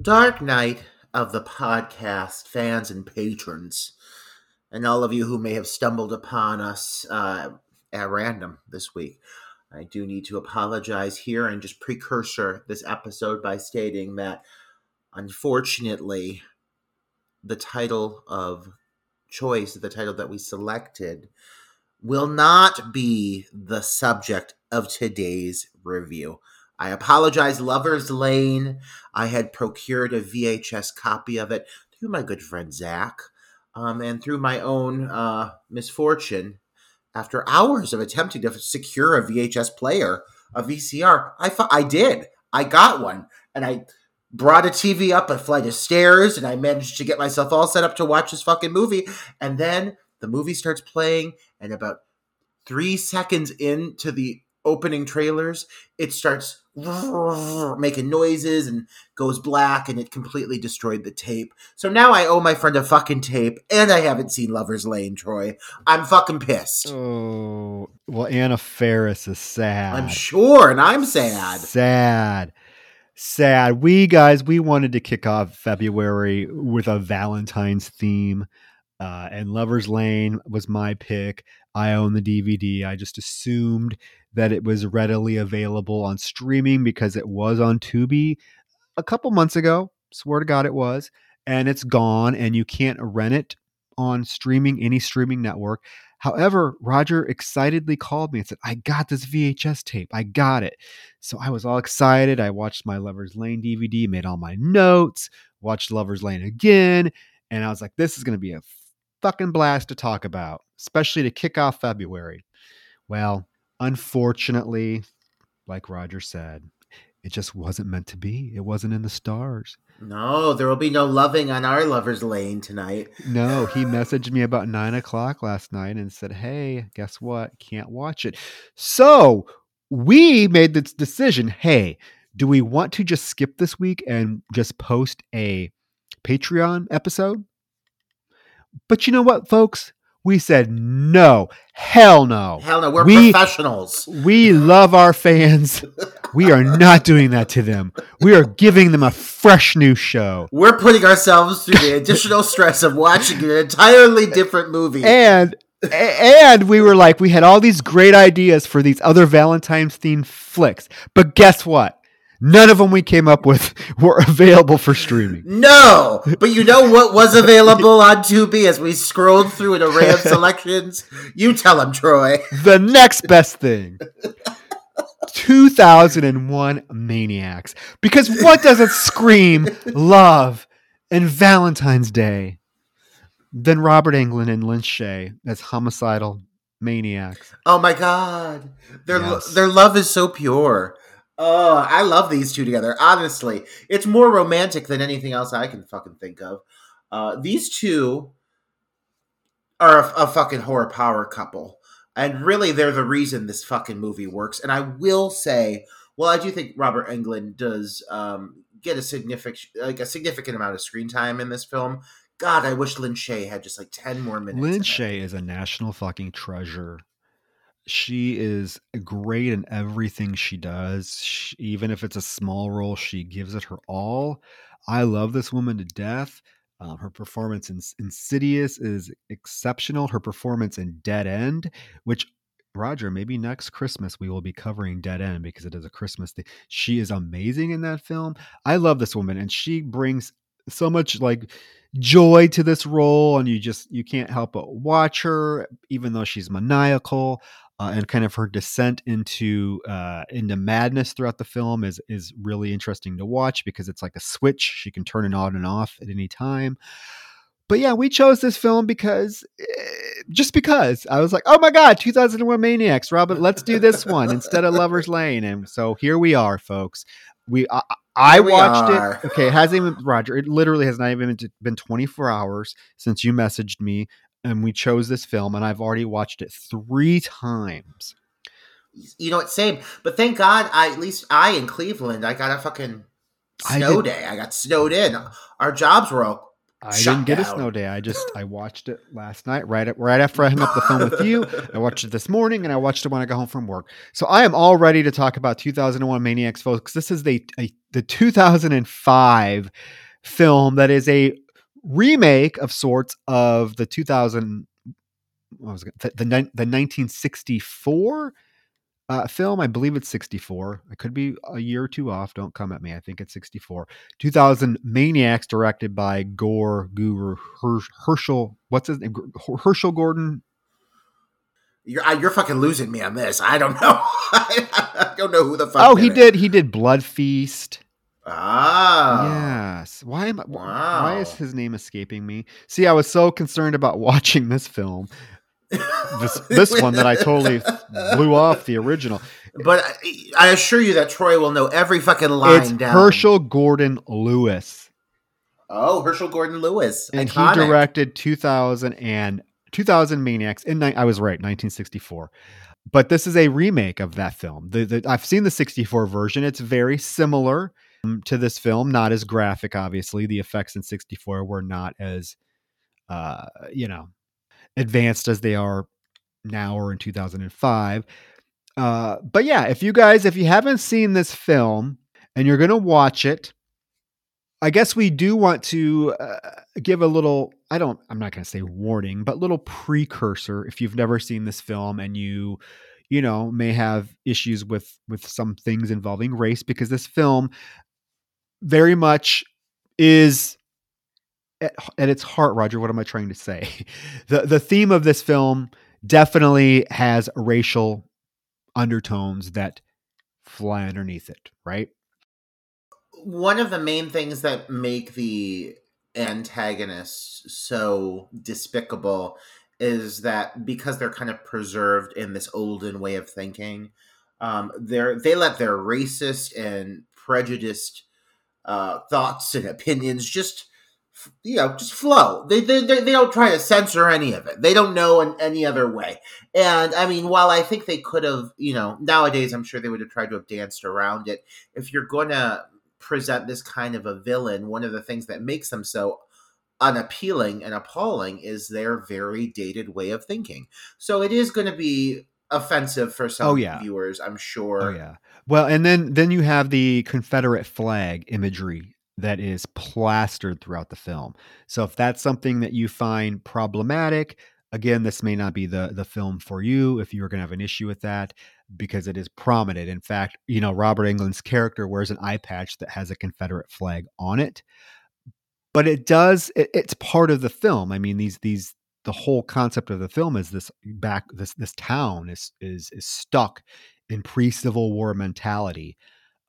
Dark Night of the podcast fans and patrons, and all of you who may have stumbled upon us uh, at random this week. I do need to apologize here and just precursor this episode by stating that unfortunately, the title of choice, the title that we selected, will not be the subject of today's review. I apologize, Lover's Lane. I had procured a VHS copy of it through my good friend Zach, um, and through my own uh, misfortune. After hours of attempting to secure a VHS player, a VCR, I fu- I did. I got one, and I brought a TV up a flight of stairs, and I managed to get myself all set up to watch this fucking movie. And then the movie starts playing, and about three seconds into the opening trailers, it starts making noises and goes black and it completely destroyed the tape. So now I owe my friend a fucking tape and I haven't seen Lover's Lane, Troy. I'm fucking pissed. Oh, well, Anna Faris is sad. I'm sure, and I'm sad. Sad. Sad. We guys, we wanted to kick off February with a Valentine's theme. Uh, and Lover's Lane was my pick. I own the DVD. I just assumed that it was readily available on streaming because it was on Tubi a couple months ago. Swear to God, it was. And it's gone, and you can't rent it on streaming, any streaming network. However, Roger excitedly called me and said, I got this VHS tape. I got it. So I was all excited. I watched my Lover's Lane DVD, made all my notes, watched Lover's Lane again. And I was like, this is going to be a fucking blast to talk about, especially to kick off February. Well, unfortunately, like Roger said, it just wasn't meant to be. It wasn't in the stars. No, there will be no loving on our lover's lane tonight. No, he messaged me about nine o'clock last night and said, Hey, guess what? Can't watch it. So we made this decision. Hey, do we want to just skip this week and just post a Patreon episode? But you know what, folks? We said no, hell no. Hell no, we're We- professionals. We love our fans. We are not doing that to them. We are giving them a fresh new show. We're putting ourselves through the additional stress of watching an entirely different movie. And and we were like, we had all these great ideas for these other Valentine's themed flicks. But guess what? None of them we came up with were available for streaming. No, but you know what was available on Tubi as we scrolled through an array of selections? You tell them, Troy. The next best thing 2001 Maniacs. Because what doesn't scream love and Valentine's Day than Robert Englund and Lin Shaye as homicidal maniacs? Oh my god, their Yes. their love is so pure. Oh, I love these two together. Honestly, it's more romantic than anything else I can fucking think of. Uh, these two are a, a fucking horror power couple, and really, they're the reason this fucking movie works. And I will say, well, I do think Robert Englund does um, get a significant like a significant amount of screen time in this film. God, I wish Lin Shaye had just like ten more minutes. in Lin. Shaye is a national fucking treasure. She is great in everything she does. She, even if it's a small role, she gives it her all. I love this woman to death. Um, her performance in Insidious is exceptional. Her performance in Dead End, which Roger, maybe next Christmas we will be covering Dead End because it is a Christmas thing. She is amazing in that film. I love this woman, and she brings so much like joy to this role, and you just you can't help but watch her, even though she's maniacal. Uh, and kind of her descent into uh, into madness throughout the film is is really interesting to watch because it's like a switch. She can turn it on and off at any time. but yeah, we chose this film because eh, just because I was like, oh my god, 2001 Maniacs, Robin, let's do this one instead of Lovers Lane, and so here we are, folks. We I, I we watched are. it. Okay, it hasn't even Roger. It literally has not even been- been 24 hours since you messaged me, and we chose this film, and I've already watched it three times. You know what? Same. But thank God, I at least I in Cleveland, I got a fucking snow did- day. I got snowed in. Our jobs were all. I didn't get a snow day. I just I watched it last night, right at, right after I hung up the phone with you. I watched it this morning, and I watched it when I got home from work. So I am all ready to talk about 2001 Maniacs, folks. This is the a, the 2005 film that is a remake of sorts of the 2000 what was it, the, the, the 1964 uh, film. I believe it's 64. I could be a year or two off. Don't come at me. I think it's 64. 2000 Maniacs, directed by Gore Guru Hersh, Herschell. What's his name? Herschell Gordon. You're you're fucking losing me on this. I don't know. I don't know who the fuck. Oh, he it. did. He did Blood Feast. Ah. Yes. Why am I, wh- Why is his name escaping me? See, I was so concerned about watching this film, this this one that I totally blew off the original. But I, I assure you that Troy will know every fucking line It's down. Herschell Gordon Lewis. Oh, Herschell Gordon Lewis. and Iconic. he directed 2000 and 2000 Maniacs. In I was right, 1964. But this is a remake of that film. The, the, I've seen the 64 version. It's very similar um, to this film, not as graphic. Obviously, the effects in 64 were not as, uh, you know, advanced as they are now or in 2005. Uh, but yeah, if you guys, if you haven't seen this film and you're gonna watch it, I guess we do want to uh, give a little, I don't, I'm not going to say warning, but little precursor if you've never seen this film and you, you know, may have issues with with some things involving race because this film very much is at, at its heart, Roger, what am I trying to say? The the theme of this film definitely has racial undertones that fly underneath it, right? one of the main things that make the antagonists so despicable is that because they're kind of preserved in this olden way of thinking, um, they're they let their racist and prejudiced uh, thoughts and opinions just you know just flow. They, they they don't try to censor any of it. They don't know in any other way. And I mean, while I think they could have, you know, nowadays I'm sure they would have tried to have danced around it. If you're gonna present this kind of a villain, one of the things that makes them so unappealing and appalling is their very dated way of thinking. So it is going to be offensive for some Oh, yeah. viewers, I'm sure. Oh yeah. Well, and then then you have the Confederate flag imagery that is plastered throughout the film. So if that's something that you find problematic, again, this may not be the the film for you if you're going to have an issue with that because it is prominent. In fact, you know, Robert Englund's character wears an eye patch that has a Confederate flag on it. But it does it, it's part of the film. I mean, these these the whole concept of the film is this back this this town is is is stuck in pre-civil war mentality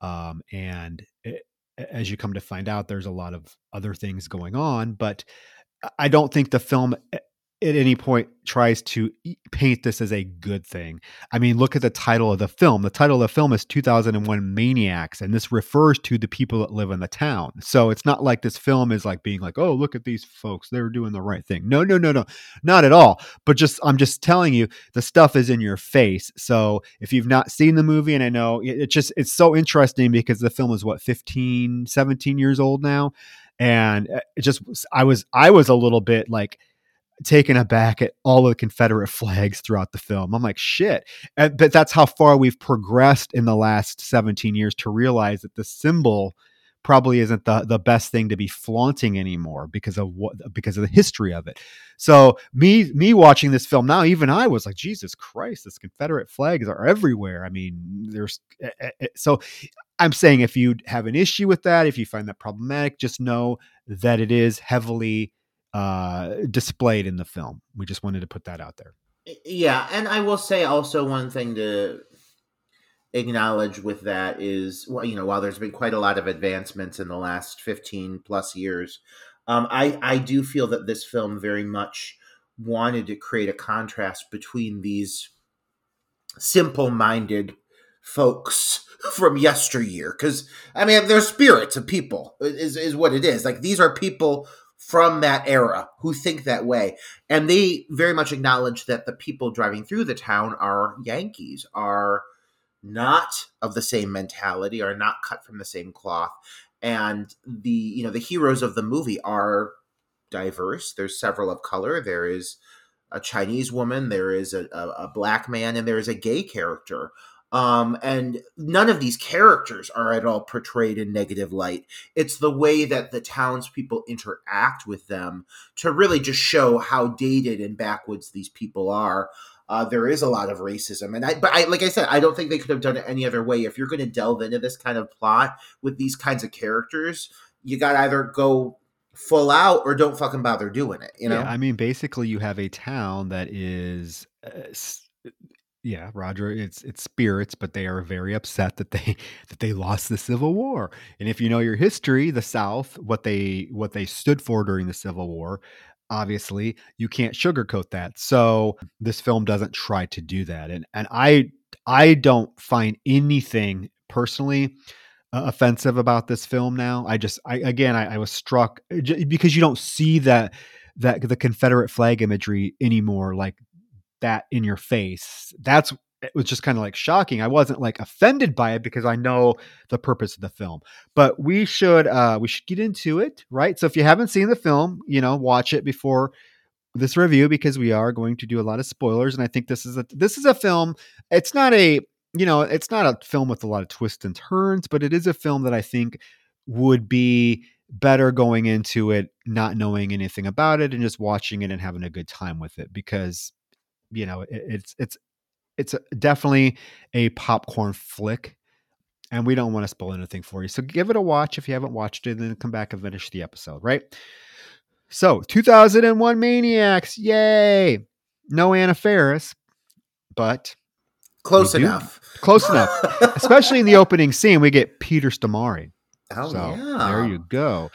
um, and it, as you come to find out there's a lot of other things going on but i don't think the film at any point tries to paint this as a good thing. I mean look at the title of the film. The title of the film is 2001 maniacs and this refers to the people that live in the town. So it's not like this film is like being like oh look at these folks. They're doing the right thing. No no no no. Not at all. But just i'm just telling you the stuff is in your face. So if you've not seen the movie and i know it, it just it's so interesting because the film is what 15 17 years old now? And uh, it just i was i was a little bit like taken aback at all of the confederate flags throughout the film i'm like shit and, but that's how far we've progressed in the last 17 years to realize that the symbol probably isn't the the best thing to be flaunting anymore because of what because of the history of it. So me me watching this film now, even I was like, Jesus Christ, this Confederate flags are everywhere. I mean, there's eh, eh, eh, so I'm saying if you have an issue with that, if you find that problematic, just know that it is heavily uh displayed in the film. We just wanted to put that out there. Yeah, and I will say also one thing to acknowledge with that is well, you know while there's been quite a lot of advancements in the last 15 plus years Um, I I do feel that this film very much wanted to create a contrast between these simple-minded folks from yesteryear because i mean they're spirits of people is, is what it is like these are people from that era who think that way. And they very much acknowledge that the people driving through the town are yankees are not of the same mentality are not cut from the same cloth. And the you know the heroes of the movie are diverse. There's several of color. There is a Chinese woman, there is a, a, a black man, and there is a gay character. Um, and none of these characters are at all portrayed in negative light. It's the way that the townspeople interact with them to really just show how dated and backwoods these people are. Uh, there is a lot of racism, and I, but I, like I said, I don't think they could have done it any other way. If you're going to delve into this kind of plot with these kinds of characters, you got to either go full out or don't fucking bother doing it. You know, Yeah, I mean, basically, you have a town that is, uh, yeah, Roger. It's it's spirits, but they are very upset that they that they lost the Civil War. And if you know your history, the South, what they what they stood for during the Civil War, obviously, you can't sugarcoat that. So this film doesn't try to do that. And and I I don't find anything personally uh, offensive about this film now. I just, I again, I, I was struck uh, because you don't see that that the Confederate flag imagery anymore, like that in your face. That's it was just kind of like shocking. I wasn't like offended by it because I know the purpose of the film. But we should uh we should get into it, right? So if you haven't seen the film, you know, watch it before this review because we are going to do a lot of spoilers and I think this is a this is a film it's not a you know, it's not a film with a lot of twists and turns, but it is a film that I think would be better going into it not knowing anything about it and just watching it and having a good time with it because you know, it, it's it's it's a, definitely a popcorn flick and we don't want to spoil anything for you. So give it a watch if you haven't watched it and then come back and finish the episode, right? So, 2001 Maniacs, yay! No Anna Faris, but close do. enough. close enough. Especially in the opening scene, we get Peter Stormare. Oh so yeah, there you go.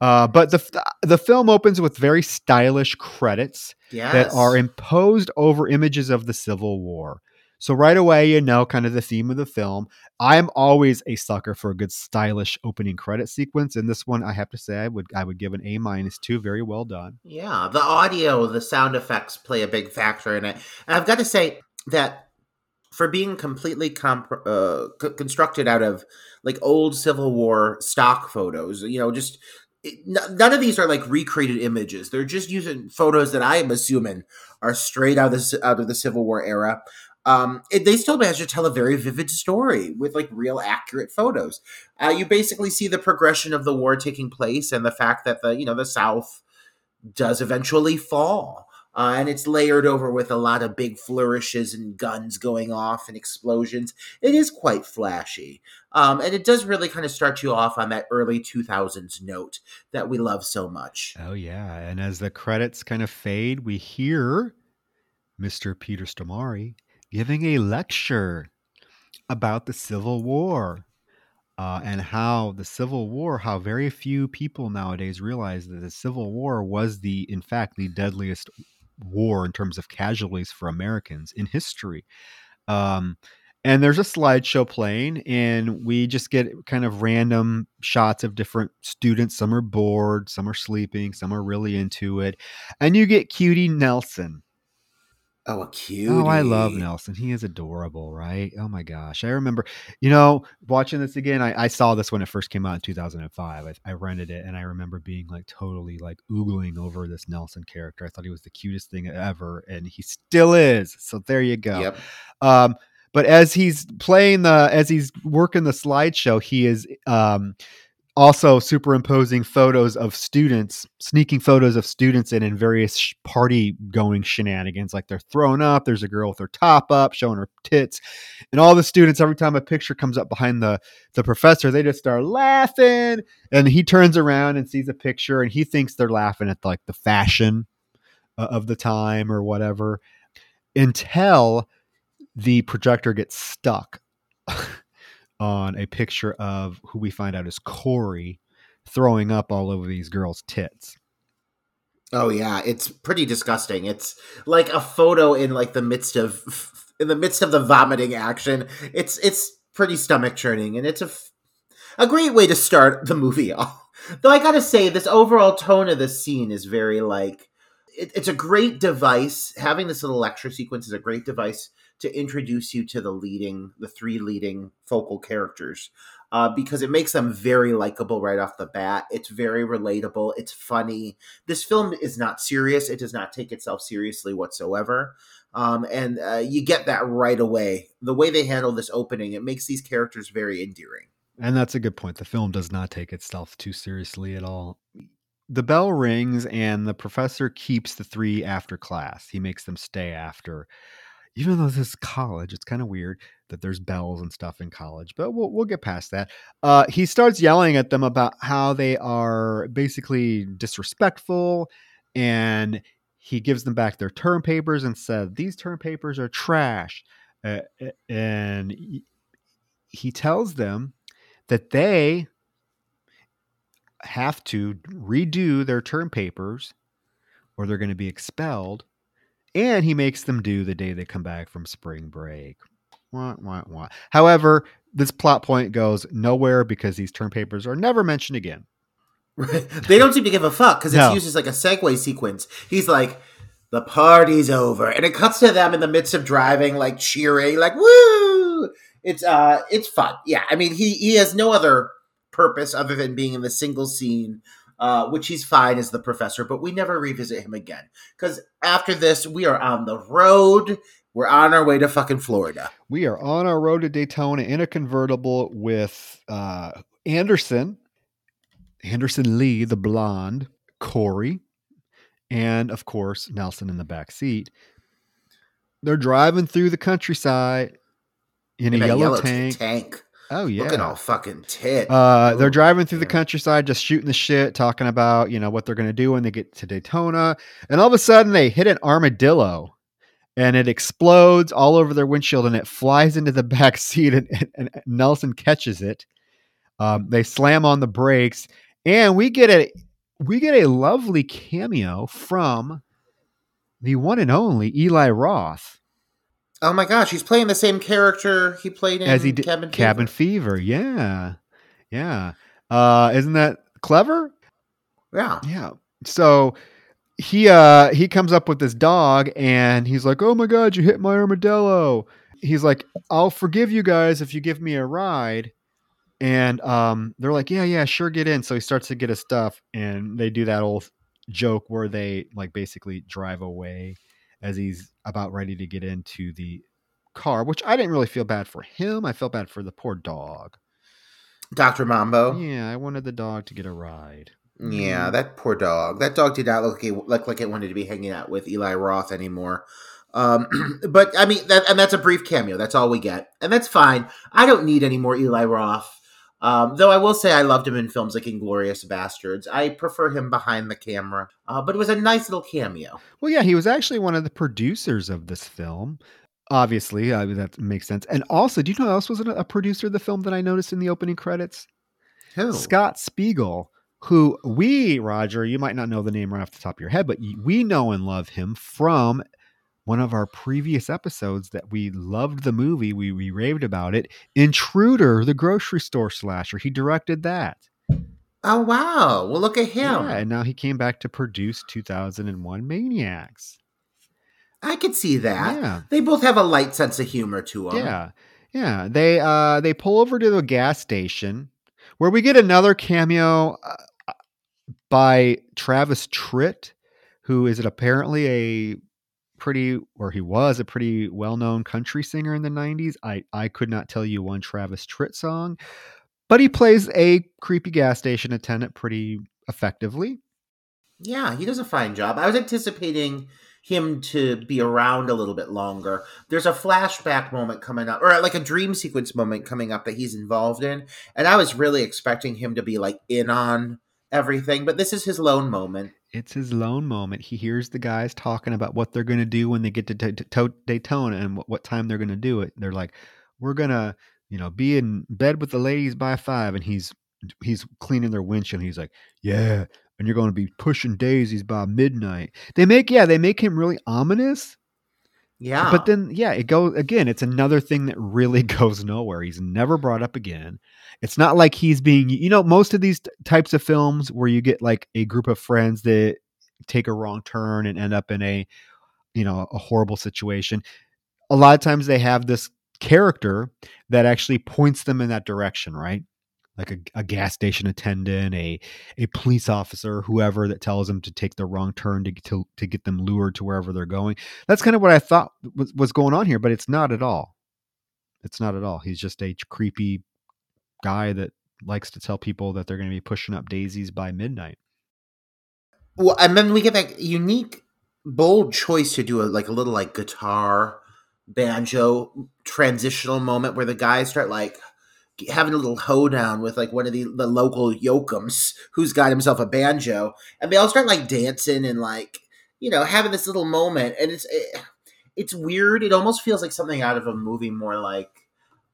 Uh, but the the film opens with very stylish credits yes. that are imposed over images of the Civil War. So right away, you know, kind of the theme of the film. I'm always a sucker for a good stylish opening credit sequence, and this one, I have to say, I would I would give an A minus two. Very well done. Yeah, the audio, the sound effects play a big factor in it. And I've got to say that for being completely comp- uh, c- constructed out of like old Civil War stock photos, you know, just it, n- none of these are like recreated images. They're just using photos that I am assuming are straight out of the, out of the Civil War era. Um, it, they still manage to tell a very vivid story with like real accurate photos. Uh, you basically see the progression of the war taking place and the fact that the you know the South does eventually fall. Uh, and it's layered over with a lot of big flourishes and guns going off and explosions. It is quite flashy. Um, and it does really kind of start you off on that early 2000s note that we love so much. Oh yeah, and as the credits kind of fade, we hear Mr. Peter Stormare giving a lecture about the Civil War. Uh, and how the Civil War, how very few people nowadays realize that the Civil War was the, in fact, the deadliest war in terms of casualties for Americans in history. Um, and there's a slideshow playing, and we just get kind of random shots of different students. Some are bored, some are sleeping, some are really into it. And you get Cutie Nelson. Oh, a cute. Oh, I love Nelson. He is adorable, right? Oh my gosh. I remember, you know, watching this again. I, I saw this when it first came out in 2005. I, I rented it and I remember being like totally like oogling over this Nelson character. I thought he was the cutest thing ever, and he still is. So there you go. Yep. Um, but as he's playing the, as he's working the slideshow, he is um, also superimposing photos of students, sneaking photos of students in in various party going shenanigans. Like they're thrown up. There's a girl with her top up, showing her tits, and all the students. Every time a picture comes up behind the the professor, they just start laughing. And he turns around and sees a picture, and he thinks they're laughing at like the fashion uh, of the time or whatever. Until the projector gets stuck on a picture of who we find out is Corey throwing up all over these girls' tits. Oh yeah, it's pretty disgusting. It's like a photo in like the midst of in the midst of the vomiting action. It's it's pretty stomach churning, and it's a a great way to start the movie off. Though I gotta say, this overall tone of this scene is very like it, it's a great device. Having this little lecture sequence is a great device to introduce you to the leading, the three leading focal characters, uh, because it makes them very likable right off the bat. It's very relatable. It's funny. This film is not serious. It does not take itself seriously whatsoever. Um, and uh, you get that right away. The way they handle this opening, it makes these characters very endearing. And that's a good point. The film does not take itself too seriously at all. The bell rings, and the professor keeps the three after class. He makes them stay after. Even though this is college, it's kind of weird that there's bells and stuff in college, but we'll, we'll get past that. Uh, he starts yelling at them about how they are basically disrespectful, and he gives them back their term papers and said, These term papers are trash. Uh, and he tells them that they have to redo their term papers or they're going to be expelled. And he makes them do the day they come back from spring break. Wah, wah, wah. However, this plot point goes nowhere because these term papers are never mentioned again. they don't seem to give a fuck because it's no. used as like a segue sequence. He's like, the party's over. And it cuts to them in the midst of driving, like cheering, like, woo! it's uh it's fun. Yeah, I mean he he has no other purpose other than being in the single scene, uh, which he's fine as the professor, but we never revisit him again because after this we are on the road. We're on our way to fucking Florida. We are on our road to Daytona in a convertible with uh, Anderson, Anderson Lee, the blonde, Corey, and of course Nelson in the back seat. They're driving through the countryside in, a yellow, yellow tank. tank. Oh yeah, looking all fucking tit. Uh, they're driving through the countryside, just shooting the shit, talking about you know what they're gonna do when they get to Daytona, and all of a sudden they hit an armadillo, and it explodes all over their windshield, and it flies into the back seat, and, and, and Nelson catches it. Um, they slam on the brakes, and we get a we get a lovely cameo from the one and only Eli Roth. Oh my gosh, he's playing the same character he played in As he did, Cabin Fever. Cabin Fever, yeah, yeah. Uh, isn't that clever? Yeah, yeah. So he uh he comes up with this dog and he's like, "Oh my god, you hit my armadillo." He's like, "I'll forgive you guys if you give me a ride." And um, they're like, "Yeah, yeah, sure, get in." So he starts to get his stuff, and they do that old joke where they like basically drive away as he's about ready to get into the car, which I didn't really feel bad for him. I felt bad for the poor dog. Dr. Mambo. Yeah, I wanted the dog to get a ride. Yeah, mm. that poor dog. That dog did not look like, like it wanted to be hanging out with Eli Roth anymore. Um, but I mean, that, and that's a brief cameo. That's all we get, and that's fine. I don't need any more Eli Roth. Um, though I will say I loved him in films like Inglourious Basterds. I prefer him behind the camera, uh, but it was a nice little cameo. Well, yeah, he was actually one of the producers of this film. Obviously, uh, that makes sense. And also, do you know who else was a producer of the film that I noticed in the opening credits? Who? Scott Spiegel, who we, Roger, you might not know the name right off the top of your head, but we know and love him from one of our previous episodes that we loved the movie, we, we raved about it. Intruder, the grocery store slasher. He directed that. Oh wow! Well, look at him. Yeah, and now he came back to produce 2001 Maniacs. I could see that. Yeah, they both have a light sense of humor to them. Yeah, yeah. They uh they pull over to the gas station where we get another cameo uh, by Travis Tritt, who is it apparently a pretty or he was a pretty well-known country singer in the 90s. I I could not tell you one Travis Tritt song, but he plays a creepy gas station attendant pretty effectively. Yeah, he does a fine job. I was anticipating him to be around a little bit longer. There's a flashback moment coming up, or like a dream sequence moment coming up that he's involved in, and I was really expecting him to be like in on everything, but this is his lone moment it's his lone moment. He hears the guys talking about what they're going to do when they get to, to, to Daytona and what, what time they're going to do it. They're like, "We're gonna, you know, be in bed with the ladies by five. and he's he's cleaning their winch And he's like, "Yeah, and you're going to be pushing daisies by midnight." They make yeah, they make him really ominous. Yeah. But then yeah, it goes again. It's another thing that really goes nowhere. He's never brought up again. It's not like he's being you know most of these t- types of films where you get like a group of friends that take a wrong turn and end up in a you know a horrible situation. A lot of times they have this character that actually points them in that direction, right? Like a, a gas station attendant, a a police officer, whoever that tells them to take the wrong turn to, to to get them lured to wherever they're going. That's kind of what I thought was, was going on here, but it's not at all. It's not at all. He's just a creepy guy that likes to tell people that they're going to be pushing up daisies by midnight. Well, and then we get that unique, bold choice to do a like a little like guitar, banjo transitional moment where the guys start like having a little hoedown with like one of the the local yokums who's got himself a banjo, and they all start like dancing and like you know having this little moment, and it's it, it's weird. It almost feels like something out of a movie, more like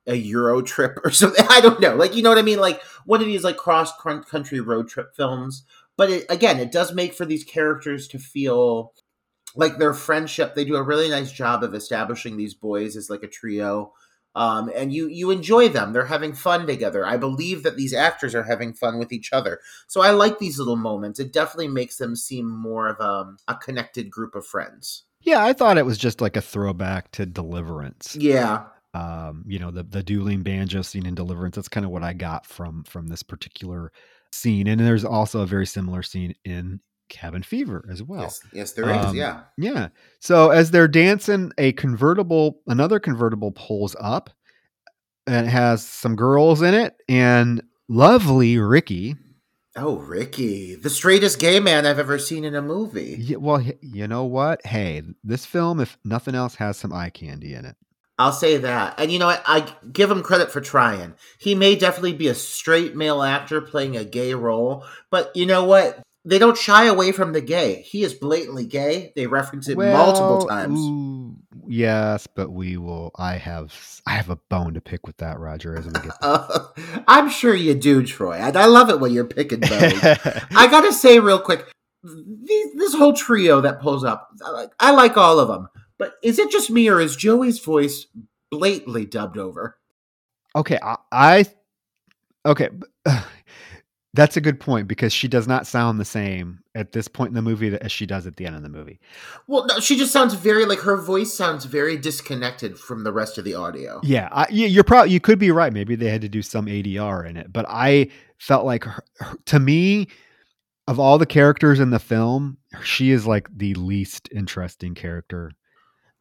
a Euro trip or something. I don't know, like you know what I mean, like one of these like cross country road trip films but it, again, it does make for these characters to feel like their friendship. They do a really nice job of establishing these boys as like a trio. Um, and you you enjoy them. They're having fun together. I believe that these actors are having fun with each other. So I like these little moments. It definitely makes them seem more of a, a connected group of friends. Yeah, I thought it was just like a throwback to Deliverance. Yeah. Um, you know, the the dueling banjo scene in Deliverance. That's kind of what I got from from this particular scene, and there's also a very similar scene in Cabin Fever as well. Yes, yes there is. Um, yeah. Yeah. So as they're dancing, a convertible, another convertible pulls up and it has some girls in it and lovely Ricky. Oh, Ricky, the straightest gay man I've ever seen in a movie. Yeah, well, you know what? Hey, this film, if nothing else, has some eye candy in it. I'll say that. And you know what? I give him credit for trying. He may definitely be a straight male actor playing a gay role, but you know what? They don't shy away from the gay. He is blatantly gay. They reference it multiple times. ooh, yes, but we will. I have, I have a bone to pick with that, Roger. As we get Uh, I'm sure you do, Troy. And I love it when you're picking bones. I gotta say real quick, these, this whole trio that pulls up, I like, I like all of them. But is it just me or is Joey's voice blatantly dubbed over? Okay, I, I okay, that's a good point because she does not sound the same at this point in the movie as she does at the end of the movie. Well, no, she just sounds very like her voice sounds very disconnected from the rest of the audio. Yeah, I, you- you're probably you could be right. Maybe they had to do some ADR in it, but I felt like her, her- to me, of all the characters in the film, she is like the least interesting character.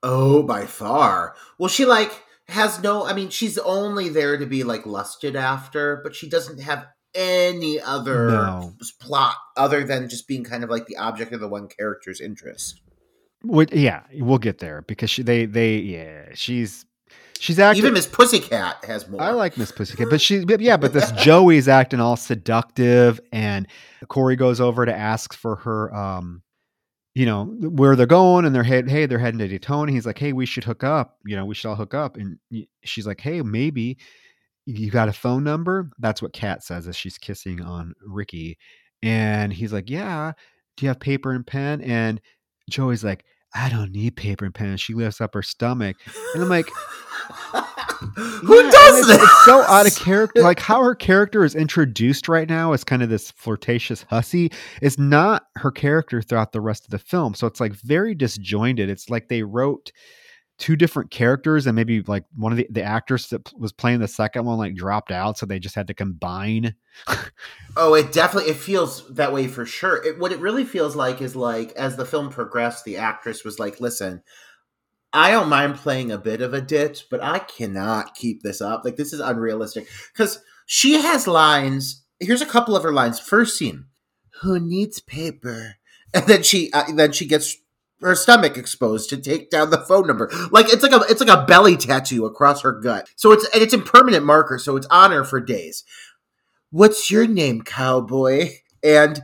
Oh, by far. Well, she like has no. I mean, she's only there to be like lusted after, but she doesn't have any other No. plot other than just being kind of like the object of the one character's interest. Would- yeah, we'll get there because she they they yeah she's she's acting. Even Miss Pussycat has more. I like Miss Pussycat, but she, but yeah, but this Joey's acting all seductive, and Corey goes over to ask for her, um, you know, where they're going, and they're head, hey, they're heading to Daytona. He's like, hey, we should hook up, you know, we should all hook up, and she's like, hey, maybe you got a phone number. That's what Kat says as she's kissing on Ricky, and he's like, yeah, do you have paper and pen? And Joey's like, I don't need paper and pen. She lifts up her stomach, and I'm like. Who Yeah, does and this? it's, It's so out of character. Like how her character is introduced right now as kind of this flirtatious hussy is not her character throughout the rest of the film. So it's like very disjointed. It's like they wrote two different characters and maybe like one of the, the actors that was playing the second one like dropped out. So they just had to combine. Oh, it definitely it feels that way for sure. It, what it really feels like is like as the film progressed, the actress was like, "Listen, I don't mind playing a bit of a ditch, but I cannot keep this up. Like this is unrealistic." Because she has lines. Here's a couple of her lines. First scene: "Who needs paper?" And then she uh, then she gets her stomach exposed to take down the phone number. Like it's like a it's like a belly tattoo across her gut. So it's and it's in permanent marker, so it's on her for days. What's your name, cowboy? And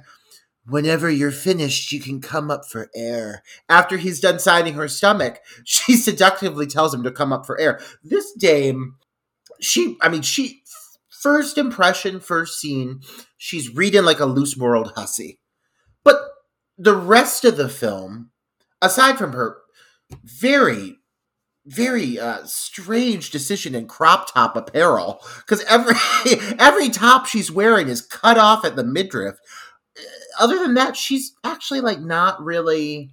whenever you're finished, you can come up for air. After he's done signing her stomach, she seductively tells him to come up for air. This dame, she, I mean, she first impression, first scene, she's reading like a loose moraled hussy. But the rest of the film, aside from her very, very uh, strange decision in crop top apparel, because every every top she's wearing is cut off at the midriff. Other than that, she's actually like not really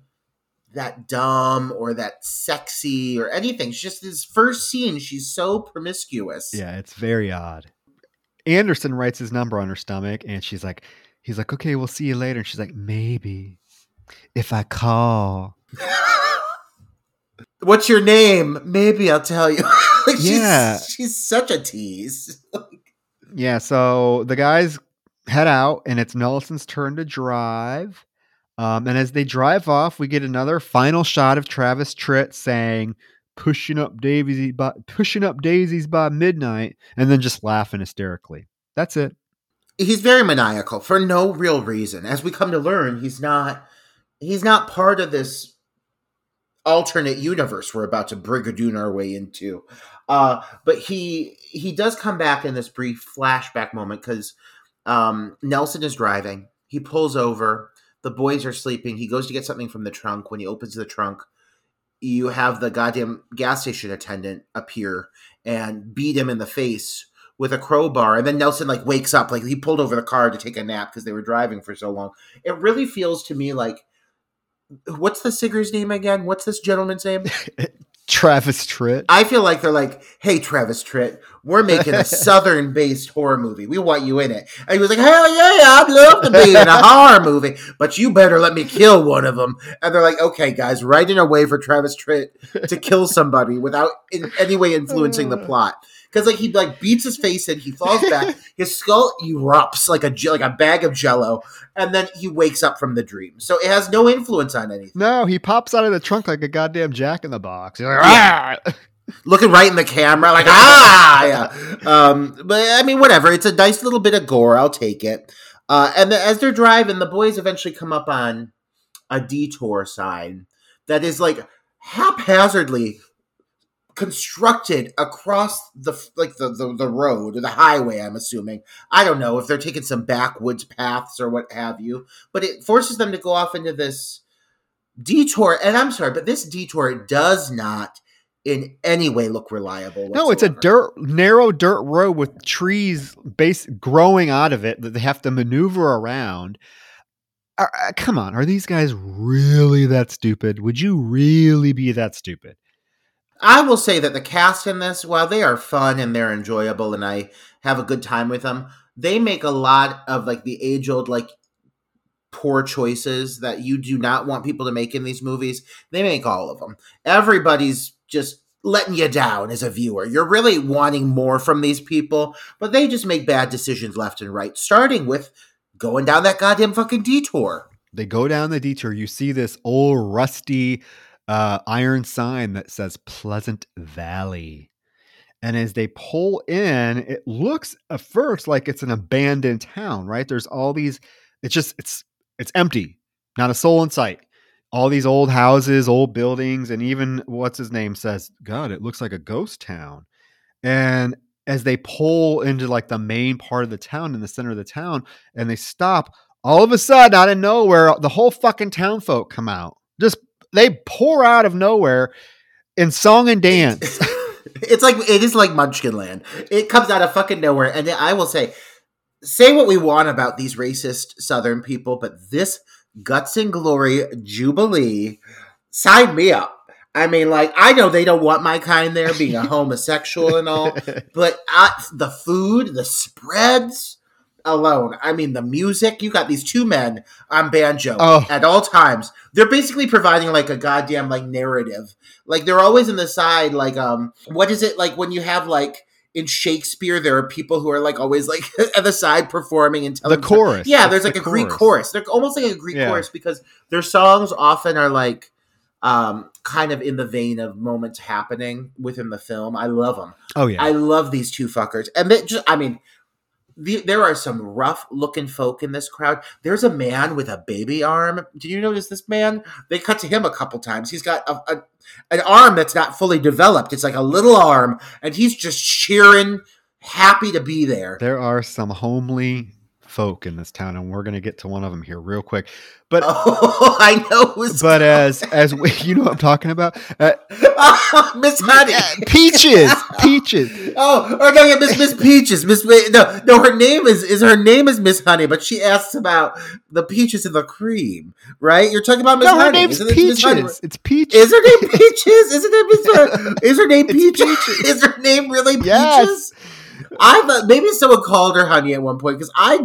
that dumb or that sexy or anything. She's just this first scene, she's so promiscuous. Yeah, it's very odd. Anderson writes his number on her stomach, and she's like, he's like, okay, we'll see you later. And she's like, maybe if I call. What's your name? Maybe I'll tell you. like Yeah. she's, she's such a tease. Yeah, so the guys head out, and it's Nelson's turn to drive. Um, and as they drive off, we get another final shot of Travis Tritt saying, "Pushing up Daisies by pushing up daisies by midnight," and then just laughing hysterically. That's it. he's very maniacal for no real reason. As we come to learn, he's not he's not part of this alternate universe we're about to brigadoon our way into. Uh, but he he does come back in this brief flashback moment because um, Nelson is driving. He pulls over. The boys are sleeping. He goes to get something from the trunk. When he opens the trunk, you have the goddamn gas station attendant appear and beat him in the face with a crowbar and then Nelson like wakes up like he pulled over the car to take a nap because they were driving for so long. It really feels to me like what's the singer's name again? What's this gentleman's name? Travis Tritt. I feel like they're like, "Hey, Travis Tritt, we're making a southern-based horror movie. We want you in it." And he was like, "Hell yeah, I'd love to be in a horror movie, but you better let me kill one of them." And they're like, "Okay, guys, write in a way for Travis Tritt to kill somebody without in any way influencing the plot." Because like he like beats his face in, he falls back, his skull erupts like a like a bag of jello, and then he wakes up from the dream. So it has no influence on anything. No, he pops out of the trunk like a goddamn jack in the box. He's like, "Ah!" looking right in the camera, like ah, yeah. Um, but I mean, whatever. It's a nice little bit of gore. I'll take it. Uh, and the, as they're driving, the boys eventually come up on a detour sign that is like haphazardly constructed across the like the, the the road or the highway i'm assuming i don't know if they're taking some backwoods paths or what have you but it forces them to go off into this detour and i'm sorry but this detour does not in any way look reliable No, it's a dirt, narrow dirt road with trees base growing out of it that they have to maneuver around. Are- uh, come on, are these guys really that stupid? Would you really be that stupid? I will say that the cast in this, while they are fun and they're enjoyable and I have a good time with them, they make a lot of like the age old like poor choices that you do not want people to make in these movies. They make all of them. Everybody's just letting you down as a viewer. You're really wanting more from these people, but they just make bad decisions left and right, starting with going down that goddamn fucking detour. They go down the detour. You see this old rusty uh, iron sign that says Pleasant Valley. And as they pull in, it looks at first like it's an abandoned town, right? There's all these, it's just, it's, it's empty, not a soul in sight. All these old houses, old buildings, and even what's his name says, God, it looks like a ghost town. And as they pull into like the main part of the town in the center of the town and they stop, all of a sudden, out of nowhere, the whole fucking town folk come out. Just they pour out of nowhere in song and dance. it's like it is like Munchkinland. It comes out of fucking nowhere, and I will say, say what we want about these racist Southern people, but this guts and glory jubilee, sign me up. I mean, like I know they don't want my kind there, being a homosexual and all, but uh, the food, the spreads alone. I mean, the music. You got these two men on banjo Oh. at all times. They're basically providing like a goddamn like narrative. Like they're always in the side. Like um, what is it like when you have like in Shakespeare? There are people who are like always like at the side performing and telling the chorus. yeah, It's there's the like a Greek chorus. They're almost like a Greek Yeah. chorus because their songs often are like um kind of in the vein of moments happening within the film. I love them. Oh yeah. I love these two fuckers. And they just I mean the, there are some rough looking folk in this crowd. There's a man with a baby arm. Do you notice this man? They cut to him a couple times. He's got a, a an arm that's not fully developed. It's like a little arm, and he's just cheering happy to be there. There are some homely folk in this town, and we're gonna get to one of them here real quick. But Oh, I know but as as we, you know, what I'm talking about uh, Miss Honey. peaches, peaches. Oh, or no, yeah, Miss Miss Peaches. Miss no, no, her name is is her name is Miss Honey, but she asks about the peaches and the cream, right? You're talking about Miss No, her Honey. name's Isn't it peaches. It's peaches. Is her name Peaches? Isn't it Miss? Is her name Peaches? Peaches. Is her name really Peaches? Yes. I thought maybe someone called her Honey at one point because I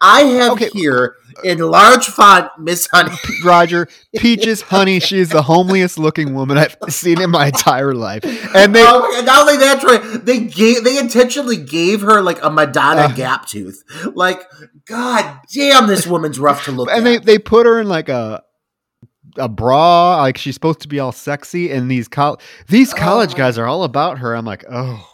I have Okay. here in large font Miss Honey. Roger, Peaches, honey, she is the homeliest looking woman I've seen in my entire life. And they, oh God, not only that, Troy, they gave they intentionally gave her like a Madonna Uh. gap tooth. Like, god damn, this woman's rough to look and at. they, they put her in like a a bra, like she's supposed to be all sexy. And these col- these Oh college my- guys are all about her. I'm like, oh.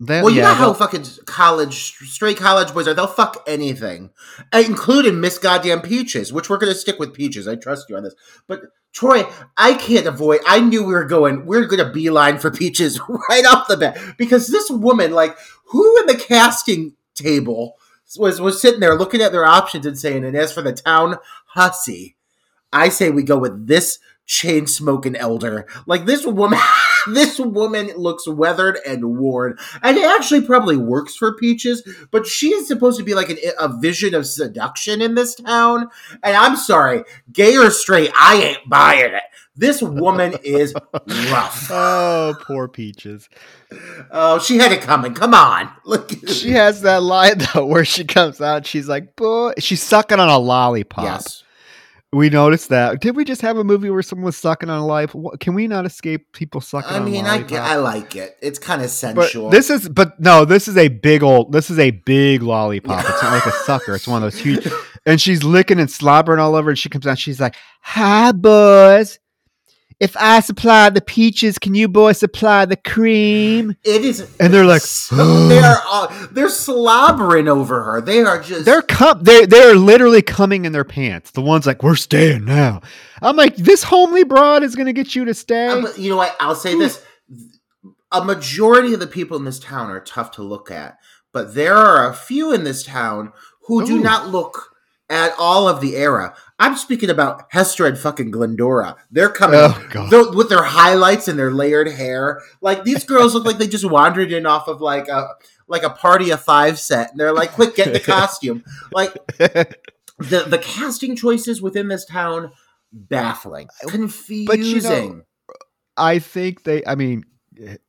Well, you yeah, know how fucking college, straight college boys are. They'll fuck anything, uh, including Miss Goddamn Peaches, which we're going to stick with Peaches. I trust you on this. But, Troy, I can't avoid. I knew we were going, we are going to beeline for Peaches right off the bat. Because this woman, like, who in the casting table was, was sitting there looking at their options and saying, and as for the town hussy, I say we go with this chain smoking elder. Like this woman, this woman looks weathered and worn, and it actually probably works for Peaches. But she is supposed to be like an, a vision of seduction in this town. And I'm sorry, gay or straight, I ain't buying it. This woman is rough. Oh, poor Peaches. Oh, she had it coming. Come on, look. She has that line though where she comes out. She's like, boy, she's sucking on a lollipop. yes. We noticed that. Did we just have a movie where someone was sucking on a lollipop? Can we not escape people sucking I on mean, I, I like it. It's kind of but sensual. this is, but no, this is a big old, this is a big lollipop. It's not like a sucker. It's one of those huge, and she's licking and slobbering all over. And she comes out. She's like, "Hi, boys. If I supply the peaches, can you boys supply the cream?" It is, And they're like, so- they are all, they're slobbering over her. They are just They're com- they they're literally coming in their pants. The one's like, "We're staying now." I'm like, "This homely broad is gonna get you to stay." Uh, but you know what? I'll say this: a majority of the people in this town are tough to look at, but there are a few in this town who do not look at all of the era. I'm speaking about Hester and fucking Glendora. They're coming Oh, up God. Tho- with their highlights and their layered hair. Like these girls look like they just wandered in off of like a like a party of five set, and they're like, "Quick, get the costume!" Like the the casting choices within this town baffling, confusing. I think they. I mean,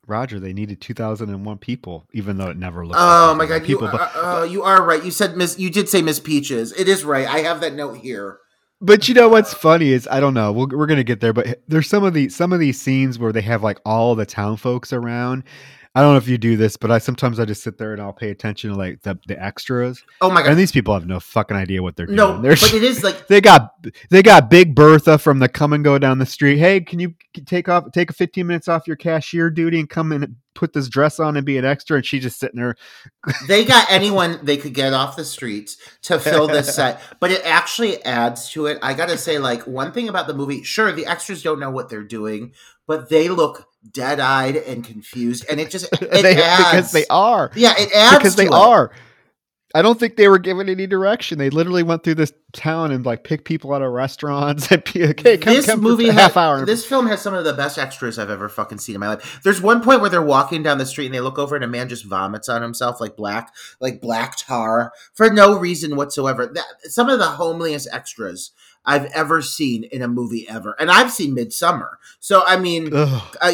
Roger, they needed 2001 people, even though it never looked. Like. Oh like my 2001 god, you people, but, uh, uh, you are right. You said Miss. You did say Miss Peaches. It is right. I have that note here. but you know what's funny is I don't know. We'll, we're gonna get there, but there's some of the some of these scenes where they have like all the town folks around. I don't know if you do this, but I sometimes I just sit there and I'll pay attention to like the, the extras, Oh my god. and these people have no fucking idea what they're doing. no, They're but it is like They got they got Big Bertha from the come and go down the street. Hey, can you take off take a 15 minutes off your cashier duty and come and put this dress on and be an extra? And she's just sitting there. they got anyone they could get off the streets to fill this set, but it actually adds to it. I gotta say, like one thing about the movie, sure, the extras don't know what they're doing, but they look dead-eyed and confused, and it just it they, adds because they are. Yeah, it adds Because they it. are. I don't think they were given any direction. They literally went through this town and like pick people out of restaurants and be "Hey, come, this come movie for a ha- half hour." This film has some of the best extras I've ever fucking seen in my life. There's one point where they're walking down the street and they look over and a man just vomits on himself like black, like black tar for no reason whatsoever. That some of the homeliest extras I've ever seen in a movie ever, and I've seen Midsommar. So I mean,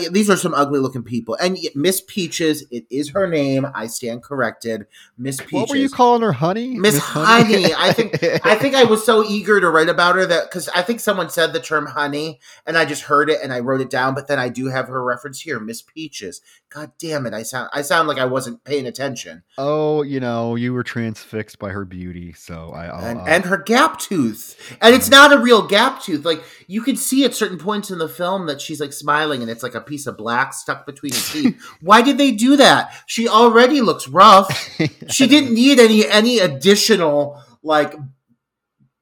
these are some ugly looking people. And Miss Peaches, it is her name. I stand corrected. Miss Peaches. what were you calling her, honey? Miss Honey. I think I think I was so eager to write about her that because I think someone said the term honey and I just heard it and I wrote it down. But then I do have her reference here, Miss Peaches. God damn it! I sound I sound like I wasn't paying attention. Oh, you know, you were transfixed by her beauty, so I. I'll, And uh, and her gap tooth, and it's not a real gap tooth. Like you can see at certain points in the film that she's like smiling, and it's like a piece of black stuck between her teeth. Why did they do that? She already looks rough. she didn't need any any additional like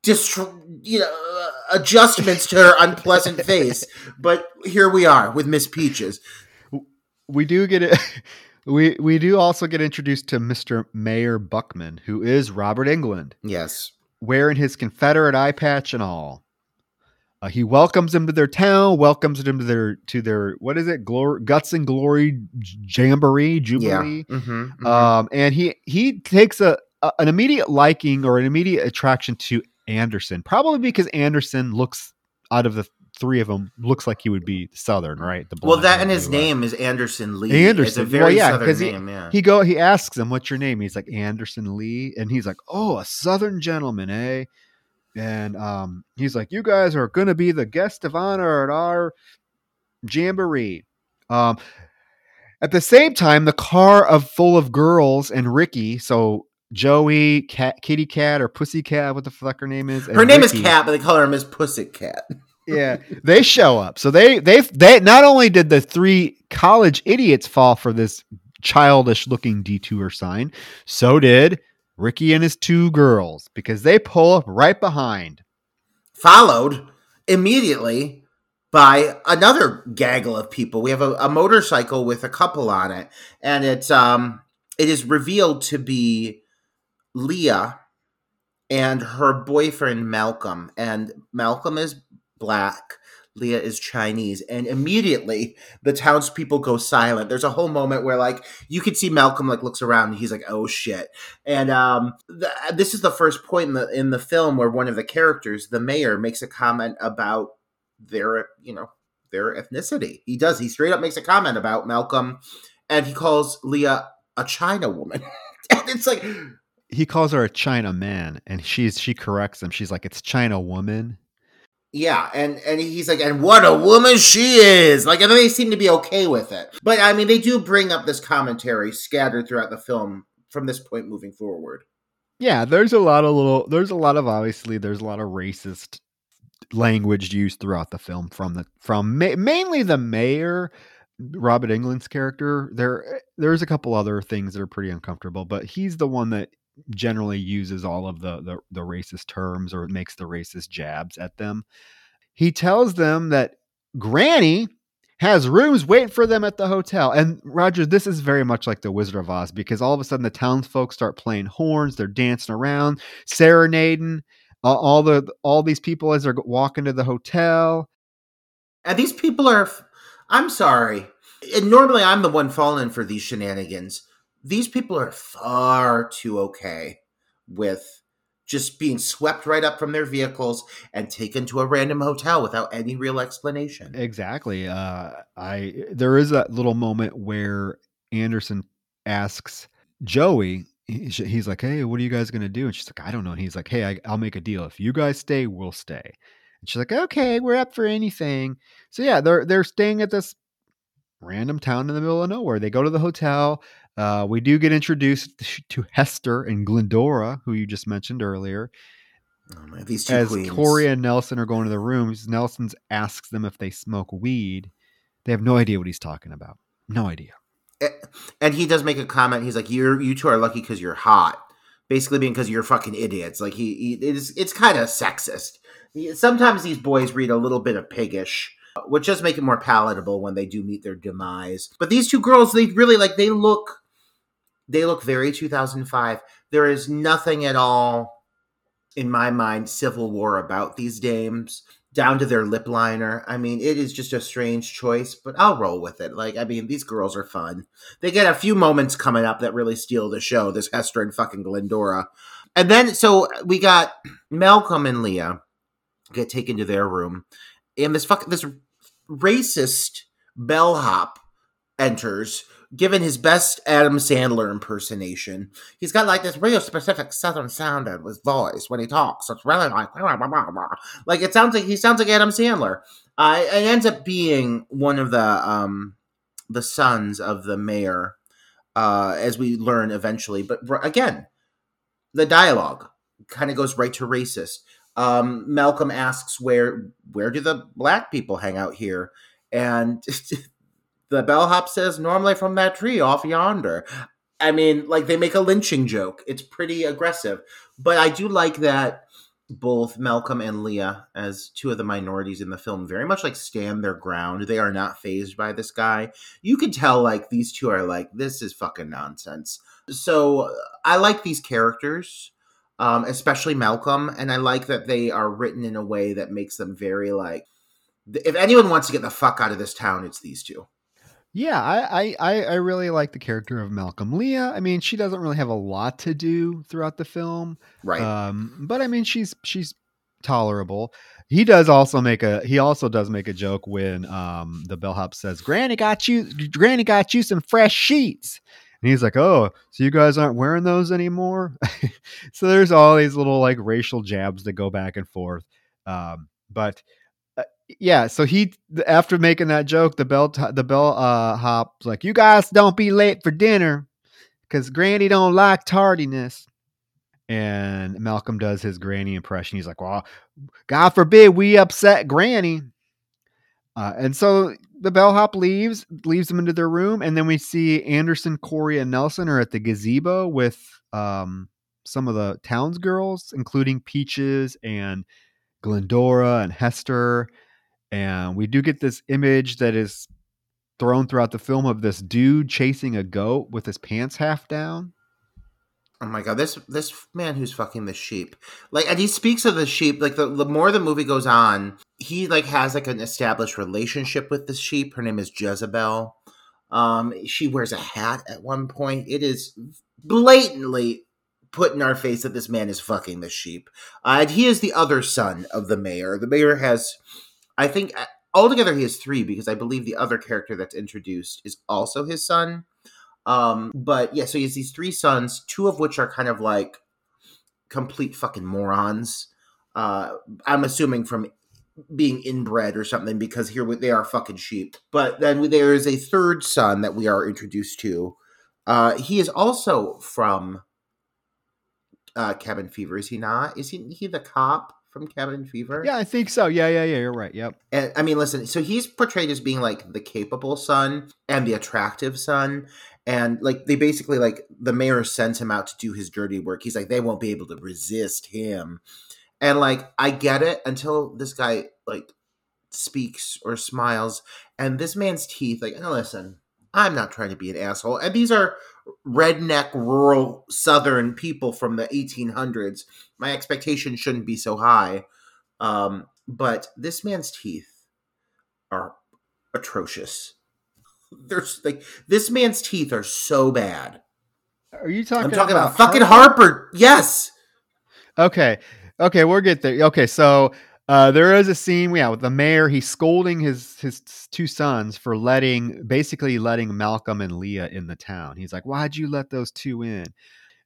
dist- you know uh, adjustments to her unpleasant face but here we are with miss peaches we do get it. We we do also get introduced to Mr. Mayor Buckman, who is Robert Englund, Yes. Wearing his Confederate eye patch and all. Uh, he welcomes him to their town, welcomes him to their to their what is it, glory, guts and glory jamboree, jubilee. Yeah. Mm-hmm, Um, and he he takes a, a an immediate liking or an immediate attraction to Anderson, probably because Anderson looks out of the three of them looks like he would be Southern, right? The well, that and his name is Anderson Lee. It's a Anderson. very Well, yeah, southern 'cause he- name. yeah. He go he asks him, "What's your name?" He's like Anderson Lee, and he's like, "Oh, a Southern gentleman, eh?" And um, he's like, "You guys are going to be the guest of honor at our jamboree." Um, at the same time, the car of full of girls and Ricky, so Joey, Cat, Kitty Cat, or Pussy Cat, what the fuck her name is? Her name is Cat, but they call her Miss Pussycat. Cat. yeah, they show up. So they they they not only did the three college idiots fall for this childish looking detour sign, so did Ricky and his two girls because they pull up right behind. Followed immediately by another gaggle of people. We have a, a motorcycle with a couple on it, and it's um it is revealed to be Leah and her boyfriend Malcolm. And Malcolm is black. Leah is Chinese, and immediately the townspeople go silent. There's a whole moment where, like, you could see Malcolm like looks around, and he's like, "Oh shit!" And um, th- this is the first point in the in the film where one of the characters, the mayor, makes a comment about their, you know, their ethnicity. He does. He straight up makes a comment about Malcolm, and he calls Leah a China woman. and it's like, He calls her a China man, and she's she corrects him. She's like, "It's China woman." Yeah, and and he's like, and what a woman she is! Like, and they seem to be okay with it. But I mean, they do bring up this commentary scattered throughout the film from this point moving forward. Yeah, there's a lot of little. There's a lot of obviously. There's a lot of racist language used throughout the film from the from ma- mainly the mayor, Robert Englund's character. There, there's a couple other things that are pretty uncomfortable, but he's the one that generally uses all of the the, the racist terms or makes the racist jabs at them. He tells them that Granny has rooms waiting for them at the hotel. And Roger, this is very much like the Wizard of Oz because all of a sudden the townsfolk start playing horns, they're dancing around, serenading uh, all the all these people as they're walking to the hotel. And these people are, I'm sorry. And normally I'm the one falling for these shenanigans. These people are far too okay with just being swept right up from their vehicles and taken to a random hotel without any real explanation. Exactly. Uh, I there is that little moment where Anderson asks Joey. He's like, "Hey, what are you guys gonna do?" And she's like, "I don't know." And he's like, "Hey, I, I'll make a deal. If you guys stay, we'll stay." And she's like, "Okay, we're up for anything." So yeah, they're they're staying at this random town in the middle of nowhere. They go to the hotel. Uh, we do get introduced to Hester and Glendora, who you just mentioned earlier Oh my, these two as queens. Corey and Nelson are going to the rooms, Nelson asks them if they smoke weed. They have no idea what he's talking about. No idea. and he does make a comment. He's like, "You're you two are lucky because you're hot." Basically, being because you're fucking idiots. Like he, he it's it's kind of sexist. Sometimes these boys read a little bit of piggish, which does make it more palatable when they do meet their demise. But these two girls, they really like they look, they look very 2005. There is nothing at all, in my mind, Civil War about these dames down to their lip liner. I mean, it is just a strange choice, but I'll roll with it. Like, I mean, these girls are fun. They get a few moments coming up that really steal the show. This Hester and fucking Glendora. And then, so we got Malcolm and Leah get taken to their room, and this fuck this racist bellhop enters, given his best Adam Sandler impersonation. He's got like this real specific Southern sound in his voice when he talks. It's really like blah, blah, blah, like it sounds like he sounds like Adam Sandler. Uh, it ends up being one of the um the sons of the mayor, uh, as we learn eventually. But again, the dialogue kind of goes right to racist. Um, Malcolm asks where where do the black people hang out here, and the bellhop says normally from that tree off yonder. I mean, like they make a lynching joke. It's pretty aggressive, but I do like that both Malcolm and Leah, as two of the minorities in the film, very much like stand their ground. They are not phased by this guy. You can tell like these two are like, this is fucking nonsense. So I like these characters, um, especially Malcolm, and I like that they are written in a way that makes them very like. If anyone wants to get the fuck out of this town, it's these two. Yeah, I, I I really like the character of Malcolm Leah. I mean, she doesn't really have a lot to do throughout the film, Right. um, but I mean, she's she's tolerable. He does also make a he also does make a joke when um, the bellhop says, "Granny got you, Granny got you some fresh sheets," and he's like, "Oh, so you guys aren't wearing those anymore?" so there's all these little like racial jabs that go back and forth, um, but yeah, so he after making that joke, the bell t- the bell uh hop's like, "You guys don't be late for dinner, cause Granny don't like tardiness." And Malcolm does his Granny impression. He's like, "Well, God forbid we upset Granny." Uh, and so the bellhop leaves, leaves them into their room, and then we see Anderson, Corey, and Nelson are at the gazebo with um, some of the townsgirls, including Peaches and Glendora and Hester. And we do get this image that is thrown throughout the film of this dude chasing a goat with his pants half down. Oh my god, this this man who's fucking the sheep. Like and he speaks of the sheep, like the, the more the movie goes on, he like has like an established relationship with the sheep. Her name is Jezebel. Um she wears a hat at one point. It is blatantly put in our face that this man is fucking the sheep. Uh, and he is the other son of the mayor. The mayor has I think uh, altogether he has 3 because I believe the other character that's introduced is also his son. Um, but yeah, so he has these three sons, two of which are kind of like complete fucking morons. Uh, I'm assuming from being inbred or something because here they are fucking sheep. But then there is a third son that we are introduced to. Uh, he is also from uh, Cabin Fever, is he not? Is he he the cop from Cabin Fever? Yeah, I think so. Yeah, yeah, yeah. You're right. Yep. And I mean, listen, so he's portrayed as being like the capable son and the attractive son. And like they basically like the mayor sends him out to do his dirty work. He's like, they won't be able to resist him. And like, I get it until this guy like speaks or smiles. And this man's teeth, like, listen, I'm not trying to be an asshole. And these are redneck, rural, southern people from the 1800s. My expectation shouldn't be so high. Um, but this man's teeth are atrocious. There's like this man's teeth are so bad. Are you talking? I'm talking about, fucking Harper. Yes. Okay. Okay, we'll get there. Okay, so uh, there is a scene, yeah, with the mayor. He's scolding his his two sons for letting, basically letting Malcolm and Leah in the town. He's like, "Why'd you let those two in?"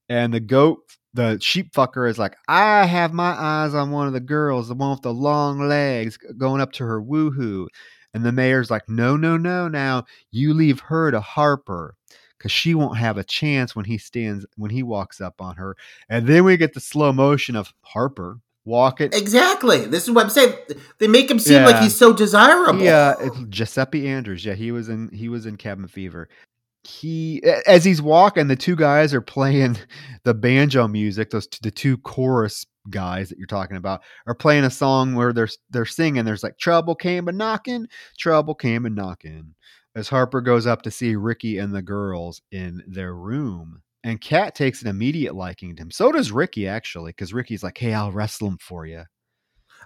And the goat, the sheep fucker, is like, "I have my eyes on one of the girls, the one with the long legs, going up to her woohoo." And the mayor's like, "No, no, no! Now you leave her to Harper." Because she won't have a chance when he stands when he walks up on her, and then we get the slow motion of Harper walking. Exactly. This is what I'm saying. They make him seem like he's so desirable. Yeah, it's Giuseppe Andrews. Yeah, he was in he was in Cabin Fever. He as he's walking, the two guys are playing the banjo music. Those the two chorus guys that you're talking about are playing a song where they're they're singing. There's like trouble came a knocking, trouble came a knocking. As Harper goes up to see Ricky and the girls in their room. And Kat takes an immediate liking to him. So does Ricky, actually, because Ricky's like, hey, I'll wrestle him for you.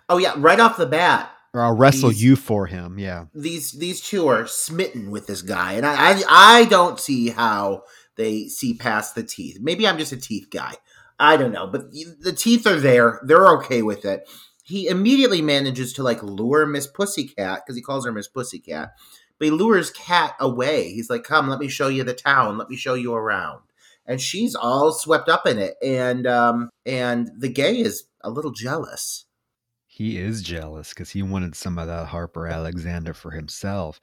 Oh yeah, right off the bat, Or I'll wrestle He's- you for him. Yeah. these these two are smitten with this guy, and I I, I don't see how they see past the teeth. Maybe I'm just a teeth guy. I don't know, but the teeth are there. They're okay with it. He immediately manages to like lure Miss Pussycat because he calls her Miss Pussycat. But he lures Cat away. He's like, "Come, let me show you the town. Let me show you around." And she's all swept up in it, and um, and the gay is a little jealous. He is jealous because he wanted some of that Harper Alexander for himself.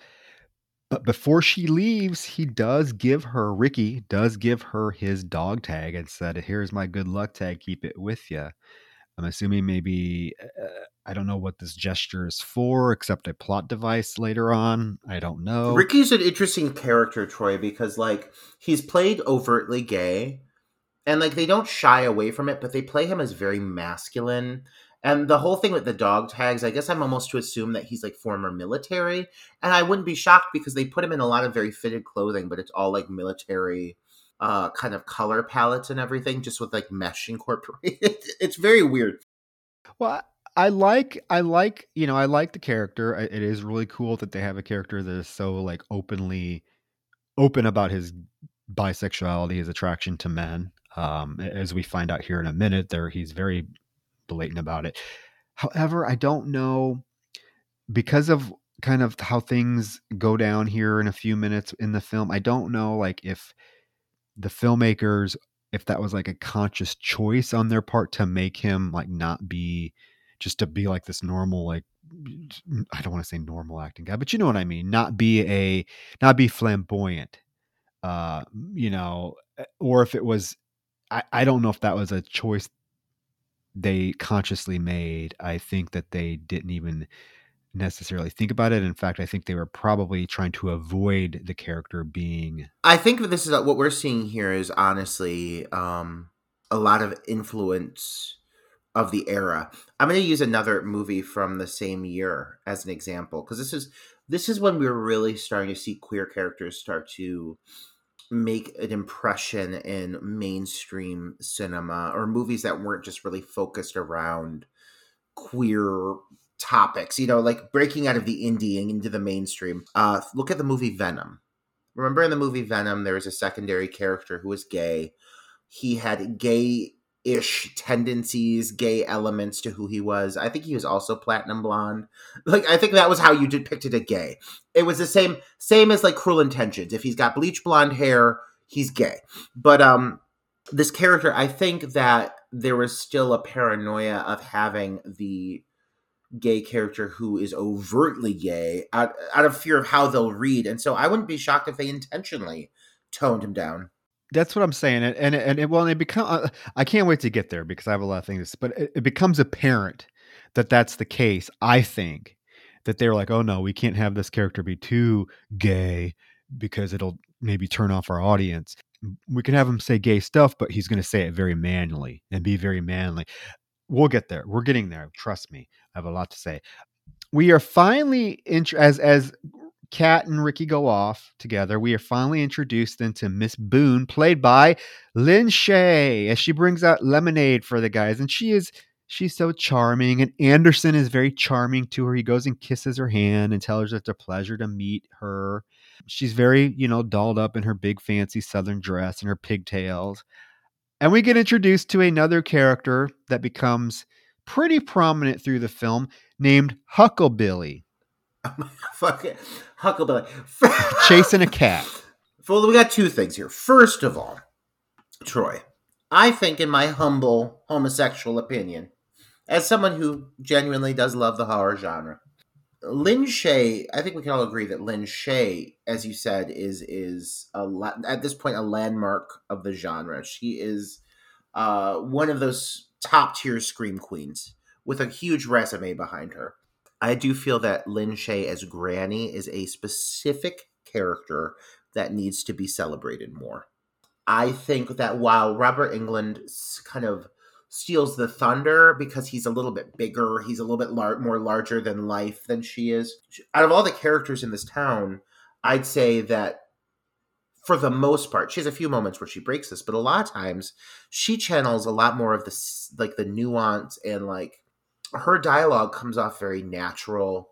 But before she leaves, he does give her, Ricky does give her his dog tag and said, Here's my good luck tag. Keep it with you. I'm assuming maybe, uh, I don't know what this gesture is for, except a plot device later on. I don't know. Ricky's an interesting character, Troy, because like he's played overtly gay, and like they don't shy away from it, but they play him as very masculine, And the whole thing with the dog tags, I guess I'm almost to assume that he's like former military. And I wouldn't be shocked because they put him in a lot of very fitted clothing, but it's all like military uh kind of color palettes and everything, just with like mesh incorporated. it's very weird. Well, I like I like you know I like the character. It is really cool that they have a character that is so like openly open about his bisexuality, his attraction to men. Um, as we find out here in a minute, there he's very blatant about it. However, I don't know because of kind of how things go down here in a few minutes in the film. I don't know like if the filmmakers if that was like a conscious choice on their part to make him like not be just to be like this normal like I don't want to say normal acting guy, but you know what I mean, not be a not be flamboyant. Uh, you know, eh, or if it was I, I don't know if that was a choice they consciously made. I think that they didn't even necessarily think about it. In fact, I think they were probably trying to avoid the character being I think this is what we're seeing here is honestly um, a lot of influence of the era. I'm going to use another movie from the same year as an example because this is this is when we were really starting to see queer characters start to make an impression in mainstream cinema or movies that weren't just really focused around queer topics, you know, like breaking out of the indie and into the mainstream. Uh, look at the movie Venom. Remember in the movie Venom, there was a secondary character who was gay. He had gay ish tendencies, gay elements to who he was. I think he was also platinum blonde. Like I think that was how you depicted a gay. It was the same same as like Cruel Intentions. If he's got bleach blonde hair, he's gay. But um this character, I think that there was still a paranoia of having the gay character who is overtly gay out, out of fear of how they'll read. And so I wouldn't be shocked if they intentionally toned him down. That's what I'm saying, and and, and it, well, it become. Uh, I can't wait to get there because I have a lot of things. But it, it becomes apparent that that's the case. I think that they're like, oh no, we can't have this character be too gay because it'll maybe turn off our audience. We can have him say gay stuff, but he's going to say it very manly and be very manly. We'll get there. We're getting there. Trust me. I have a lot to say. We are finally int- as as Kat and Ricky go off together. We are finally introduced into Miss Boone, played by Lin Shaye, as she brings out lemonade for the guys, and she is she's so charming. And Anderson is very charming to her. He goes and kisses her hand and tells her it's a pleasure to meet her. She's very, you know, dolled up in her big fancy southern dress and her pigtails. And we get introduced to another character that becomes pretty prominent through the film named Hucklebilly. Fuck it. Huckleberry. chasing a cat. Well, we got two things here. First of all, Troy, I think, in my humble homosexual opinion, as someone who genuinely does love the horror genre, Lin Shaye, I think we can all agree that Lin Shaye, as you said, is is a la- at this point a landmark of the genre. She is uh, one of those top tier scream queens with a huge resume behind her. I do feel that Lin Shaye as Granny is a specific character that needs to be celebrated more. I think that while Robert Englund kind of steals the thunder because he's a little bit bigger, he's a little bit lar- more larger than life than she is. Out of all the characters in this town, I'd say that for the most part, she has a few moments where she breaks this, but a lot of times she channels a lot more of the like the nuance and like her dialogue comes off very natural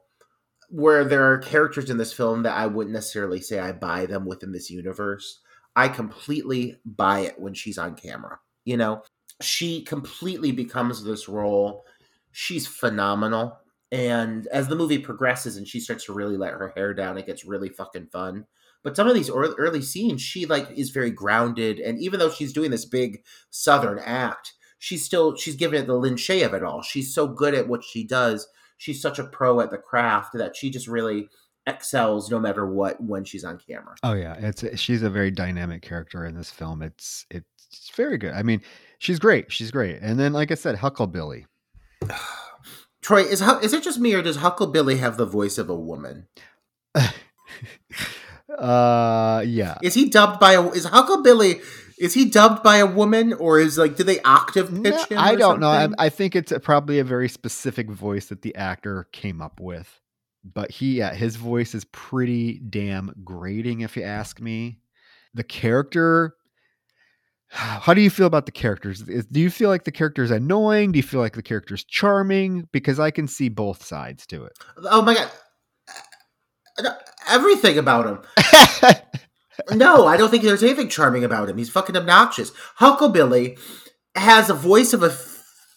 where there are characters in this film that I wouldn't necessarily say I buy them within this universe. I completely buy it when she's on camera. You know, she completely becomes this role. She's phenomenal. And as the movie progresses and she starts to really let her hair down, it gets really fucking fun. But some of these ear- early scenes, she like is very grounded, and even though she's doing this big southern act, she's still she's giving it the Lin Shaye of it all. She's so good at what she does. She's such a pro at the craft that she just really excels no matter what when she's on camera. Oh yeah, it's she's a very dynamic character in this film. It's it's very good. I mean, she's great. She's great. And then, like I said, Hucklebilly. Troy, is is it just me or does Hucklebilly have the voice of a woman? uh, yeah. Is he dubbed by a is Hucklebilly Is he dubbed by a woman, or is like, do they octave pitch No, him? I don't know. I. I think it's a, probably a very specific voice that the actor came up with. But he, yeah, his voice is pretty damn grating, if you ask me. The character. How do you feel about the characters? Is- Do you feel like the character is annoying? Do you feel like the character is charming? Because I can see both sides to it. Oh my god, everything about him. No, I don't think there's anything charming about him. He's fucking obnoxious. Hucklebilly has a voice of a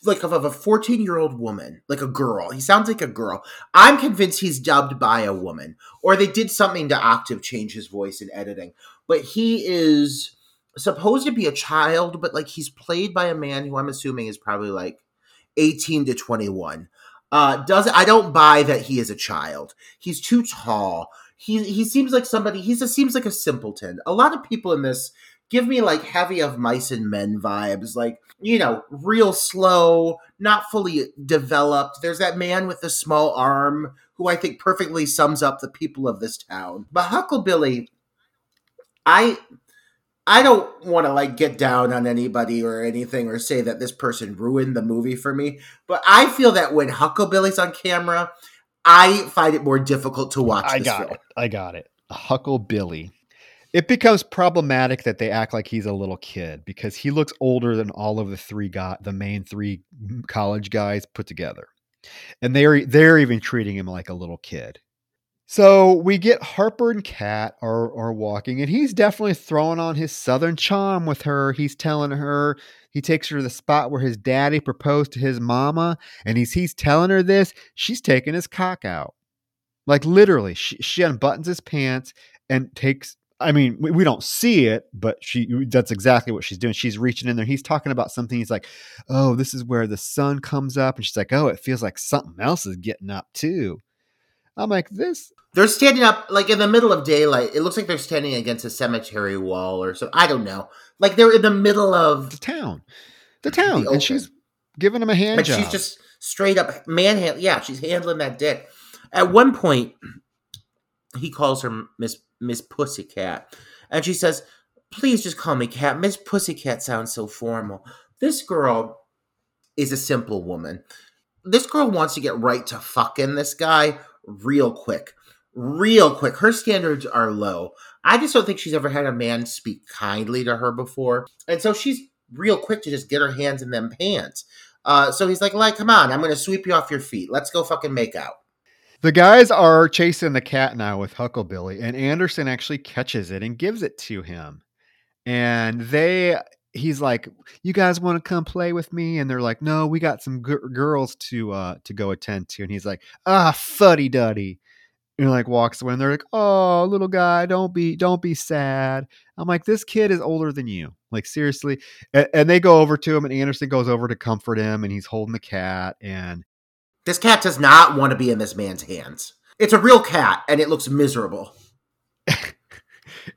like of, of a 14 year old woman, like a girl. He sounds like a girl. I'm convinced he's dubbed by a woman, or they did something to octave change his voice in editing. But he is supposed to be a child, but like he's played by a man who I'm assuming is probably like 18 to 21. Uh, does I don't buy that he is a child. He's too tall. He he seems like somebody. He just seems like a simpleton. A lot of people in this give me like heavy of mice and men vibes. Like you know, real slow, not fully developed. There's that man with the small arm who I think perfectly sums up the people of this town. But Hucklebilly, I I don't want to like get down on anybody or anything or say that this person ruined the movie for me, but I feel that when Hucklebilly's on camera, I find it more difficult to watch. I this got film. it. I got it. Hucklebilly. It becomes problematic that they act like he's a little kid because he looks older than all of the three guy, the main three college guys put together, and they're they're even treating him like a little kid. So we get Harper and Kat are are walking, and he's definitely throwing on his southern charm with her. He's telling her he takes her to the spot where his daddy proposed to his mama, and he's he's telling her this. She's taking his cock out, like literally. She she unbuttons his pants and takes. I mean, we, we don't see it, but she that's exactly what she's doing. She's reaching in there. He's talking about something. He's like, "Oh, this is where the sun comes up," and she's like, "Oh, it feels like something else is getting up too." I'm like, "This They're standing up like in the middle of daylight. It looks like they're standing against a cemetery wall or so. I don't know. Like they're in the middle of the town, the town," open. and she's giving him a hand But job. she's just straight up manhandle. Yeah, she's handling that dick. At one point, he calls her Miss Miss Pussycat, and she says, "Please just call me Cat. Miss Pussycat sounds so formal." This girl is a simple woman. This girl wants to get right to fucking this guy real quick, real quick. Her standards are low. I just don't think she's ever had a man speak kindly to her before, and so she's real quick to just get her hands in them pants. Uh, so he's like, like, come on, I'm gonna sweep you off your feet. Let's go fucking make out. The guys are chasing the cat now with Hucklebilly, and Anderson actually catches it and gives it to him. And they, he's like, "You guys want to come play with me?" And they're like, "No, we got some g- girls to uh to go attend to." And he's like, "Ah, fuddy duddy," and like walks away. And they're like, "Oh, little guy, don't be don't be sad." I'm like, "This kid is older than you." Like seriously, and, and they go over to him, and Anderson goes over to comfort him, and he's holding the cat, and This cat does not want to be in this man's hands. It's a real cat, and it looks miserable.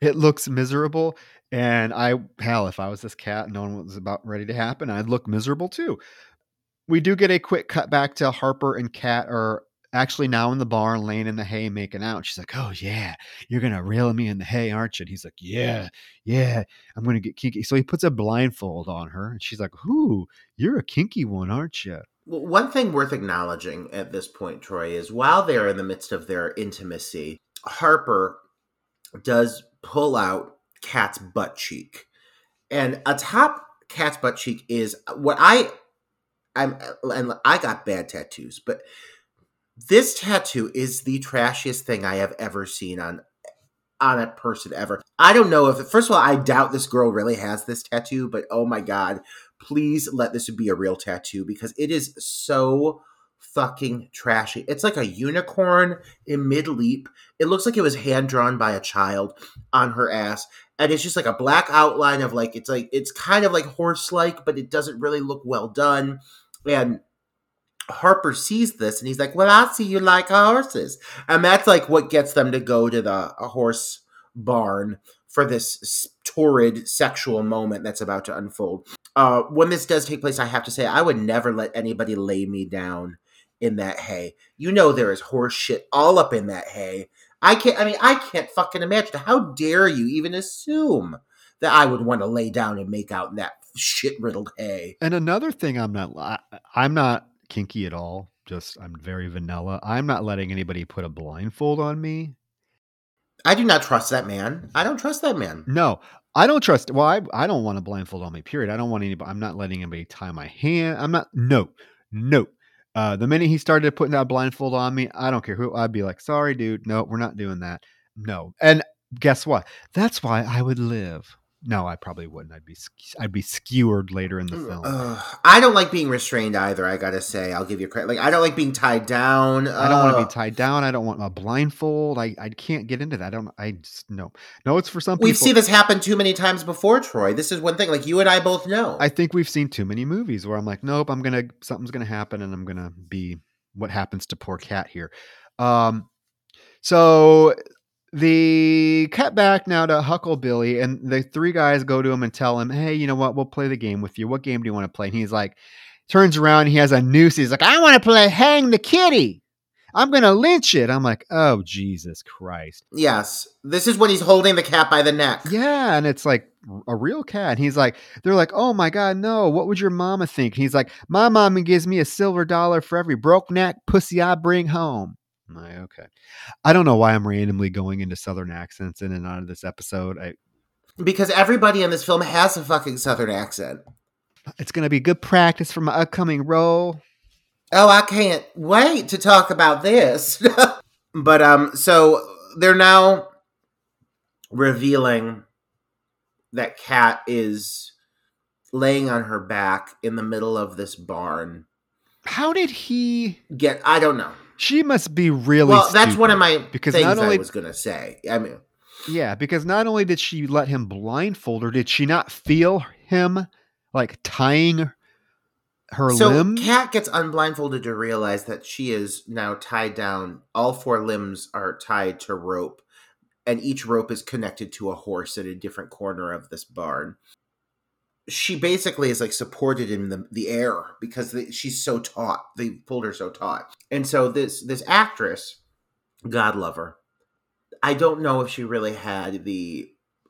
it looks miserable. And I, hell, if I was this cat, knowing what was about ready to happen, I'd look miserable too. We do get a quick cut back to Harper and Cat are actually now in the barn, laying in the hay, making out. She's like, "Oh yeah, you're gonna reel me in the hay, aren't you?" And he's like, "Yeah, yeah, I'm gonna get kinky." So he puts a blindfold on her, and she's like, "Ooh, you're a kinky one, aren't you?" Well, One thing worth acknowledging at this point, Troy, is while they're in the midst of their intimacy, Harper does pull out Cat's butt cheek. And atop Cat's butt cheek is what I I'm and I got bad tattoos, but this tattoo is the trashiest thing I have ever seen on on a person ever. I don't know if first of all, I doubt this girl really has this tattoo, but oh my god, please let this be a real tattoo because it is so fucking trashy. It's like a unicorn in mid leap. It looks like it was hand drawn by a child on her ass. And it's just like a black outline of like it's like it's kind of like horse like, but it doesn't really look well done. And Harper sees this and he's like, Well, I see you like horses. And that's like what gets them to go to the horse barn for this torrid sexual moment that's about to unfold. Uh, when this does take place, I have to say, I would never let anybody lay me down in that hay. You know, there is horse shit all up in that hay. I can't, I mean, I can't fucking imagine. How dare you even assume that I would want to lay down and make out in that shit riddled hay. And another thing, I'm not. I, I'm not kinky at all. Just I'm very vanilla. I'm not letting anybody put a blindfold on me. I do not trust that man. I don't trust that man. No, I don't trust. Well, I I don't want a blindfold on me. Period. I don't want anybody. I'm not letting anybody tie my hand. I'm not. No, no. Uh, the minute he started putting that blindfold on me, I don't care who. I'd be like, sorry, dude. No, we're not doing that. No. And guess what? That's why I would live. No, I probably wouldn't. I'd be I'd be skewered later in the film. Ugh. I don't like being restrained either. I gotta say, I'll give you credit. Like I don't like being tied down. I don't want to be tied down. I don't want a blindfold. I, I can't get into that. I don't. I just no. No, it's for some We've people. seen this happen too many times before, Troy. This is one thing. Like you and I both know. I think we've seen too many movies where I'm like, nope, I'm gonna something's gonna happen, and I'm gonna be what happens to poor cat here. Um, so the cut back now to Hucklebilly, and the three guys go to him and tell him, hey, you know what? We'll play the game with you. What game do you want to play? And he's like, turns around, he has a noose. He's like, I want to play Hang the Kitty. I'm gonna lynch it. I'm like, oh Jesus Christ. yes, this is when he's holding the cat by the neck. Yeah, and it's like a real cat. He's like, they're like, oh my god, no. What would your mama think? And he's like, my mama gives me a silver dollar for every broke neck pussy I bring home. I'm like, okay. I don't know why I'm randomly going into southern accents in and out of this episode. I, Because everybody in this film has a fucking southern accent. it's gonna be good practice for my upcoming role. Oh, I can't wait to talk about this. but um so they're now revealing that Cat is laying on her back in the middle of this barn. How did he? Get I don't know. She must be really. well, that's one of my because things not only I was gonna say. I mean Yeah, because not only did she let him blindfold her, did she not feel him like tying her so limbs? Cat gets unblindfolded to realize that she is now tied down. All four limbs are tied to rope, and each rope is connected to a horse at a different corner of this barn. She basically is like supported in the, the air because she's so taut. They pulled her so taut, and so this this actress, God love her, I don't know if she really had the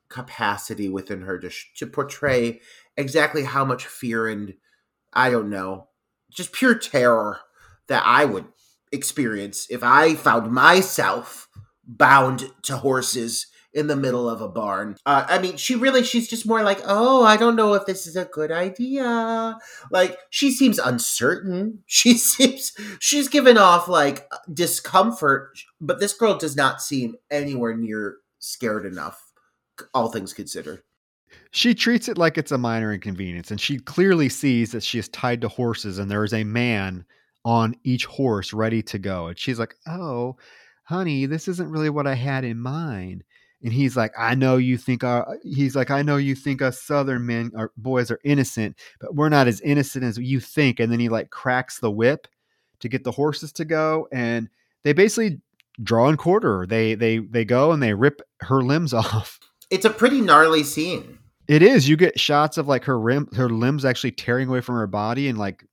capacity within her to to portray exactly how much fear and I don't know, just pure terror that I would experience if I found myself bound to horses in the middle of a barn. Uh, I mean, she really, she's just more like, oh, I don't know if this is a good idea. Like, she seems uncertain. She seems, she's given off like discomfort, but this girl does not seem anywhere near scared enough, all things considered. She treats it like it's a minor inconvenience, and she clearly sees that she is tied to horses, and there is a man on each horse ready to go. And she's like, "Oh, honey, this isn't really what I had in mind." And he's like, "I know you think our," he's like, "I know you think us Southern men or boys are innocent, but we're not as innocent as you think." And then he like cracks the whip to get the horses to go, and they basically draw and quarter. They they they go and they rip her limbs off. It's a pretty gnarly scene. It is. You get shots of like her rim, her limbs actually tearing away from her body, and like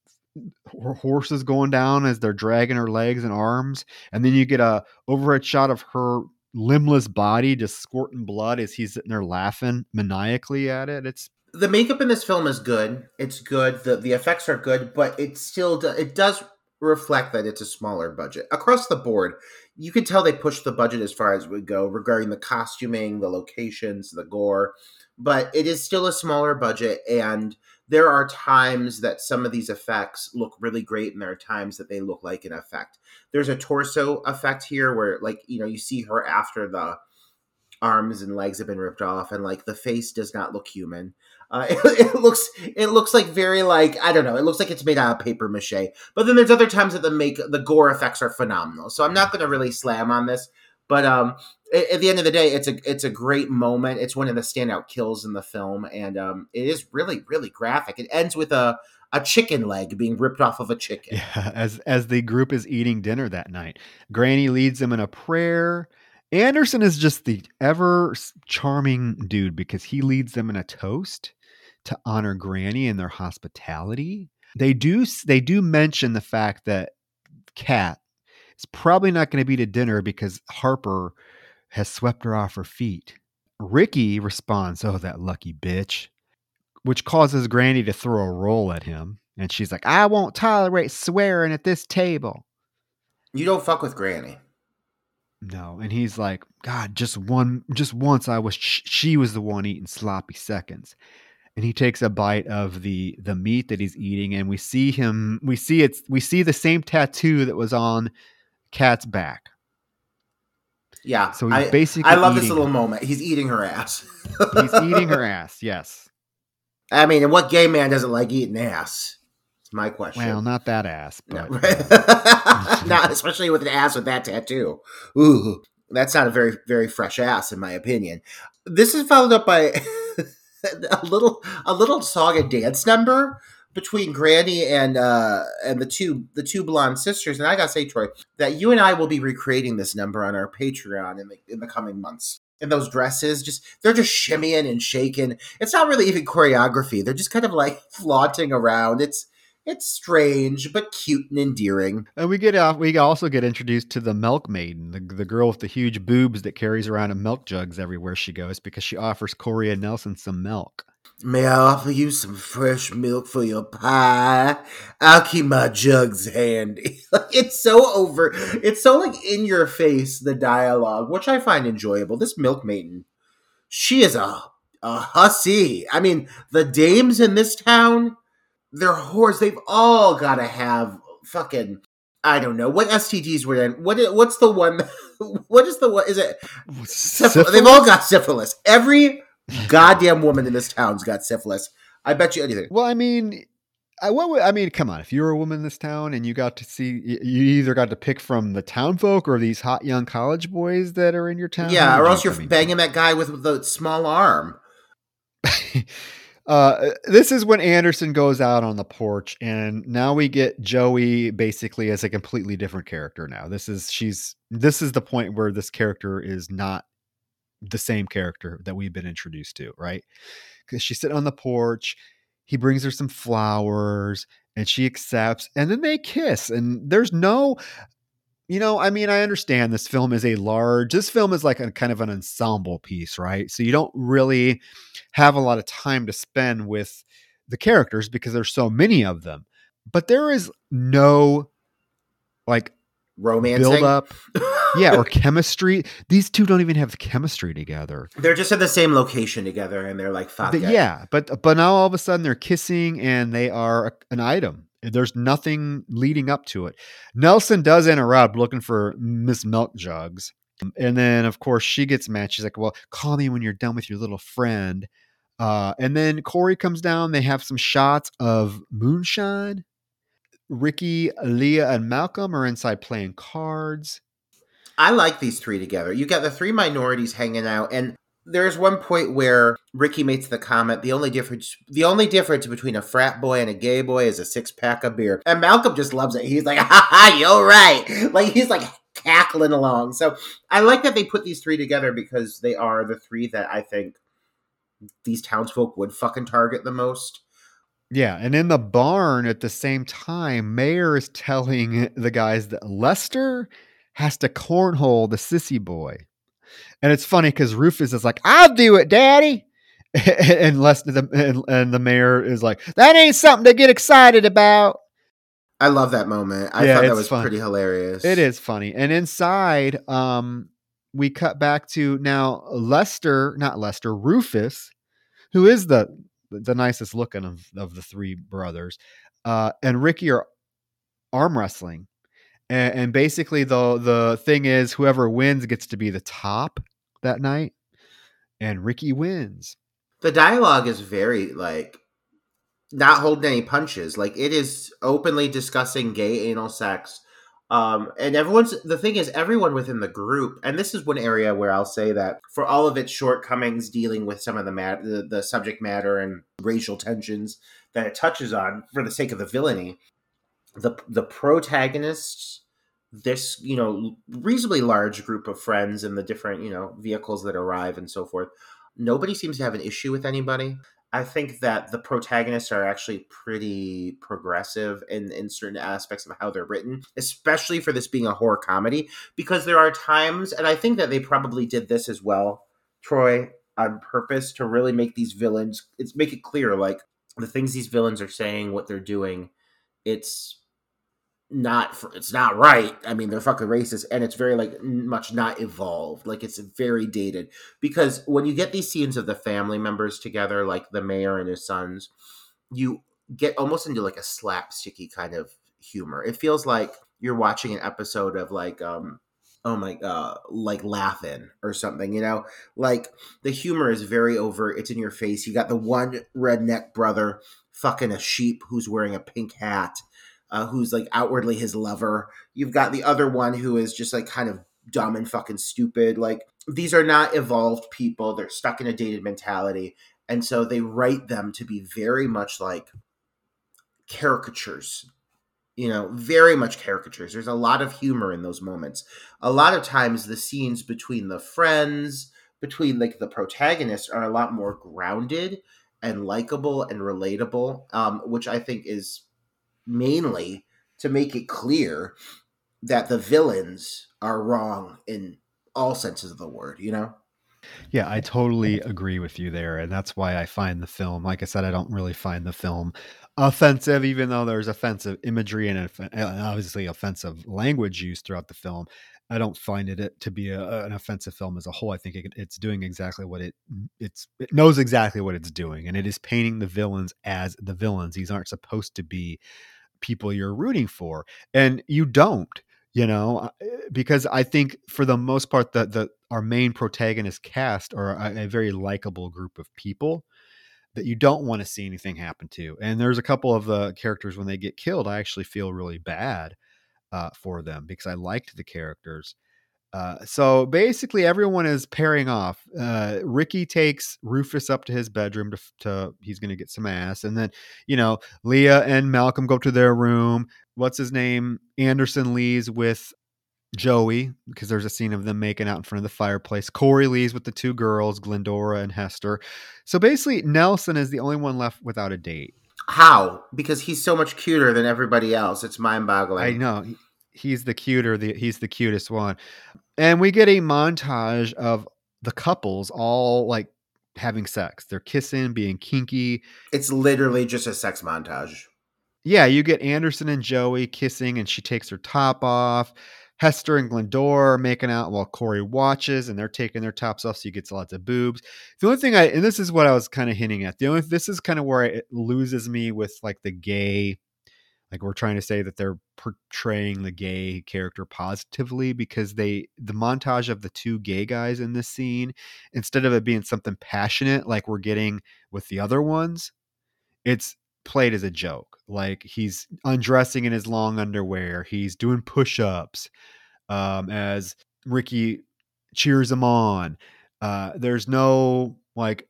her horses going down as they're dragging her legs and arms, and then you get a overhead shot of her limbless body just squirting blood as he's sitting there laughing maniacally at it. It's the makeup in this film is good. It's good. the The effects are good, but it still do, it does reflect that it's a smaller budget across the board. You can tell they pushed the budget as far as it would go regarding the costuming, the locations, the gore, but it is still a smaller budget. And there are times that some of these effects look really great, and there are times that they look like an effect. There's a torso effect here where, like, you know, you see her after the arms and legs have been ripped off and like the face does not look human. Uh, it, it looks it looks like very like i don't know it looks like it's made out of paper mache but then there's other times that the make the gore effects are phenomenal. So i'm not going to really slam on this but um at, the end of the day it's a it's a great moment it's one of the standout kills in the film and um it is really really graphic it ends with a a chicken leg being ripped off of a chicken yeah, as as the group is eating dinner that night. Granny leads them in a prayer. Anderson is just the ever charming dude because he leads them in a toast to honor Granny and their hospitality. They do they do mention the fact that Cat is probably not going to be to dinner because Harper has swept her off her feet. Ricky responds, "Oh, that lucky bitch," which causes Granny to throw a roll at him, and she's like, "I won't tolerate swearing at this table." You don't fuck with Granny. No, and he's like, God, just one, just once, I was, sh- she was the one eating sloppy seconds, and he takes a bite of the the meat that he's eating, and we see him, we see it's, we see the same tattoo that was on Cat's back. Yeah. So he's I, basically I love this little her. moment. He's eating her ass. He's eating her ass. Yes. I mean, and what gay man doesn't like eating ass? It's my question. Well, not that ass, No, but right. not especially with an ass with that tattoo. Ooh, that's not a very very fresh ass, in my opinion. This is followed up by a little a little song and dance number between Granny and uh and the two the two blonde sisters. And I gotta say, Troy, that you and I will be recreating this number on our Patreon in the in the coming months. And those dresses, just they're just shimmying and shaking. It's not really even choreography. They're just kind of like flaunting around. It's it's strange but cute and endearing. and we get off. We also get introduced to the milk maiden, the, the girl with the huge boobs that carries around a milk jugs everywhere she goes because she offers Corey and Nelson some milk. May I offer you some fresh milk for your pie? I'll keep my jugs handy. It's so over. It's so like in your face the dialogue, which I find enjoyable. This milk maiden, she is a a hussy. I mean, the dames in this town, they're whores. They've all got to have fucking. I don't know what STDs were in. What what's the one? What is the one? Is it syphilis? They've all got syphilis. Every goddamn woman in this town's got syphilis. I bet you anything. Well, I mean, I what would, I mean, come on. If you were a woman in this town and you got to see, you either got to pick from the town folk or these hot young college boys that are in your town. Yeah, or else you- you're I mean, banging that guy with the small arm. uh, this is when Anderson goes out on the porch, and now we get Joey basically as a completely different character. Now this is she's this is the point where this character is not the same character that we've been introduced to, right? Because she's sitting on the porch, he brings her some flowers, and she accepts, and then they kiss, and there's no. You know, I mean, I understand this film is a large. This film is like a kind of an ensemble piece, right? So you don't really have a lot of time to spend with the characters because there's so many of them. But there is no like romance build up, yeah, or chemistry. These two don't even have chemistry together. They're just at the same location together, and they're like, "Fuck But it." yeah, but but now all of a sudden they're kissing and they are a- an item. There's nothing leading up to it. Nelson does interrupt looking for Miss Milk Jugs. And then, of course, she gets mad. She's like, Well, call me when you're done with your little friend. Uh, and then Corey comes down. They have some shots of moonshine. Ricky, Leah, and Malcolm are inside playing cards. I like these three together. You got the three minorities hanging out, and there's one point where Ricky makes the comment: the only difference, the only difference between a frat boy and a gay boy is a six pack of beer. And Malcolm just loves it. He's like, "Ha ha, you're right!" Like he's like cackling along. So I like that they put these three together because they are the three that I think these townsfolk would fucking target the most. Yeah, and in the barn at the same time, Mayor is telling the guys that Lester has to cornhole the sissy boy. And it's funny because Rufus is like, I'll do it, Daddy. and Lester the, and, and the mayor is like, that ain't something to get excited about. I love that moment. I Yeah, thought that was fun. pretty hilarious. It is funny. And inside, um, we cut back to now Lester, not Lester, Rufus, who is the the nicest looking of, of the three brothers, uh, and Ricky are arm wrestling. And, and basically the the thing is whoever wins gets to be the top that night. And Ricky wins. the dialogue is very like not holding any punches like it is openly discussing gay anal sex um and everyone's the thing is everyone within the group and this is one area where i'll say that for all of its shortcomings dealing with some of the mat the, the subject matter and racial tensions that it touches on for the sake of the villainy the the protagonists this you know reasonably large group of friends and the different you know vehicles that arrive and so forth nobody seems to have an issue with anybody. I think that the protagonists are actually pretty progressive in, in certain aspects of how they're written, especially for this being a horror comedy, because there are times, and I think that they probably did this as well, Troy. on purpose to really make these villains it's make it clear like the things these villains are saying, what they're doing, it's not for, it's not right. I mean, they're fucking racist, and it's very like much not evolved. Like it's very dated because when you get these scenes of the family members together, like the mayor and his sons, you get almost into like a slapsticky kind of humor. It feels like you're watching an episode of like um oh my uh like laughing or something you know like the humor is very over it's in your face you got the one redneck brother fucking a sheep who's wearing a pink hat uh, who's like outwardly his lover you've got the other one who is just like kind of dumb and fucking stupid like these are not evolved people they're stuck in a dated mentality and so they write them to be very much like caricatures you know, very much caricatures. There's a lot of humor in those moments. A lot of times, the scenes between the friends, between like the protagonists, are a lot more grounded and likable and relatable, um, which I think is mainly to make it clear that the villains are wrong in all senses of the word. You know. Yeah, I totally agree with you there. And that's why I find the film, like I said, I don't really find the film offensive, even though there's offensive imagery and obviously offensive language used throughout the film. I don't find it to be a, an offensive film as a whole. I think it, it's doing exactly what it it's it knows exactly what it's doing, and it is painting the villains as the villains. These aren't supposed to be people you're rooting for, and you don't you know uh, because i think for the most part the, the our main protagonist cast are a, a very likable group of people that you don't want to see anything happen to and there's a couple of the characters when they get killed i actually feel really bad uh, for them because i liked the characters uh, so basically, everyone is pairing off. Uh, Ricky takes Rufus up to his bedroom to, to he's going to get some ass, and then you know Leah and Malcolm go to their room. What's his name? Anderson leaves with Joey because there's a scene of them making out in front of the fireplace. Corey leaves with the two girls, Glendora and Hester. So basically, Nelson is the only one left without a date. How? Because he's so much cuter than everybody else. It's mind-boggling. I know he's the cuter the he's the cutest one. And we get a montage of the couples all like having sex. They're kissing being kinky. It's literally just a sex montage. Yeah you get anderson and joey kissing and she takes her top off. Hester and glendora are making out while corey watches and they're taking their tops off so you get lots of boobs. The only thing i and this is what i was kind of hinting at. The only this is kind of where it loses me with like the gay like we're trying to say that they're portraying the gay character positively because they the montage of the two gay guys in this scene instead of it being something passionate like we're getting with the other ones it's played as a joke. Like he's undressing in his long underwear he's doing push-ups um, as ricky cheers him on. Uh, there's no like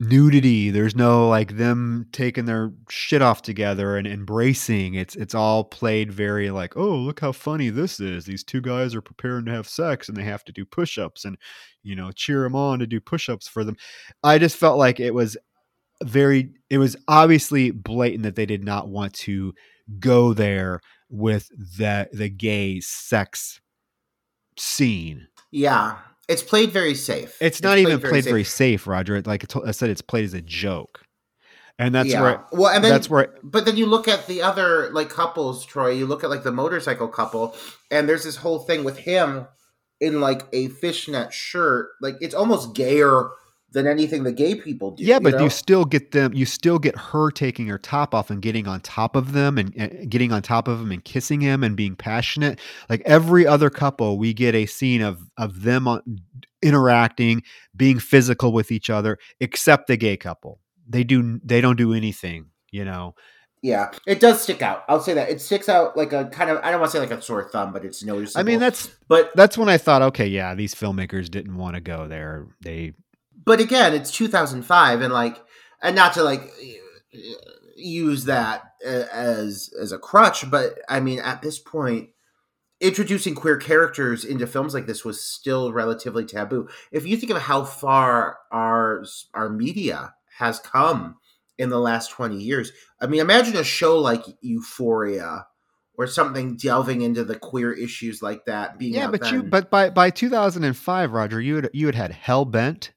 nudity. There's no like them taking their shit off together and embracing. It's it's all played very like oh look how funny this is. These two guys are preparing to have sex and they have to do push-ups and you know cheer them on to do push-ups for them. I just felt like it was very it was obviously blatant that they did not want to go there with the the gay sex scene. Yeah it's played very safe. It's, it's not played even very played safe. very safe, Roger. Like I said, it's played as a joke, and that's yeah. where. Well, and then, that's where. but then you look at the other like couples, Troy. You look at like the motorcycle couple, and there's this whole thing with him in like a fishnet shirt. Like it's almost gayer than anything the gay people do. Yeah, but you, know? you, still get them. You still get her taking her top off and getting on top of them and, and, getting on top of him and kissing him and being passionate. Like every other couple, we get a scene of of them on, interacting, being physical with each other, except the gay couple. They do. They don't do anything. You know. Yeah, it does stick out. I'll say that it sticks out like a kind of I don't want to say like a sore thumb, but it's noticeable. I mean, that's but that's when I thought, okay, yeah, these filmmakers didn't want to go there. They but again, it's 2005, and like, and not to like use that as as a crutch, but I mean, at this point, introducing queer characters into films like this was still relatively taboo. If you think of how far our our media has come in the last 20 years, I mean, imagine a show like Euphoria or something delving into the queer issues like that being yeah but then. you but by by 2005 roger you had you had had hellbent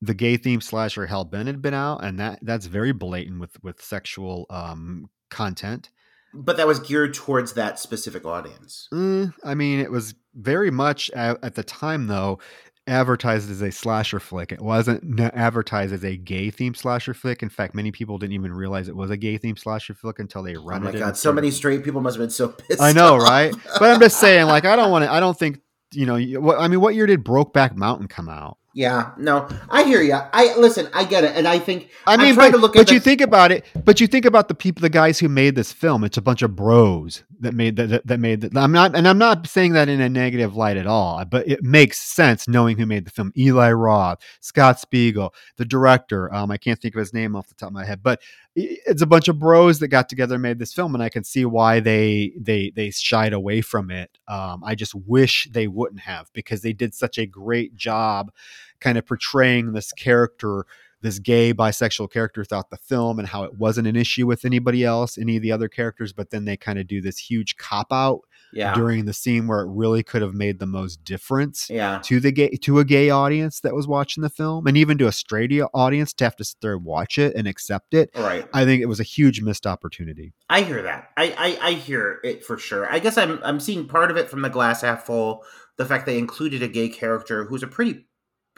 the gay theme slasher Hellbent had been out, and that that's very blatant with with sexual um, content. But that was geared towards that specific audience. Mm, I mean, it was very much at, at the time though advertised as a slasher flick. It wasn't advertised as a gay themed slasher flick. In fact, many people didn't even realize it was a gay themed slasher flick until they run Oh my it. god, so many straight people must have been so pissed. I know, off. right? But I'm just saying, like, I don't want to. I don't think you know. I mean, what year did Brokeback Mountain come out? Yeah, no, I hear you. I listen, I get it, and I think I mean, but, to look but you the- think about it. But you think about the people, the guys who made this film. It's a bunch of bros that made that. That, that made. The, I'm not, and I'm not saying that in a negative light at all. But it makes sense knowing who made the film: Eli Roth, Scott Spiegel, the director. Um, I can't think of his name off the top of my head, but it's a bunch of bros that got together and made this film, and I can see why they they they shied away from it. Um, I just wish they wouldn't have because they did such a great job, kind of portraying this character this gay bisexual character throughout the film and how it wasn't an issue with anybody else, any of the other characters, but then they kind of do this huge cop out yeah, during the scene where it really could have made the most difference yeah, to the gay to a gay audience that was watching the film and even to a straight audience to have to sit there and watch it and accept it. right. I think it was a huge missed opportunity. I hear that. I, I I hear it for sure. I guess I'm I'm seeing part of it from the glass half full. The fact they included a gay character who's a pretty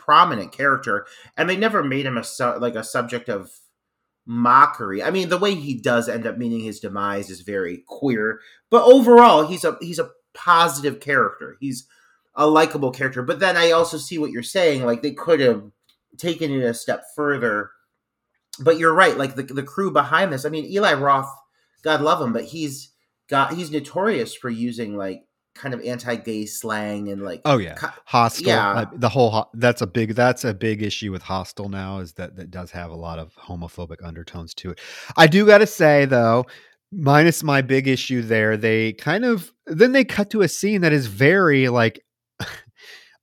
prominent character, and they never made him a su- like a subject of mockery. I mean, the way he does end up meaning his demise is very queer, but overall, he's a he's a positive character. He's a likable character. But then I also see what you're saying. Like they could have taken it a step further. But you're right. Like the the crew behind this. I mean, Eli Roth, God love him, but he's got he's notorious for using like kind of anti-gay slang and like Oh yeah. co- Hostel. Yeah. uh, the whole ho- that's a big that's a big issue with Hostel now is that that does have a lot of homophobic undertones to it. I do got to say though, minus my big issue there, they kind of then they cut to a scene that is very like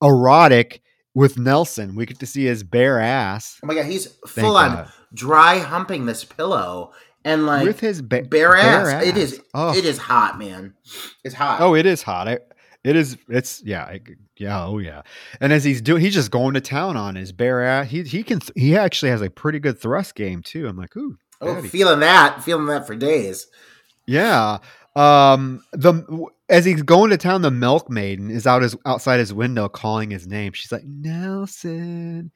erotic with Nelson. We get to see his bare ass. oh my god, he's Thank full on God. dry humping this pillow and like with his ba- bare ass. It is Oh. it is hot, man. It's hot. Oh, it is hot. I, it is. It's yeah. I, yeah. Oh yeah. And as he's doing, he's just going to town on his bare ass. He he can. He actually has a pretty good thrust game too. I'm like, ooh, Oh, daddy. feeling that, feeling that for days. yeah. Um. The as he's going to town, the milkmaiden is out his outside his window calling his name. She's like Nelson.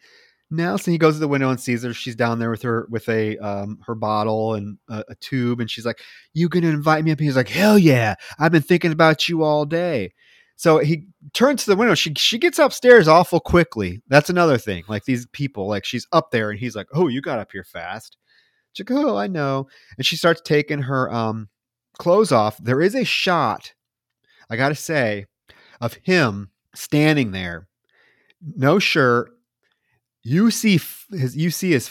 Nelson. He goes to the window and sees her. She's down there with her with a um her bottle and a, a tube, and she's like, "You gonna invite me up?" He's like, "Hell yeah! I've been thinking about you all day." So he turns to the window. She she gets upstairs awful quickly. That's another thing. Like these people, like she's up there, and he's like, "Oh, you got up here fast." She's like, "Oh, I know." And she starts taking her um clothes off. There is a shot, I gotta say, of him standing there, no shirt. You see his, you see his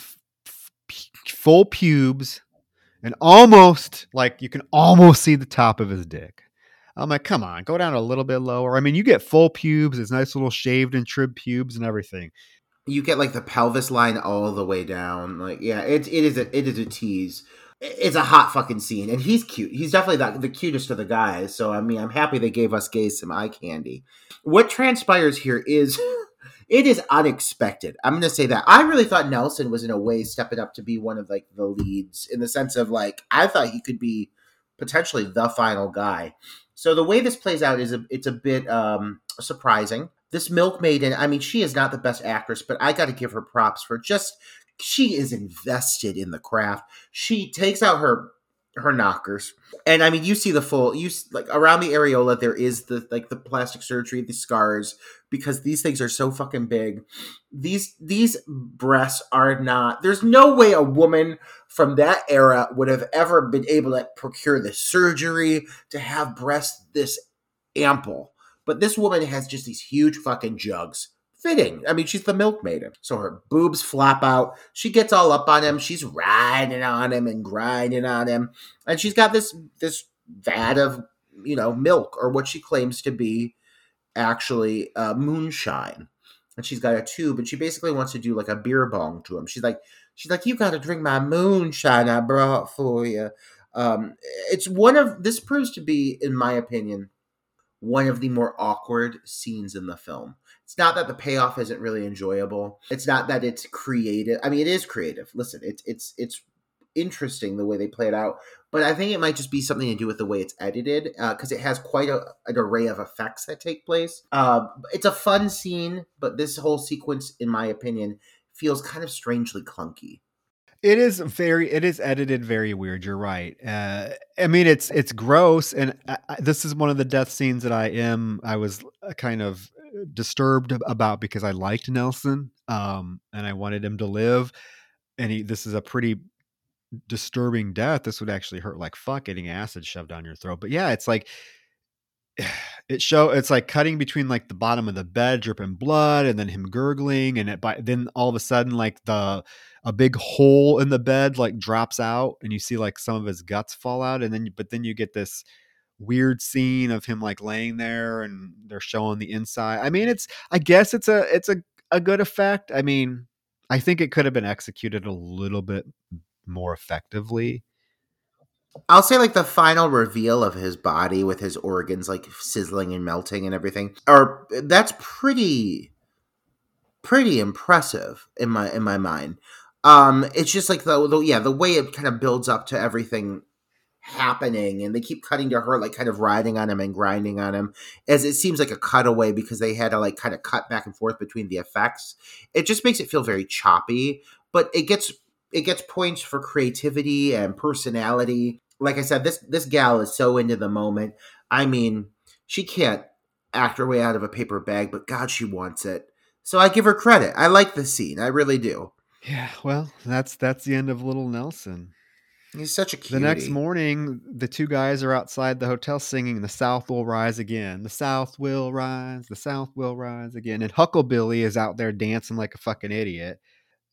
full pubes, and almost like you can almost see the top of his dick. I'm like, come on, go down a little bit lower. I mean, you get full pubes, his nice little shaved and trimmed pubes and everything. You get like the pelvis line all the way down. Like, yeah, it it is a it is a tease. It's a hot fucking scene, and he's cute. He's definitely the, the cutest of the guys. So I mean, I'm happy they gave us gays some eye candy. What transpires here is it is unexpected. I'm going to say that. I really thought Nelson was in a way stepping up to be one of like the leads in the sense of like I thought he could be potentially the final guy. So the way this plays out is a, it's a bit um, surprising. This milkmaiden, I mean, she is not the best actress, but I got to give her props for just she is invested in the craft. She takes out her her knockers, and I mean, you see the full you like around the areola. There is the like the plastic surgery, the scars, because these things are so fucking big. These these breasts are not. There's no way a woman from that era would have ever been able to procure the surgery to have breasts this ample. But this woman has just these huge fucking jugs. Fitting. I mean, she's the milkmaiden. So her boobs flop out. She gets all up on him. She's riding on him and grinding on him. And she's got this this vat of, you know, milk or what she claims to be actually uh, moonshine. And she's got a tube and she basically wants to do like a beer bong to him. She's like, she's like, you got to drink my moonshine I brought for you. Um, it's one of this proves to be, in my opinion, one of the more awkward scenes in the film. It's not that the payoff isn't really enjoyable. It's not that it's creative. I mean, it is creative. Listen, it's it's it's interesting the way they play it out, but I think it might just be something to do with the way it's edited because uh, it has quite a, an array of effects that take place. Uh, it's a fun scene, but this whole sequence, in my opinion, feels kind of strangely clunky. It is very. It is edited very weird. You're right. Uh, I mean, it's it's gross, and I, I, this is one of the death scenes that I am. I was uh, kind of disturbed about because I liked Nelson, um, and I wanted him to live. And he, this is a pretty disturbing death. This would actually hurt like fuck getting acid shoved down your throat. But yeah, it's like it show it's like cutting between like the bottom of the bed dripping blood and then him gurgling and it by then all of a sudden like the a big hole in the bed like drops out and you see like some of his guts fall out and then but then you get this weird scene of him like laying there and they're showing the inside. I mean it's I guess it's a it's a a good effect. I mean, I think it could have been executed a little bit more effectively. I'll say like the final reveal of his body with his organs like sizzling and melting and everything. Or that's pretty pretty impressive in my in my mind. Um, it's just like the, the yeah the way it kind of builds up to everything happening and they keep cutting to her like kind of riding on him and grinding on him as it seems like a cutaway because they had to like kind of cut back and forth between the effects. It just makes it feel very choppy but it gets it gets points for creativity and personality. Like i said this this gal is so into the moment. I mean she can't act her way out of a paper bag but god she wants it. So i give her credit. I like the scene. I really do. Yeah, well, that's that's the end of Little Nelson. He's such a cutie. The next morning, the two guys are outside the hotel singing "The South Will Rise Again." The South will rise. The South will rise again. And Hucklebilly is out there dancing like a fucking idiot.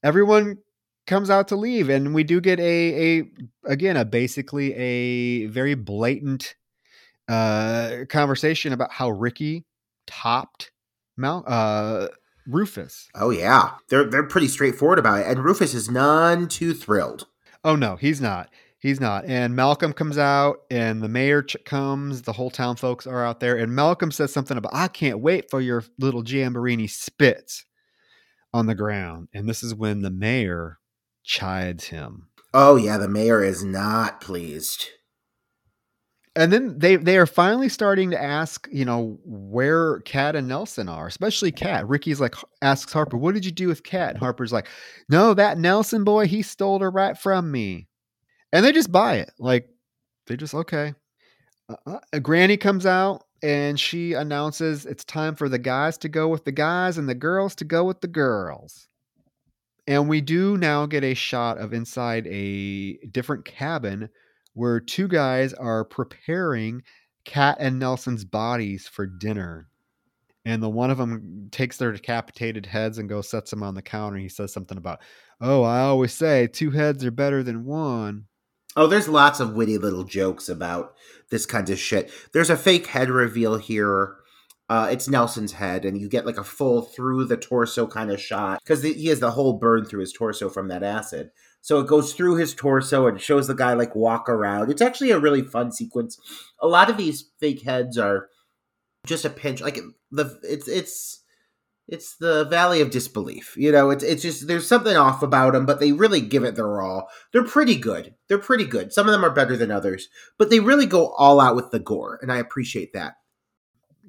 Everyone comes out to leave, and we do get a a again a basically a very blatant uh, conversation about how Ricky topped Mount uh, Rufus. Oh yeah, they're they're pretty straightforward about it, and Rufus is none too thrilled. Oh no, he's not. He's not. And Malcolm comes out, and the mayor ch- comes. The whole town folks are out there, and Malcolm says something about, "I can't wait for your little jamboree." Spits on the ground, and this is when the mayor chides him. Oh yeah, the mayor is not pleased and then they they are finally starting to ask, you know, where Cat and Nelson are, especially Cat. Ricky's like asks Harper, "What did you do with Cat?" And Harper's like, "No, that Nelson boy, he stole her right from me." And they just buy it. Like they just okay. Uh, Granny comes out and she announces it's time for the guys to go with the guys and the girls to go with the girls. And we do now get a shot of inside a different cabin where two guys are preparing Cat and Nelson's bodies for dinner. And the one of them takes their decapitated heads and goes sets them on the counter. He says something about, "Oh, I always say two heads are better than one." Oh, there's lots of witty little jokes about this kind of shit. There's a fake head reveal here. Uh, it's Nelson's head, and you get like a full through the torso kind of shot because he has the whole burn through his torso from that acid. So it goes through his torso and shows the guy like walk around. It's actually a really fun sequence. A lot of these fake heads are just a pinch. Like the it's it's it's the valley of disbelief. You know, it's it's just there's something off about them, but they really give it their all. They're pretty good. They're pretty good. Some of them are better than others, but they really go all out with the gore, and I appreciate that.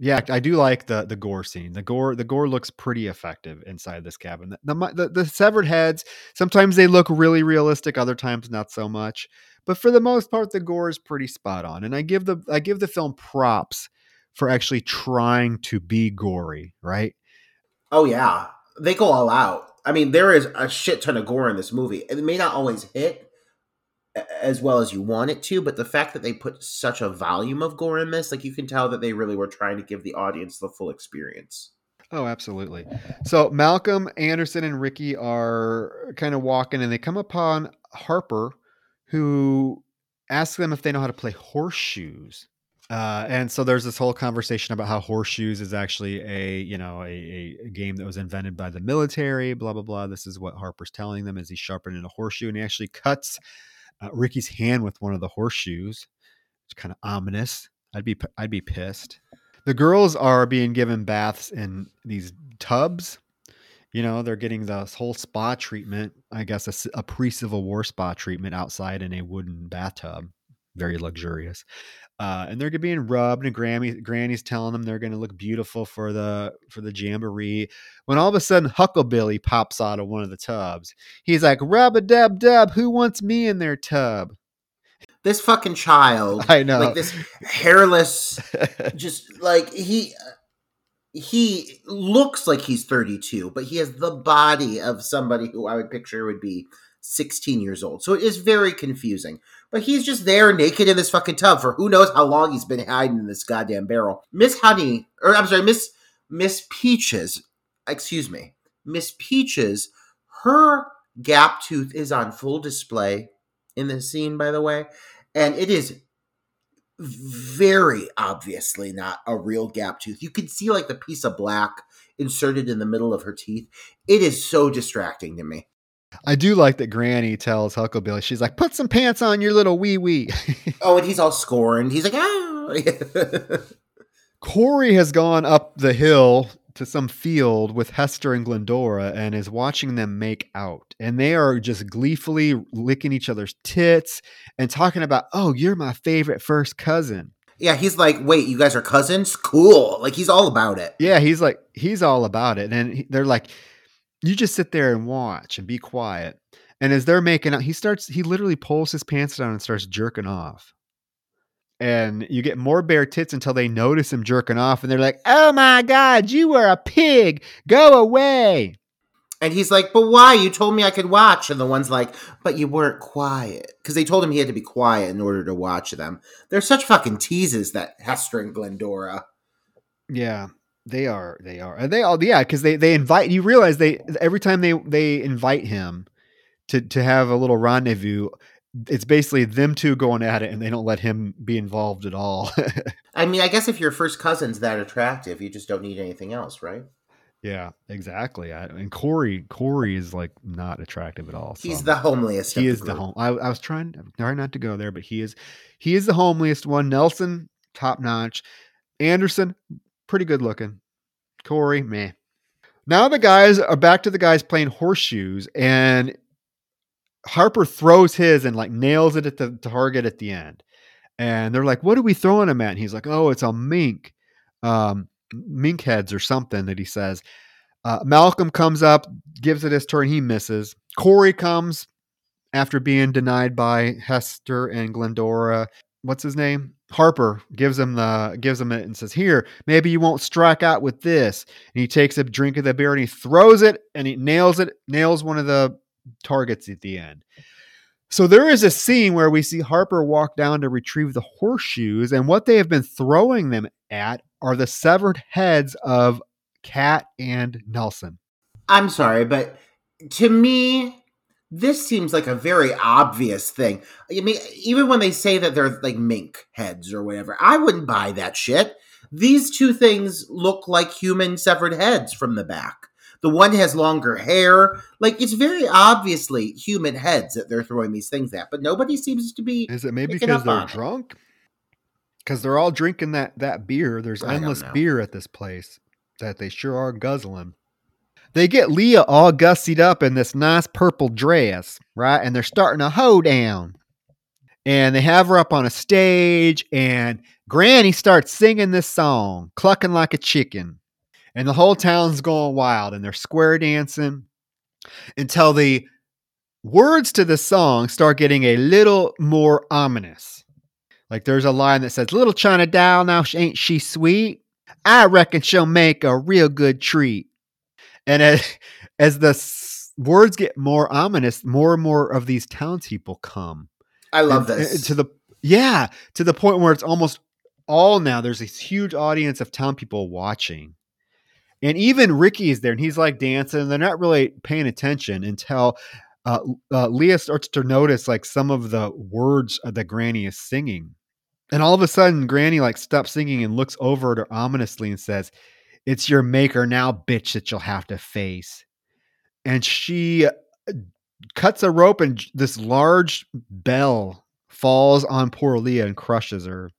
Yeah, I do like the the gore scene. The gore the gore looks pretty effective inside this cabin. The, the, the severed heads sometimes they look really realistic, other times not so much. But for the most part, the gore is pretty spot on, and I give the I give the film props for actually trying to be gory. Right? Oh yeah, they go all out. I mean, there is a shit ton of gore in this movie. It may not always hit, as well as you want it to, but the fact that they put such a volume of gore in this, like you can tell that they really were trying to give the audience the full experience. Oh, absolutely. So Malcolm, Anderson, and Ricky are kind of walking, and they come upon Harper, who asks them if they know how to play horseshoes. Uh, and so there's this whole conversation about how horseshoes is actually a you know a, a, game that was invented by the military. Blah blah blah. This is what Harper's telling them as he's sharpening a horseshoe, and he actually cuts uh, Ricky's hand with one of the horseshoes. It's kind of ominous. I'd be I'd be pissed. The girls are being given baths in these tubs. You know, they're getting this whole spa treatment. I guess a pre-Civil War spa treatment outside in a wooden bathtub, very luxurious. Uh, and they're being rubbed, and Granny, Granny's telling them they're going to look beautiful for the for the jamboree. When all of a sudden, Hucklebilly pops out of one of the tubs. He's like, "Rub a dub dub, who wants me in their tub?" This fucking child, I know. like this hairless, just like he he looks like he's 32 but he has the body of somebody who i would picture would be 16 years old so it is very confusing but he's just there naked in this fucking tub for who knows how long he's been hiding in this goddamn barrel miss honey or i'm sorry miss miss peaches excuse me miss peaches her gap tooth is on full display in this scene by the way and it is very obviously not a real gap tooth. You can see like the piece of black inserted in the middle of her teeth. It is so distracting to me. I do like that Granny tells Huckleberry, she's like, put some pants on your little wee wee. Oh, and he's all scorned. He's like, ah. Corey has gone up the hill to some field with Hester and Glendora and is watching them make out. And they are just gleefully licking each other's tits and talking about, oh, you're my favorite first cousin. yeah, he's like, wait, you guys are cousins? Cool. Like he's all about it. Yeah, he's like, he's all about it. And they're like, you just sit there and watch and be quiet. And as they're making out, he starts, he literally pulls his pants down and starts jerking off. And you get more bare tits until they notice him jerking off and they're like, oh my God, you were a pig. Go away. And he's like, but why? You told me I could watch. And the one's like, but you weren't quiet. Because they told him he had to be quiet in order to watch them. They're such fucking teases, that Hester and Glendora. Yeah, they are. They are. And they all, yeah, because they, they invite, you realize they, every time they, they invite him to, to have a little rendezvous, it's basically them two going at it and they don't let him be involved at all. I mean, I guess if your first cousin's that attractive, you just don't need anything else, right? yeah, exactly. I, and Corey, Corey is like not attractive at all. He's the homeliest. he is the group. home. I, I was trying, trying not to go there, but he is, he is the homeliest one. Nelson, top notch. Anderson, pretty good looking. Corey, meh. Now the guys are back to the guys playing horseshoes, and Harper throws his and like nails it at the target at the end. And they're like, "What are we throwing him at?" And he's like, "Oh, it's a mink, um, mink heads or something." That he says. Uh, Malcolm comes up, gives it his turn. He misses. Corey comes after being denied by Hester and Glendora. What's his name? Harper gives him the gives him it and says, "Here, maybe you won't strike out with this." And he takes a drink of the beer and he throws it and he nails it, nails one of the targets at the end. So there is a scene where we see Harper walk down to retrieve the horseshoes, and what they have been throwing them at are the severed heads of Cat and Nelson. I'm sorry, but to me, this seems like a very obvious thing. I mean, even when they say that they're like mink heads or whatever, I wouldn't buy that shit. These two things look like human severed heads from the back. The one has longer hair. Like, it's very obviously human heads that they're throwing these things at, but nobody seems to be. Is it maybe because they're drunk? Because they're all drinking that that beer. There's endless beer at this place that they sure are guzzling. They get Leah all gussied up in this nice purple dress, right? And they're starting a hoedown. And they have her up on a stage, and Granny starts singing this song, clucking like a chicken. And the whole town's going wild, and they're square dancing until the words to the song start getting a little more ominous. Like there's a line that says, Little China doll, now ain't she sweet? I reckon she'll make a real good treat. And as, as the s- words get more ominous, more and more of these townspeople come. I love And- this. and to the yeah, to the point where it's almost all now. There's this huge audience of town people watching, and even Ricky is there, and he's like dancing. And they're not really paying attention until uh, uh, Leah starts to notice like some of the words that Granny is singing, and all of a sudden, Granny like stops singing and looks over at her ominously and says, "It's your maker now, bitch, that you'll have to face." And she uh, cuts a rope, and this large bell falls on poor Leah and crushes her.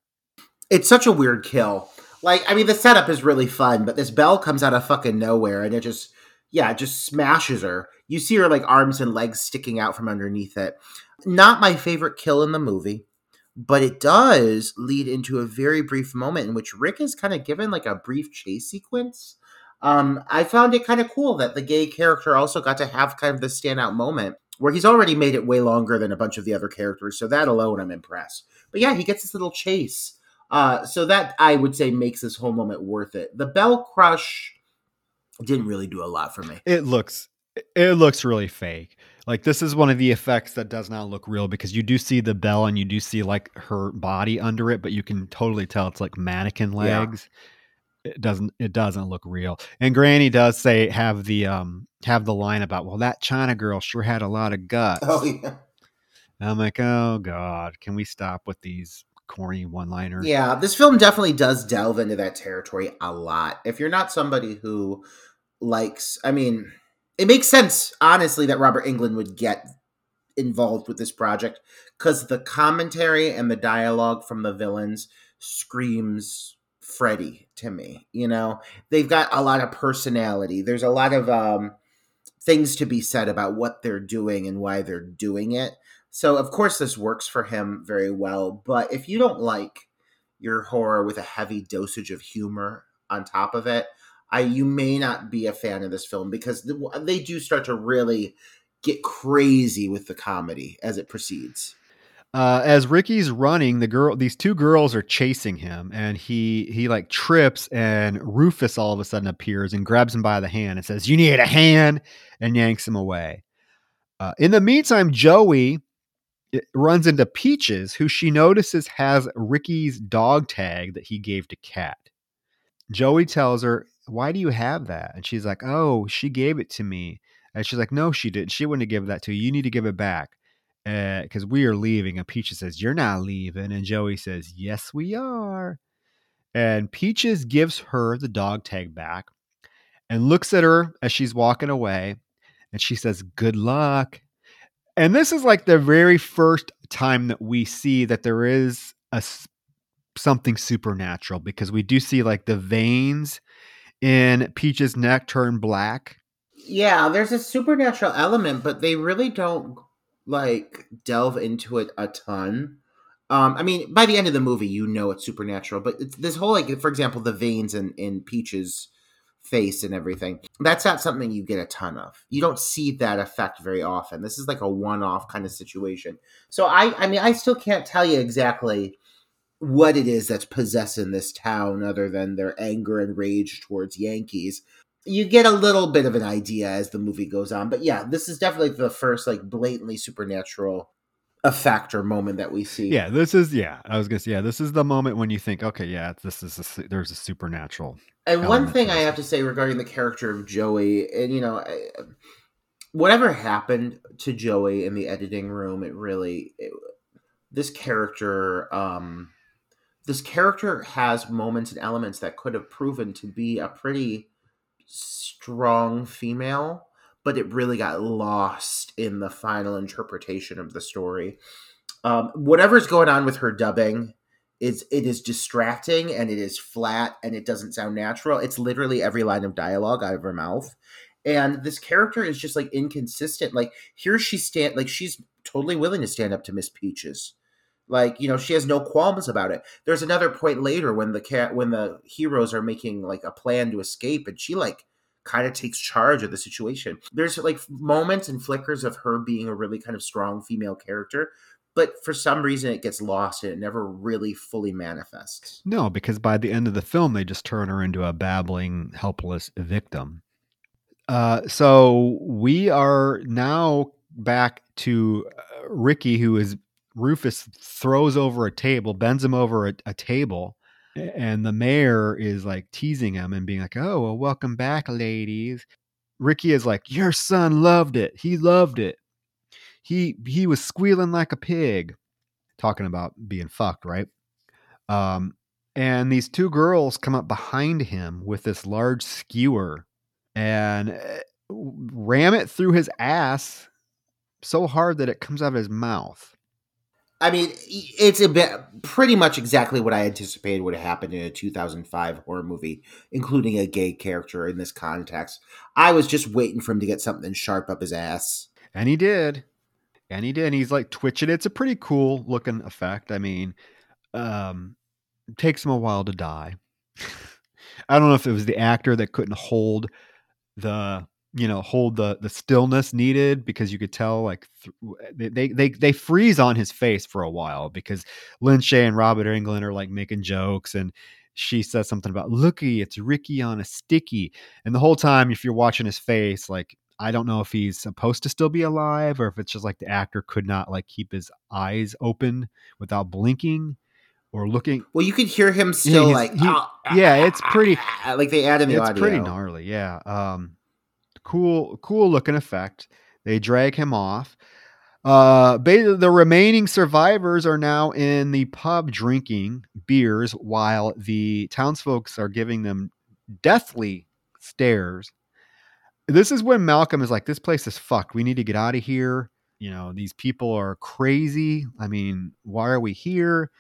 it's such a weird kill. Like, I mean, the setup is really fun, but this bell comes out of fucking nowhere and it just, yeah, it just smashes her. You see her like arms and legs sticking out from underneath it. Not my favorite kill in the movie, but it does lead into a very brief moment in which Rick is kind of given like a brief chase sequence. Um, I found it kind of cool that the gay character also got to have kind of the standout moment where he's already made it way longer than a bunch of the other characters. So that alone, I'm impressed. But yeah, he gets this little chase. Uh, so that I would say makes this whole moment worth it. The Bell Crush didn't really do a lot for me. It looks it looks really fake. Like this is one of the effects that does not look real because you do see the bell and you do see like her body under it, but you can totally tell it's like mannequin legs. Yeah. It doesn't it doesn't look real. And Granny does say have the um have the line about, well, that China girl sure had a lot of guts. Oh yeah. And I'm like, oh God, can we stop with these corny one liners? Yeah, this film definitely does delve into that territory a lot. If you're not somebody who likes I mean it makes sense, honestly, that Robert Englund would get involved with this project because the commentary and the dialogue from the villains screams Freddy to me. You know, they've got a lot of personality. There's a lot of um, things to be said about what they're doing and why they're doing it. So, of course, this works for him very well. But if you don't like your horror with a heavy dosage of humor on top of it, I you may not be a fan of this film because they do start to really get crazy with the comedy as it proceeds. Uh, as Ricky's running, the girl, these two girls are chasing him, and he he like trips, and Rufus all of a sudden appears and grabs him by the hand and says, "You need a hand," and yanks him away. Uh, in the meantime, Joey runs into Peaches, who she notices has Ricky's dog tag that he gave to Kat. Joey tells her why do you have that? And she's like, oh, she gave it to me. And she's like, no, she didn't. She wouldn't have given that to you. You need to give it back because uh, we are leaving. And Peaches says, you're not leaving. And Joey says, yes, we are. And Peaches gives her the dog tag back and looks at her as she's walking away. And she says, good luck. And this is like the very first time that we see that there is a something supernatural because we do see like the veins in Peach's neck turn black. Yeah, there's a supernatural element, but they really don't like delve into it a ton. Um, I mean, by the end of the movie, you know it's supernatural, but it's this whole like, for example, the veins in in Peach's face and everything. That's not something you get a ton of. You don't see that effect very often. This is like a one-off kind of situation. So I, I mean, I still can't tell you exactly what it is that's possessing this town other than their anger and rage towards Yankees. You get a little bit of an idea as the movie goes on. But yeah, this is definitely the first like blatantly supernatural effect or moment that we see. Yeah, this is yeah. I was gonna say yeah. This is the moment when you think, okay, yeah, this is a, there's a supernatural. And one thing I have to say regarding the character of Joey, and you know, whatever happened to Joey in the editing room, it really it, this character um this character has moments and elements that could have proven to be a pretty strong female, but it really got lost in the final interpretation of the story. Um, whatever's going on with her dubbing is it is distracting and it is flat and it doesn't sound natural. It's literally every line of dialogue out of her mouth. And this character is just like inconsistent. Like here she stand like she's totally willing to stand up to Miss Peaches like you know she has no qualms about it. There's another point later when the cat when the heroes are making like a plan to escape and she like kind of takes charge of the situation. There's like moments and flickers of her being a really kind of strong female character but for some reason it gets lost and it never really fully manifests. No because by the end of the film they just turn her into a babbling helpless victim. Uh, so we are now back to uh, Ricky, who is Rufus throws over a table, bends him over a, a, table, and the mayor is like teasing him and being like, "Oh, well, welcome back, ladies." Ricky is like, "Your son loved it. He loved it. He he was squealing like a pig." Talking about being fucked, right? Um, and these two girls come up behind him with this large skewer and eh, ram it through his ass so hard that it comes out of his mouth I mean, it's a bit pretty much exactly what I anticipated would happen in a 2005 horror movie, including a gay character in this context. I was just waiting for him to get something sharp up his ass. And he did. And he did. And he's like twitching. It's a pretty cool looking effect. I mean, um, takes him a while to die. I don't know if it was the actor that couldn't hold the you know hold the the stillness needed because you could tell like th- they they they freeze on his face for a while because Lin Shaye and Robert Englund are like making jokes and she says something about looky it's Ricky on a sticky and the whole time if you're watching his face like I don't know if he's supposed to still be alive or if it's just like the actor could not like keep his eyes open without blinking or looking. Well, you could hear him still he's- like, he- "Ah, yeah, it's pretty- ah," like they add in the it's audio. pretty gnarly yeah um cool cool looking effect. They drag him off. Uh the remaining survivors are now in the pub drinking beers while the townsfolk are giving them deathly stares. This is when malcolm is like this place is fucked. We need to get out of here. You know these people are crazy. I mean why are we here?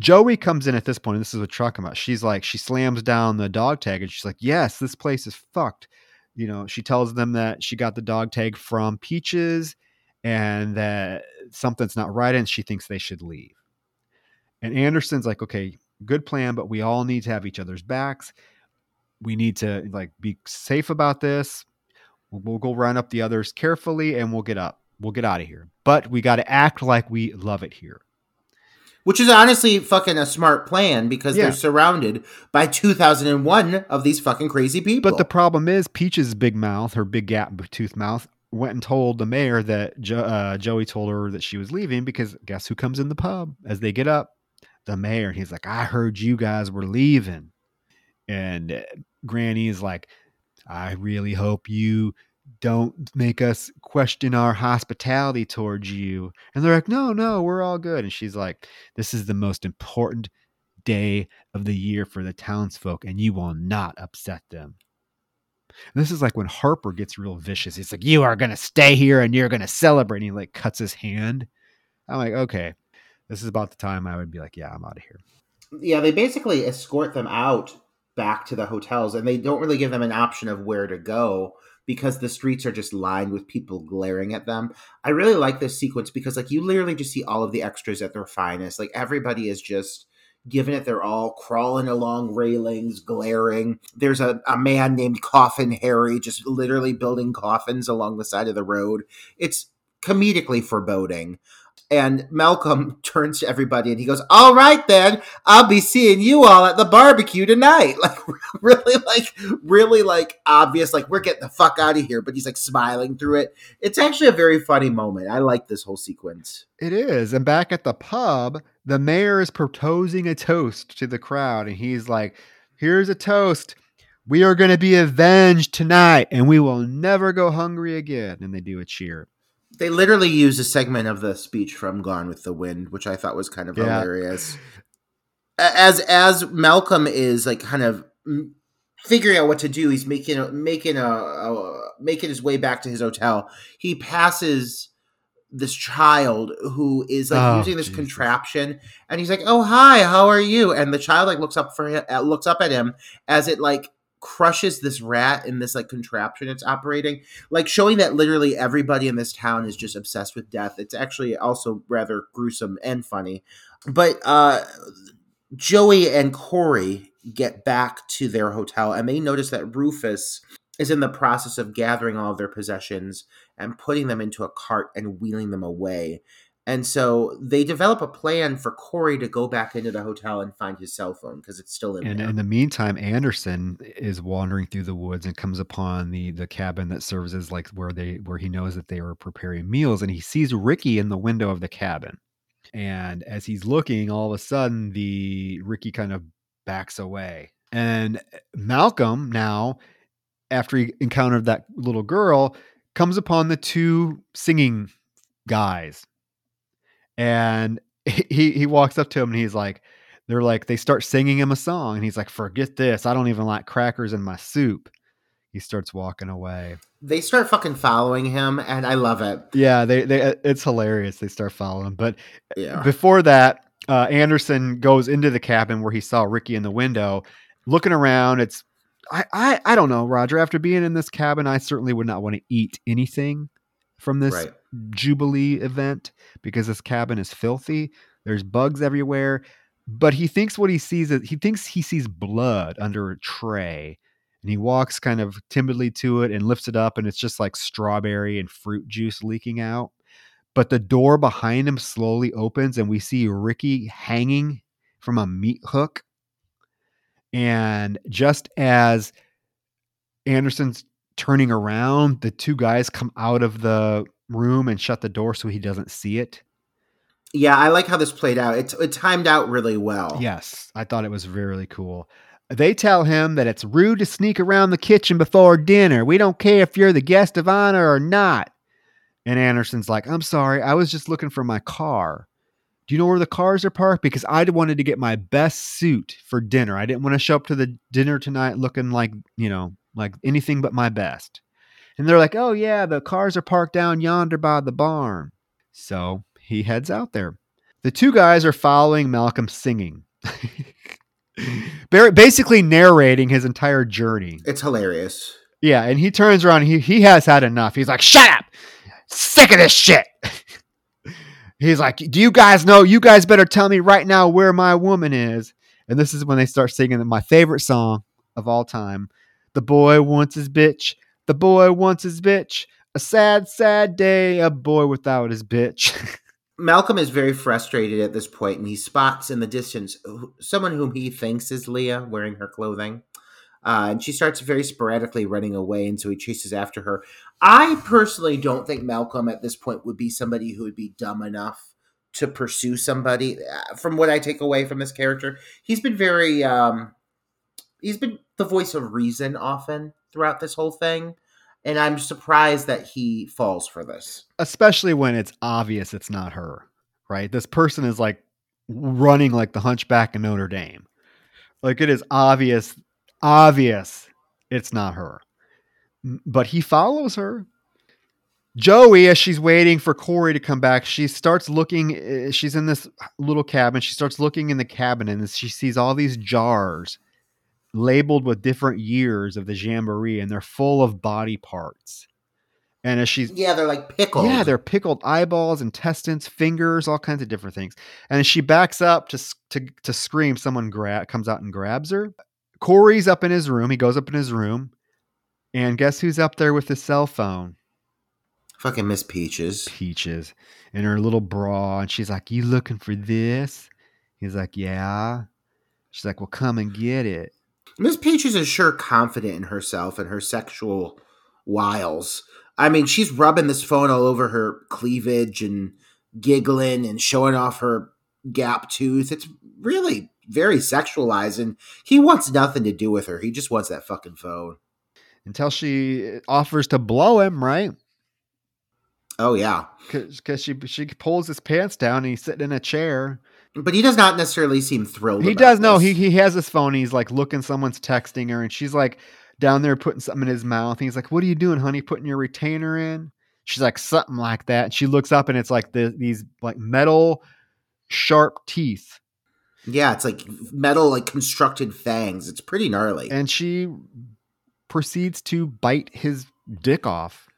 Joey comes in at this point, and this is what talking about. She's like, she slams down the dog tag and she's like, Yes, this place is fucked. You know, she tells them that she got the dog tag from Peaches and that something's not right and she thinks they should leave. And Anderson's like, Okay, good plan, but we all need to have each other's backs. We need to like be safe about this. We'll, we'll go run up the others carefully and we'll get up. We'll get out of here. But we got to act like we love it here. Which is honestly fucking a smart plan because Yeah. they're surrounded by 2001 of these fucking crazy people. But the problem is, Peach's big mouth, her big gap tooth mouth, went and told the mayor that jo- uh, Joey told her that she was leaving because guess who comes in the pub as they get up? The mayor. He's like, I heard you guys were leaving. And uh, Granny is like, I really hope you don't make us question our hospitality towards you. And they're like, no, no, we're all good. And she's like, this is the most important day of the year for the townsfolk, and you will not upset them. And this is like when Harper gets real vicious. He's like, You are going to stay here and you're going to celebrate. And he like cuts his hand. I'm like, Okay, this is about the time I would be like, Yeah, I'm out of here. yeah, they basically escort them out back to the hotels and they don't really give them an option of where to go because the streets are just lined with people glaring at them. I really like this sequence because like you literally just see all of the extras at their finest. Like everybody is just giving it their all, crawling along railings, glaring. There's a, a man named Coffin Harry just literally building coffins along the side of the road. It's comedically foreboding. And Malcolm turns to everybody and he goes, All right, then, I'll be seeing you all at the barbecue tonight. Like, really, like, really, like, obvious, like, we're getting the fuck out of here. But he's like smiling through it. It's actually a very funny moment. I like this whole sequence. It is. And back at the pub, the mayor is proposing a toast to the crowd. And he's like, Here's a toast. We are going to be avenged tonight and we will never go hungry again. And they do a cheer. They literally use a segment of the speech from Gone with the Wind, which I thought was kind of Yeah. hilarious. As as Malcolm is like kind of figuring out what to do, he's making a, making a, a making his way back to his hotel. He passes this child who is like Oh, using this contraption, and he's like, "Oh hi, how are you?" And the child like looks up for him, uh, looks up at him as it like crushes this rat in this like contraption it's operating like showing that literally everybody in this town is just obsessed with death. It's actually also rather gruesome and funny. But uh Joey and Corey get back to their hotel and they notice that Rufus is in the process of gathering all of their possessions and putting them into a cart and wheeling them away. And so they develop a plan for Corey to go back into the hotel and find his cell phone because it's still in there. And there. in the meantime, Anderson is wandering through the woods and comes upon the the cabin that serves as like where they where he knows that they were preparing meals, and he sees Ricky in the window of the cabin. And as he's looking, all of a sudden, the Ricky kind of backs away, and eh, Malcolm now, after he encountered that little girl, comes upon the two singing guys, and he he walks up to him and he's like they're like they start singing him a song and he's like forget this i don't even like crackers in my soup he starts walking away. They start fucking following him, and I love it. Yeah, they they it's hilarious. They start following, but Yeah. before that, uh, Anderson goes into the cabin where he saw Ricky in the window, looking around. It's I, I I don't know, Roger. After being in this cabin, I certainly would not want to eat anything from this Right. Jubilee event because this cabin is filthy. There's bugs everywhere. But he thinks what he sees is he thinks he sees blood under a tray. And he walks kind of timidly to it and lifts it up, and it's just like strawberry and fruit juice leaking out. But the door behind him slowly opens, and we see Ricky hanging from a meat hook. And just as Anderson's turning around, the two guys come out of the room and shut the door so he doesn't see it. Yeah, I like how this played out. It, it timed out really well. Yes, I thought it was really cool. They tell him that it's rude to sneak around the kitchen before dinner. We don't care if you're the guest of honor or not. And Anderson's like, I'm sorry, I was just looking for my car. Do you know where the cars are parked? Because I wanted to get my best suit for dinner. I didn't want to show up to the dinner tonight looking like, you know, like anything but my best. And they're like, oh, yeah, the cars are parked down yonder by the barn. So he heads out there. The two guys are following Malcolm singing, basically narrating his entire journey. It's hilarious. Yeah, and he turns around. He he has had enough. He's like, "Shut up! Sick of this shit." He's like, "Do you guys know? You guys better tell me right now where my woman is." And this is when they start singing my favorite song of all time. The boy wants his bitch. The boy wants his bitch. A sad, sad day. A boy without his bitch. Malcolm is very frustrated at this point, and he spots in the distance someone whom he thinks is Leah wearing her clothing. Uh, and she starts very sporadically running away, and so he chases after her. I personally don't think Malcolm at this point would be somebody who would be dumb enough to pursue somebody. Uh, From what I take away from this character, he's been very, um, he's been the voice of reason often throughout this whole thing, and I'm surprised that he falls for this. Especially when it's obvious it's not her, right? This person is like running like the hunchback in Notre Dame. Like it is obvious, obvious it's not her. But he follows her. Joey, as she's waiting for Corey to come back, she starts looking. uh, She's in this little cabin. She starts looking in the cabin and she sees all these jars labeled with different years of the jamboree, and they're full of body parts. And as she's Yeah, they're like pickled. yeah, they're pickled eyeballs, intestines, fingers, all kinds of different things. And as she backs up to to to scream, someone gra- comes out and grabs her. Corey's up in his room. He goes up in his room, and guess who's up there with his cell phone? fucking Miss Peaches. Peaches in her little bra, and she's like, "You looking for this?" He's like, "Yeah." She's like, "Well, come and get it." Miss Peaches is sure confident in herself and her sexual wiles. I mean, she's rubbing this phone all over her cleavage and giggling and showing off her gap tooth. It's really very sexualized, and he wants nothing to do with her. He just wants that fucking phone. Until she offers to blow him, right? Oh yeah, Because she she pulls his pants down and he's sitting in a chair. But he does not necessarily seem thrilled. He does know this. he he has his phone. He's like looking, someone's texting her, and she's like down there putting something in his mouth. And he's like, "What are you doing, honey? Putting your retainer in?" She's like, "Something like that." And she looks up, and it's like the, these like metal sharp teeth, Yeah, it's like metal, like constructed fangs. It's pretty gnarly. and she proceeds to bite his dick off,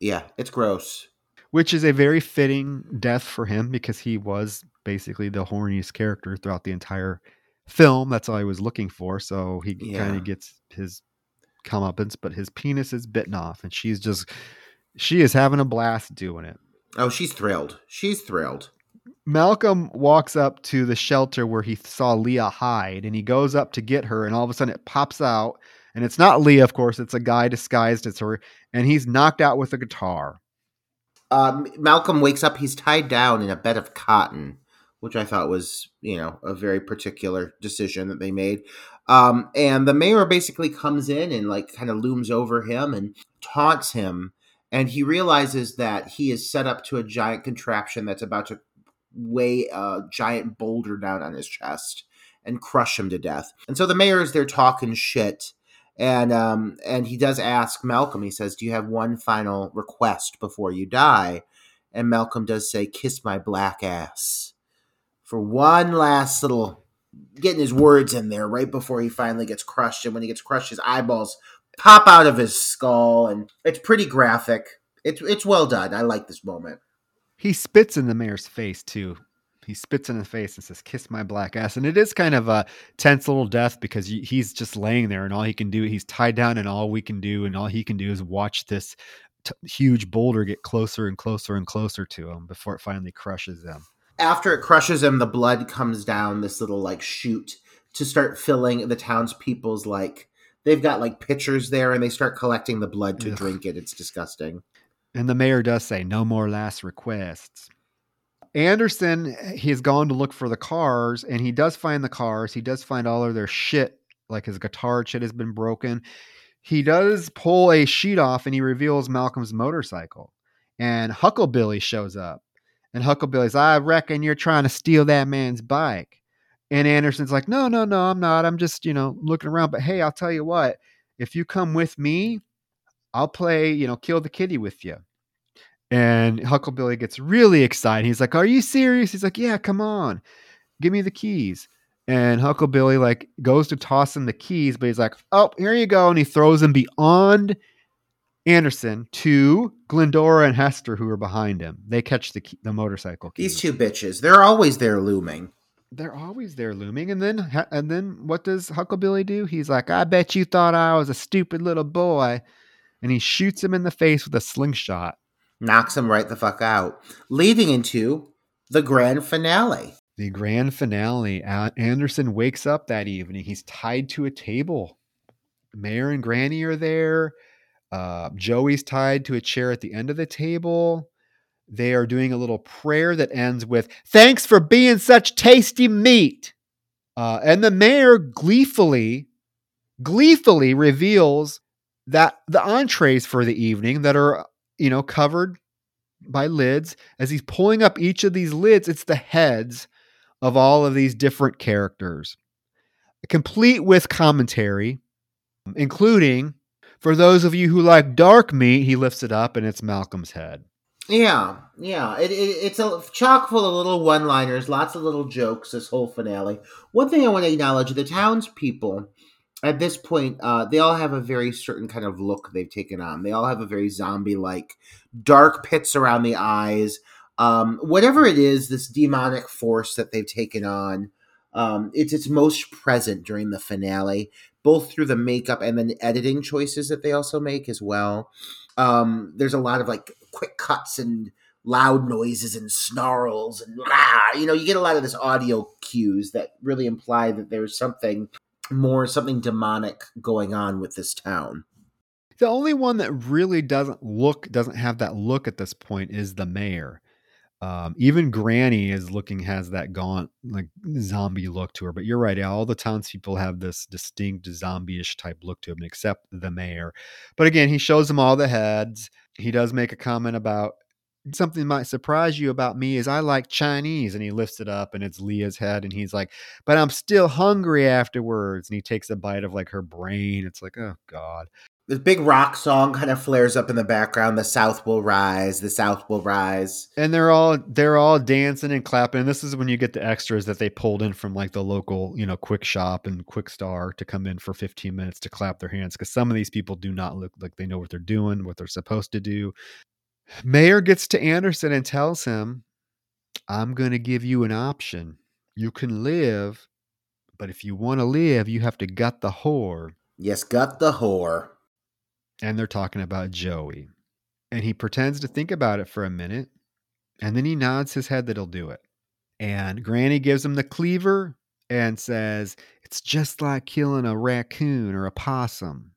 yeah, it's gross. which is a very fitting death for him because he was basically the horniest character throughout the entire film. That's all he was looking for. So he Yeah. kind of gets his comeuppance, but his penis is bitten off, and she's just she is having a blast doing it. Oh, she's thrilled. She's thrilled. Malcolm walks up to the shelter where he saw Leah hide, and he goes up to get her, and all of a sudden it pops out, and it's not Leah, of course, it's a guy disguised as her, and he's knocked out with a guitar. Um, Malcolm wakes up. He's tied down in a bed of cotton, which I thought was, you know, a very particular decision that they made. Um, and the mayor basically comes in and like kind of looms over him and taunts him. And he realizes that he is set up to a giant contraption that's about to weigh a giant boulder down on his chest and crush him to death. And so the mayor is there talking shit. And um, and he does ask Malcolm. He says, "Do you have one final request before you die?" And Malcolm does say, "Kiss my black ass." For one last little getting his words in there right before he finally gets crushed. And when he gets crushed, his eyeballs pop out of his skull, and it's pretty graphic. It's it's well done. I like this moment. He spits in the mayor's face too. He spits in his face and says, "Kiss my black ass." And it is kind of a tense little death because he's just laying there, and all he can do, he's tied down, and all we can do, and all he can do is watch this t- huge boulder get closer and closer and closer to him before it finally crushes him. After it crushes him, the blood comes down this little like chute to start filling the townspeople's like they've got like pitchers there, and they start collecting the blood to Ugh. drink it. It's disgusting. And the mayor does say, "No more last requests." Anderson, he has gone to look for the cars and he does find the cars. He does find all of their shit, like his guitar shit has been broken. He does pull a sheet off and he reveals Malcolm's motorcycle. And Hucklebilly shows up. And Hucklebilly's, I reckon you're trying to steal that man's bike. And Anderson's like, No, no, no, I'm not. I'm just, you know, looking around. But hey, I'll tell you what, if you come with me, I'll play, you know, kill the kitty with you. And Hucklebilly gets really excited. He's like, Are you serious? He's like, Yeah, come on. Give me the keys. And Hucklebilly like goes to toss him the keys, but he's like, Oh, here you go. And he throws them beyond Anderson to Glendora and Hester, who are behind him. They catch the the motorcycle. Keys. These two bitches, they're always there looming. They're always there looming, and then and then what does Hucklebilly do? He's like, "I bet you thought I was a stupid little boy," and he shoots him in the face with a slingshot knocks him right the fuck out, leading into the grand finale. The grand finale. Anderson wakes up that evening. He's tied to a table. Mayor and Granny are there. Uh, Joey's tied to a chair at the end of the table. They are doing a little prayer that ends with, Thanks for being such tasty meat. Uh, and the mayor gleefully, gleefully reveals that the entrees for the evening that are you know, covered by lids. As he's pulling up each of these lids, it's the heads of all of these different characters, complete with commentary, including for those of you who like dark meat, he lifts it up and it's Malcolm's head. Yeah, yeah. It, it, it's a chock full of little one liners, lots of little jokes, this whole finale. One thing I want to acknowledge the townspeople at this point, uh, they all have a very certain kind of look they've taken on. They all have a very zombie like dark pits around the eyes. Um, whatever it is, this demonic force that they've taken on, um, it's its most present during the finale, both through the makeup and then the editing choices that they also make as well. Um, there's a lot of like quick cuts and loud noises and snarls and ah, you know you get a lot of this audio cues that really imply that there's something more something demonic going on with this town. The only one that really doesn't look doesn't have that look at this point is the mayor. Um, even Granny is looking has that gaunt like zombie look to her. But you're right, all the townspeople have this distinct zombie-ish type look to them, except the mayor. But again, he shows them all the heads. He does make a comment about something might surprise you about me is I like Chinese. And he lifts it up and it's Leah's head. And he's like, but I'm still hungry afterwards. And he takes a bite of like her brain. It's like, oh God. This big rock song kind of flares up in the background. The South will rise. The South will rise. And they're all they're all dancing and clapping. And this is when you get the extras that they pulled in from like the local, you know, quick shop and quick star to come in for 15 minutes to clap their hands. Because some of these people do not look like they know what they're doing, what they're supposed to do. Mayor gets to Anderson and tells him, I'm going to give you an option. You can live, but if you want to live, you have to gut the whore. Yes, gut the whore. And they're talking about Joey. And he pretends to think about it for a minute, and then he nods his head that he'll do it. And Granny gives him the cleaver and says, It's just like killing a raccoon or a possum.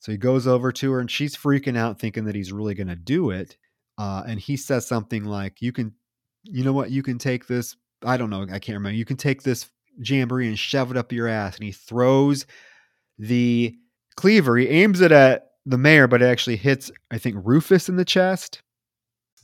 So he goes over to her and she's freaking out, thinking that he's really going to do it. Uh, and he says something like, You can, you know what? You can take this. I don't know. I can't remember. You can take this jamboree and shove it up your ass. And he throws the cleaver. He aims it at the mayor, but it actually hits, I think, Rufus in the chest.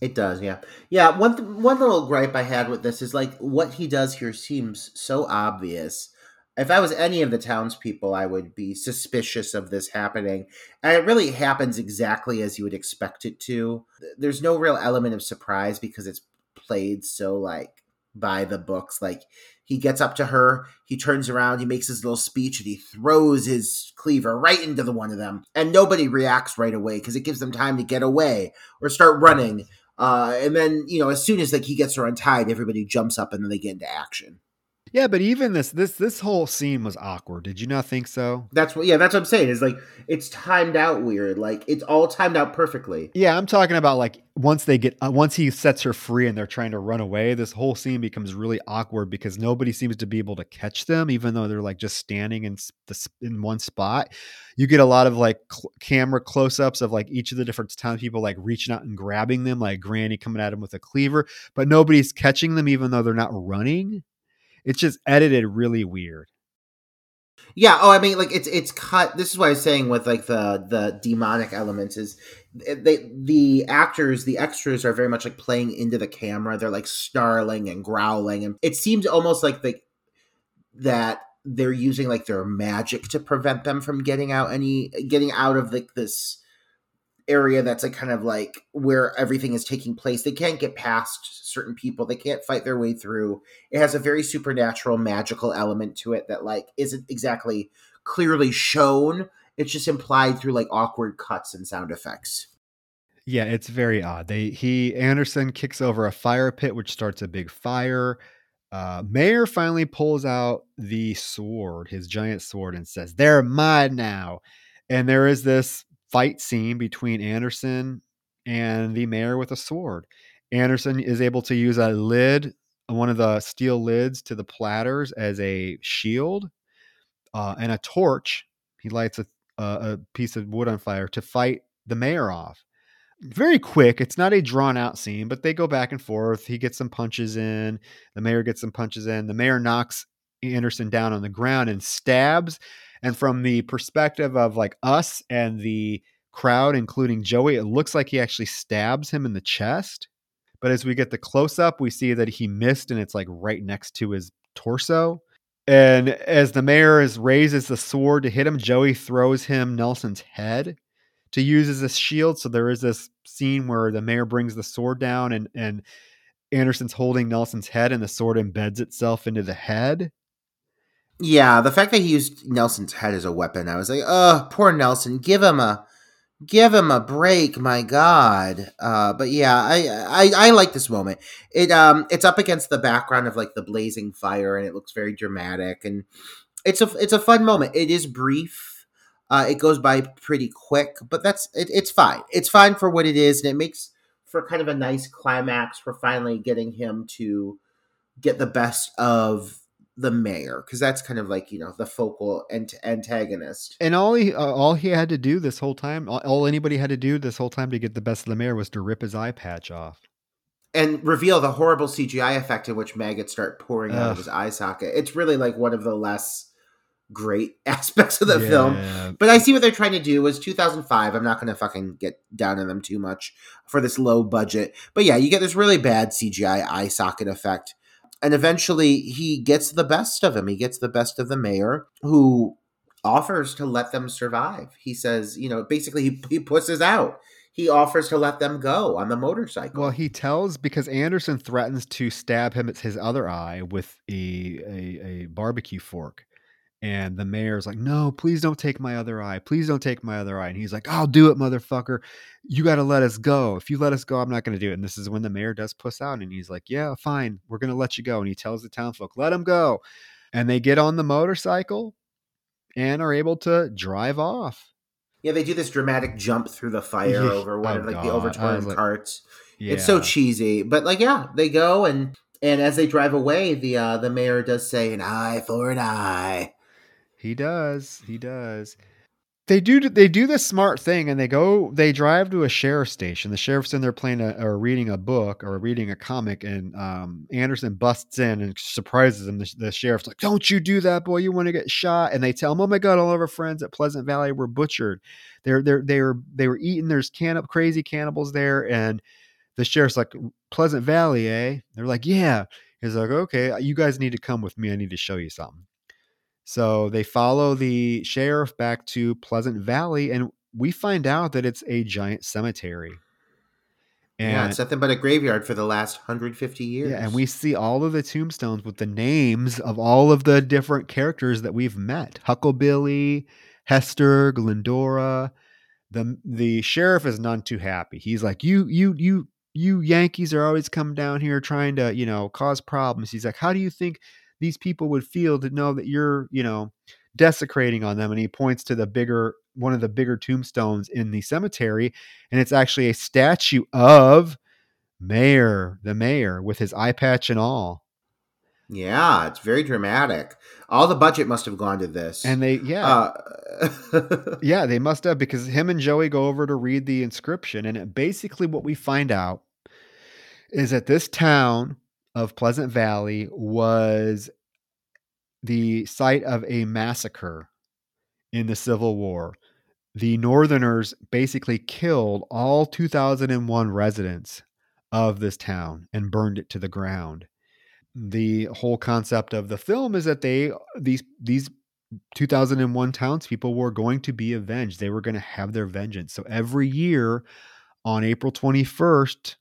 It does, yeah, yeah. One th- one little gripe I had with this is like what he does here seems so obvious, if I was any of the townspeople, I would be suspicious of this happening. And it really happens exactly as you would expect it to. There's no real element of surprise because it's played so like by the books. Like he gets up to her, he turns around, he makes his little speech, and he throws his cleaver right into the one of them. And nobody reacts right away because it gives them time to get away or start running. Uh, and then, you know, as soon as like he gets her untied, everybody jumps up and then they get into action. Yeah, but even this this this whole scene was awkward. Did you not think so? That's what yeah, that's what I'm saying. Is like it's timed out weird. Like it's all timed out perfectly. Yeah, I'm talking about like once they get uh, once he sets her free and they're trying to run away, this whole scene becomes really awkward because nobody seems to be able to catch them even though they're like just standing in the in one spot. You get a lot of like cl- camera close-ups of like each of the different town people like reaching out and grabbing them like Granny coming at him with a cleaver, but nobody's catching them even though they're not running it's just edited really weird. Yeah. Oh, I mean, like it's it's cut. This is what I was saying with like the the demonic elements is eh, they the actors the extras are very much like playing into the camera. They're like snarling and growling, and it seems almost like the that they're using like their magic to prevent them from getting out any getting out of like this area that's like kind of like where everything is taking place. They can't get past certain people. They can't fight their way through. It has a very supernatural, magical element to it that like isn't exactly clearly shown. It's just implied through like awkward cuts and sound effects. Yeah, it's very odd. They he Anderson kicks over a fire pit, which starts a big fire. Uh, Mayor finally pulls out the sword, his giant sword, and says, "They're mine now." And there is this fight scene between Anderson and the mayor with a sword. Anderson is able to use a lid, one of the steel lids to the platters as a shield uh, and a torch. He lights a, a piece of wood on fire to fight the mayor off. Very quick. It's not a drawn out scene, but they go back and forth. He gets some punches in. The mayor gets some punches in. The mayor knocks Anderson down on the ground and stabs and from the perspective of like us and the crowd, including Joey, it looks like he actually stabs him in the chest. But as we get the close up, we see that he missed and it's like right next to his torso. And as the mayor is raises the sword to hit him, Joey throws him Nelson's head to use as a shield. So there is this scene where the mayor brings the sword down and and Anderson's holding Nelson's head and the sword embeds itself into the head. Yeah, the fact that he used Nelson's head as a weapon, I was like, oh, poor Nelson. Give him a give him a break, my God. Uh, but yeah, I, I I like this moment. It um it's up against the background of like the blazing fire, and it looks very dramatic, and it's a it's a fun moment. It is brief. Uh, it goes by pretty quick, but that's it, it's fine. It's fine for what it is, and it makes for kind of a nice climax for finally getting him to get the best of the mayor because that's kind of like you know the focal ant- antagonist. And all he uh, all he had to do this whole time, all, all anybody had to do this whole time to get the best of the mayor was to rip his eye patch off and reveal the horrible CGI effect in which maggots start pouring Ugh. out of his eye socket. It's really like one of the less great aspects of the yeah. film. But I see what they're trying to do. It was 2005. I'm not going to fucking get down on them too much for this low budget. But yeah, you get this really bad CGI eye socket effect and eventually he gets the best of him. He gets the best of the mayor, who offers to let them survive. He says, you know, basically he, he pushes out. He offers to let them go on the motorcycle. Well, he tells because Anderson threatens to stab him at his other eye with a, a, a barbecue fork. And the mayor's like, no, please don't take my other eye. Please don't take my other eye. And he's like, I'll do it, motherfucker. You got to let us go. If you let us go, I'm not going to do it. And this is when the mayor does puss out and he's like, yeah, fine. We're going to let you go. And he tells the townfolk, let him go. And they get on the motorcycle and are able to drive off. Yeah, they do this dramatic jump through the fire over one oh, of like God. the overturned like, carts. Yeah. It's so cheesy, but like, yeah, they go and and as they drive away, the uh, the mayor does say an eye for an eye. He does. He does. They do. They do the smart thing, and they go. They drive to a sheriff's station. The sheriff's in there playing a, or reading a book or reading a comic, and um, Anderson busts in and surprises him. The, the, sheriff's like, "Don't you do that, boy! You want to get shot!" And they tell him, "Oh my God! All of our friends at Pleasant Valley were butchered. They're they're they were they were eaten. There's can crazy cannibals there." And the sheriff's like, "Pleasant Valley, eh?" They're like, "Yeah." He's like, "Okay, you guys need to come with me. I need to show you something." So they follow the sheriff back to Pleasant Valley, and we find out that it's a giant cemetery. And, yeah, it's nothing but a graveyard for the last 150 years. yeah, and we see all of the tombstones with the names of all of the different characters that we've met: Hucklebilly, Hester, Glendora. The the sheriff is none too happy. He's like, "You, you, you, you Yankees are always coming down here trying to, you know, cause problems." He's like, "How do you think these people would feel to know that you're, you know, desecrating on them?" And he points to the bigger one of the bigger tombstones in the cemetery, and it's actually a statue of Mayor, the mayor, with his eye patch and all. Yeah, it's very dramatic. All the budget must have gone to this. And they, yeah, uh, yeah, they must have because him and Joey go over to read the inscription, and it, basically what we find out is that this town of Pleasant Valley was the site of a massacre in the Civil War. The Northerners basically killed all 2001 residents of this town and burned it to the ground. The whole concept of the film is that they these these 2001 townspeople were going to be avenged. They were going to have their vengeance. So every year on April 21st,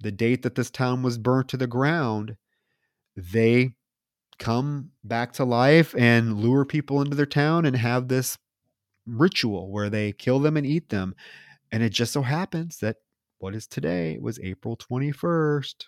the date that this town was burnt to the ground, they come back to life and lure people into their town and have this ritual where they kill them and eat them. And it just so happens that what is today was April 21st.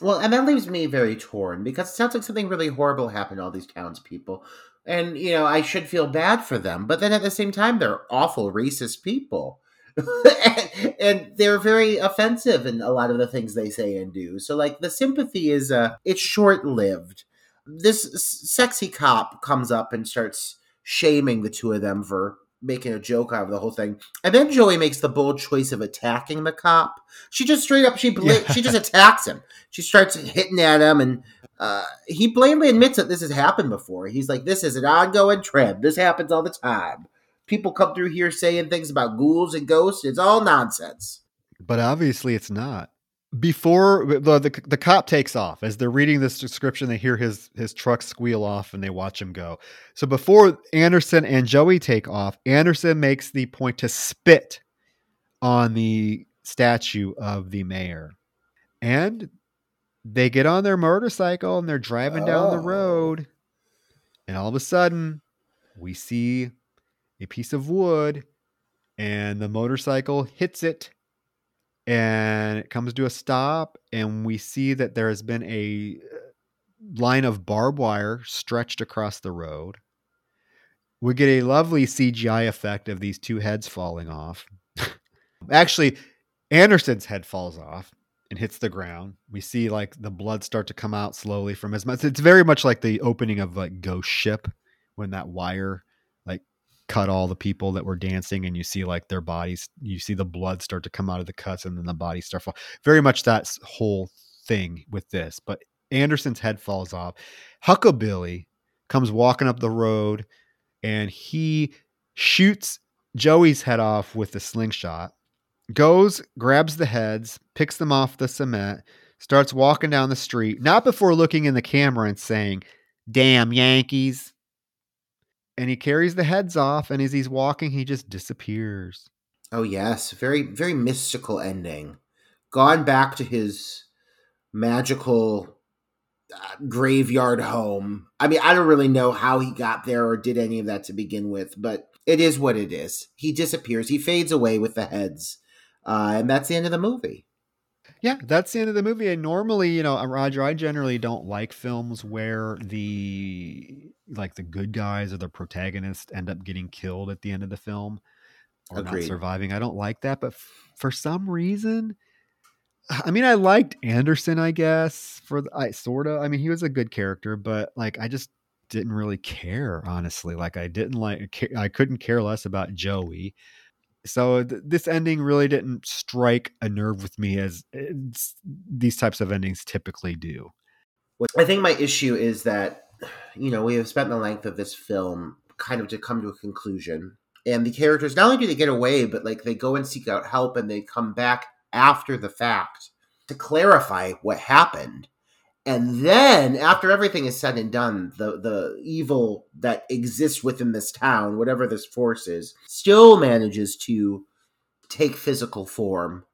well, and that leaves me very torn because it sounds like something really horrible happened to all these townspeople. And, you know, I should feel bad for them. But then at the same time, they're awful racist people. And, and they're very offensive in a lot of the things they say and do. So, like, the sympathy is, uh, it's short lived. This sexy cop comes up and starts shaming the two of them for making a joke out of the whole thing. And then Joey makes the bold choice of attacking the cop. She just straight up she bla- Yeah. she just attacks him. She starts hitting at him and uh, he blatantly admits that this has happened before. He's like, "This is an ongoing trend. This happens all the time. People come through here saying things about ghouls and ghosts. It's all nonsense." But obviously, it's not. Before the, the the cop takes off, as they're reading this description, they hear his his truck squeal off, and they watch him go. So before Anderson and Joey take off, Anderson makes the point to spit on the statue of the mayor, and they get on their motorcycle and they're driving down the Oh. road, and all of a sudden, we see a piece of wood, and the motorcycle hits it and it comes to a stop and we see that there has been a uh, line of barbed wire stretched across the road. We get a lovely cgi effect of these two heads falling off. Actually anderson's head falls off and hits the ground. We see like the blood start to come out slowly from his mouth. It's very much like the opening of like ghost ship when that wire cut all the people that were dancing and you see like their bodies you see the blood start to come out of the cuts and then the bodies start fall very much that whole thing with this but anderson's head falls off. Hucklebilly comes walking up the road and he shoots joey's head off with the slingshot goes grabs the heads picks them off the cement starts walking down the street not before looking in the camera and saying damn yankees and he carries the heads off and as he's walking he just disappears Oh yes, very very mystical ending. Gone back to his magical uh, graveyard home. I mean, I don't really know how he got there or did any of that to begin with, but it is what it is. He disappears. He fades away with the heads, uh, and that's the end of the movie. Yeah that's the end of the movie. And normally you know roger i generally don't like films where the like the good guys or the protagonist end up getting killed at the end of the film or Agreed. not surviving. I don't like that but f- for some reason i mean i liked anderson i guess for the, i sort of i mean he was a good character but like i just didn't really care honestly. Like i didn't like i couldn't care less about joey so th- this ending really didn't strike a nerve with me as eh, it's, these types of endings typically do I think my issue is that, you know, we have spent the length of this film kind of to come to a conclusion. And the characters, not only do they get away, but like they go and seek out help and they come back after the fact to clarify what happened. And then, after everything is said and done, the, the evil that exists within this town, whatever this force is, still manages to take physical form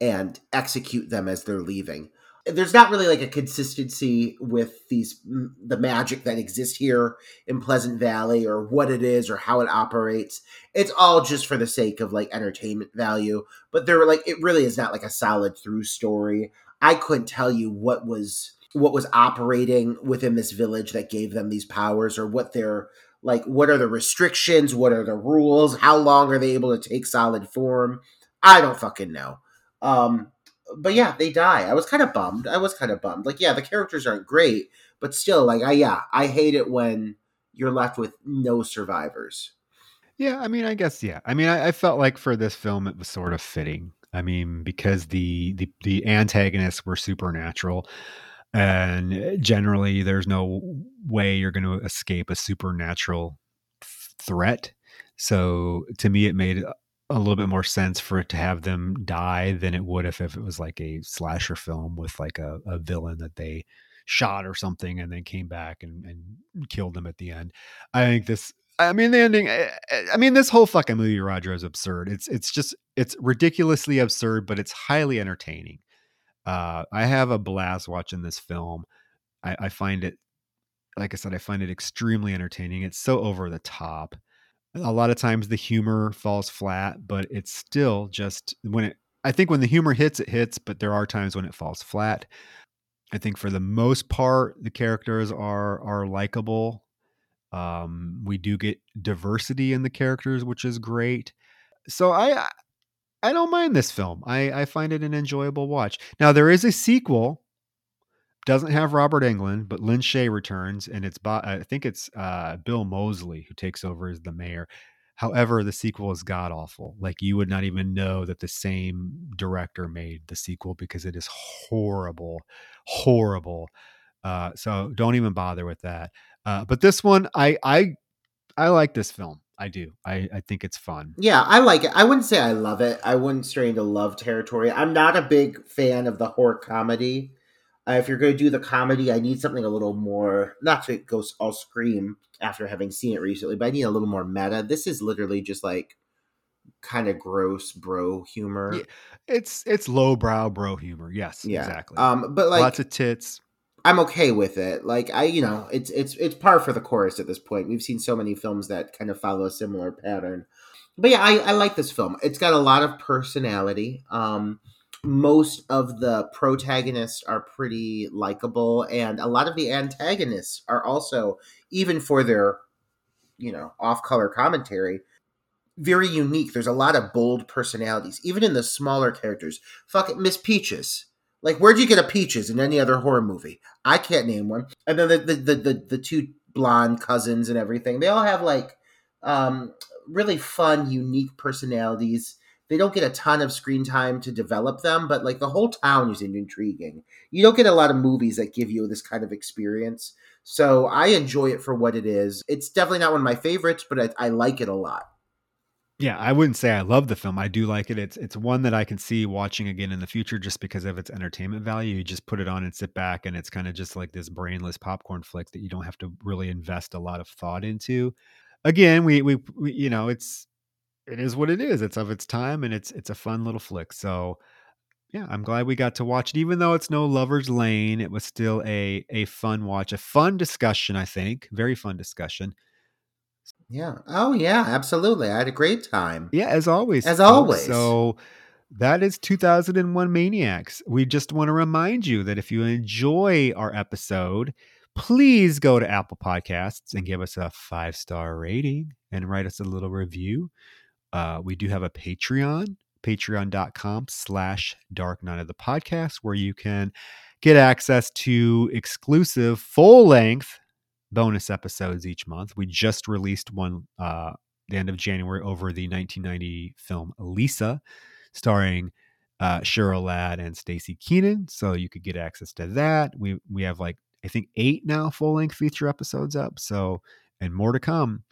and execute them as they're leaving. There's not really like a consistency with these the magic that exists here in Pleasant Valley or what it is or how it operates. It's all just for the sake of like entertainment value, but there like it really is not like a solid through story. I couldn't tell you what was what was operating within this village that gave them these powers or what their like what are the restrictions, what are the rules, how long are they able to take solid form? I don't fucking know. Um, but yeah, they die. I was kind of bummed. I was kind of bummed. Like, yeah, the characters aren't great, but still, like, I yeah, I hate it when you're left with no survivors. Yeah, I mean, I guess yeah. I mean, I, I felt like for this film, it was sort of fitting. I mean, because the the the antagonists were supernatural, and generally, there's no way you're going to escape a supernatural threat. So to me, it made a little bit more sense for it to have them die than it would if, if it was like a slasher film with like a, a villain that they shot or something and then came back and, and killed them at the end. I think this I mean the ending eh, eh, I mean this whole fucking movie Roger is absurd. It's it's just it's ridiculously absurd but it's highly entertaining. Uh I have a blast watching this film. I, I find it like I said I find it extremely entertaining. It's so over the top a lot of times the humor falls flat, but it's still just when it, I think when the humor hits, it hits, but there are times when it falls flat. I think for the most part, the characters are are likable. Um, we do get diversity in the characters, which is great. So I I don't mind this film. I, I find it an enjoyable watch. Now there is a sequel doesn't have Robert Englund, but Lin Shaye returns, and it's I think it's uh, Bill Moseley who takes over as the mayor. However, the sequel is god awful. Like you would not even know that the same director made the sequel because it is horrible, horrible. Uh, so don't even bother with that. Uh, but this one, I I I like this film. I do. I, I think it's fun. Yeah, I like it. I wouldn't say I love it. I wouldn't stray into love territory. I'm not a big fan of the horror comedy uh, if you're going to do the comedy, I need something a little more, not to go all scream after having seen it recently, but I need a little more meta. This is literally just like kind of gross bro humor. Yeah, it's it's lowbrow bro humor. Yes, yeah. exactly. Um, but like lots of tits. I'm okay with it. Like I, you know, it's it's it's par for the course at this point. We've seen so many films that kind of follow a similar pattern. But yeah, I, I like this film. It's got a lot of personality. Um, most of the protagonists are pretty likable and a lot of the antagonists are also even for their you know off color commentary very unique there's a lot of bold personalities even in the smaller characters fuck it miss peaches like where'd you get a peaches in any other horror movie i can't name one and then the the the, the, the two blonde cousins and everything they all have like um really fun unique personalities they don't get a ton of screen time to develop them, but like the whole town is intriguing. You don't get a lot of movies that give you this kind of experience. So I enjoy it for what it is. It's definitely not one of my favorites, but I, I like it a lot. Yeah, I wouldn't say I love the film. I do like it. It's it's one that I can see watching again in the future just because of its entertainment value. You just put it on and sit back and it's kind of just like this brainless popcorn flick that you don't have to really invest a lot of thought into. Again, we we, we you know, it's it is what it is. It's of its time and it's it's a fun little flick. So yeah, I'm glad we got to watch it. Even though it's no lover's lane, it was still a a fun watch, a fun discussion, I think. Very fun discussion. Yeah. Oh yeah, absolutely. I had a great time. Yeah, as always. As always. So that is 2001 Maniacs. We just want to remind you that if you enjoy our episode, please go to Apple Podcasts and give us a five star rating and write us a little review. Uh, we do have a Patreon, patreon.com slash dark night of the podcast, where you can get access to exclusive full length bonus episodes each month. We just released one uh, the end of January over the 1990 film Lisa, starring uh, Cheryl Ladd and Staci Keanan. So you could get access to that. We we have like I think eight now full length feature episodes up. So and more to come.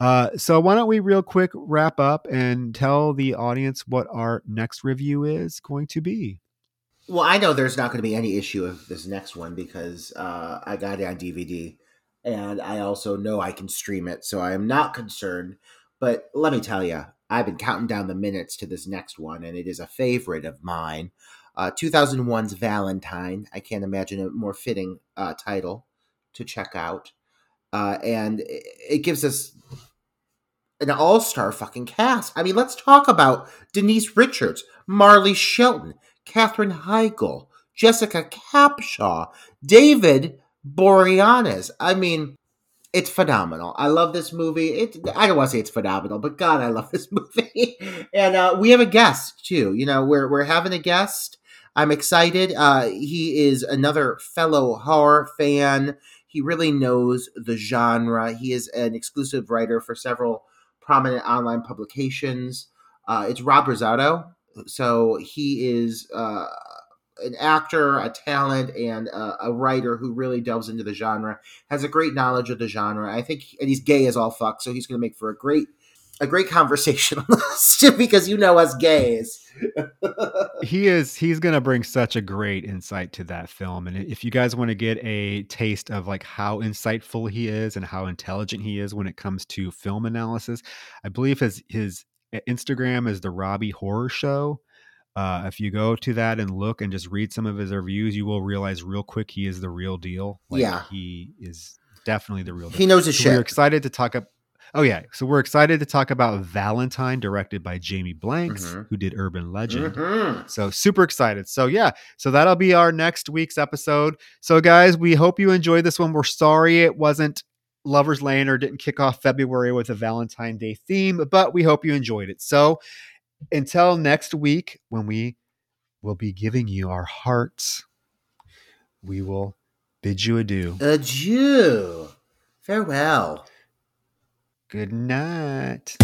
Uh, so why don't we real quick wrap up and tell the audience what our next review is going to be? Well, I know there's not going to be any issue of this next one because uh, I got it on DVD, and I also know I can stream it, so I am not concerned. But let me tell you, I've been counting down the minutes to this next one, and it is a favorite of mine. Uh, 2001's Valentine. I can't imagine a more fitting uh, title to check out. Uh, and it, gives us an all star fucking cast. I mean, let's talk about Denise Richards, Marley Shelton, Katherine Heigl, Jessica Capshaw, David Boreanaz. I mean, it's phenomenal. I love this movie. It, I don't want to say it's phenomenal, but God, I love this movie. and uh, we have a guest too. You know, we're we're having a guest. I'm excited. Uh, he is another fellow horror fan. He really knows the genre. He is an exclusive writer for several prominent online publications. Uh, it's Rob Rosado. So he is uh, an actor, a talent, and a, a, writer who really delves into the genre. Has a great knowledge of the genre. I think, and he's gay as all fuck, so he's going to make for a great, a great conversationalist because you know us gays. he is. He's going to bring such a great insight to that film, and if you guys want to get a taste of like how insightful he is and how intelligent he is when it comes to film analysis, I believe his his eh, Instagram is the Robbie Horror Show uh, if you go to that and look and just read some of his reviews, you will realize real quick he is the real deal. Like, yeah, he is definitely the real. deal. He knows his so shit. We're excited to talk up. Oh yeah, so we're excited to talk about Valentine, directed by Jamie Blanks, mm-hmm. who did Urban Legend. Mm-hmm. So super excited. So yeah, so that'll be our next week's episode. So guys, we hope you enjoyed this one. We're sorry it wasn't Lovers Lane or didn't kick off February with a Valentine Day theme, but we hope you enjoyed it. So until next week, when we will be giving you our hearts, we will bid you adieu. Adieu. Farewell. Good night.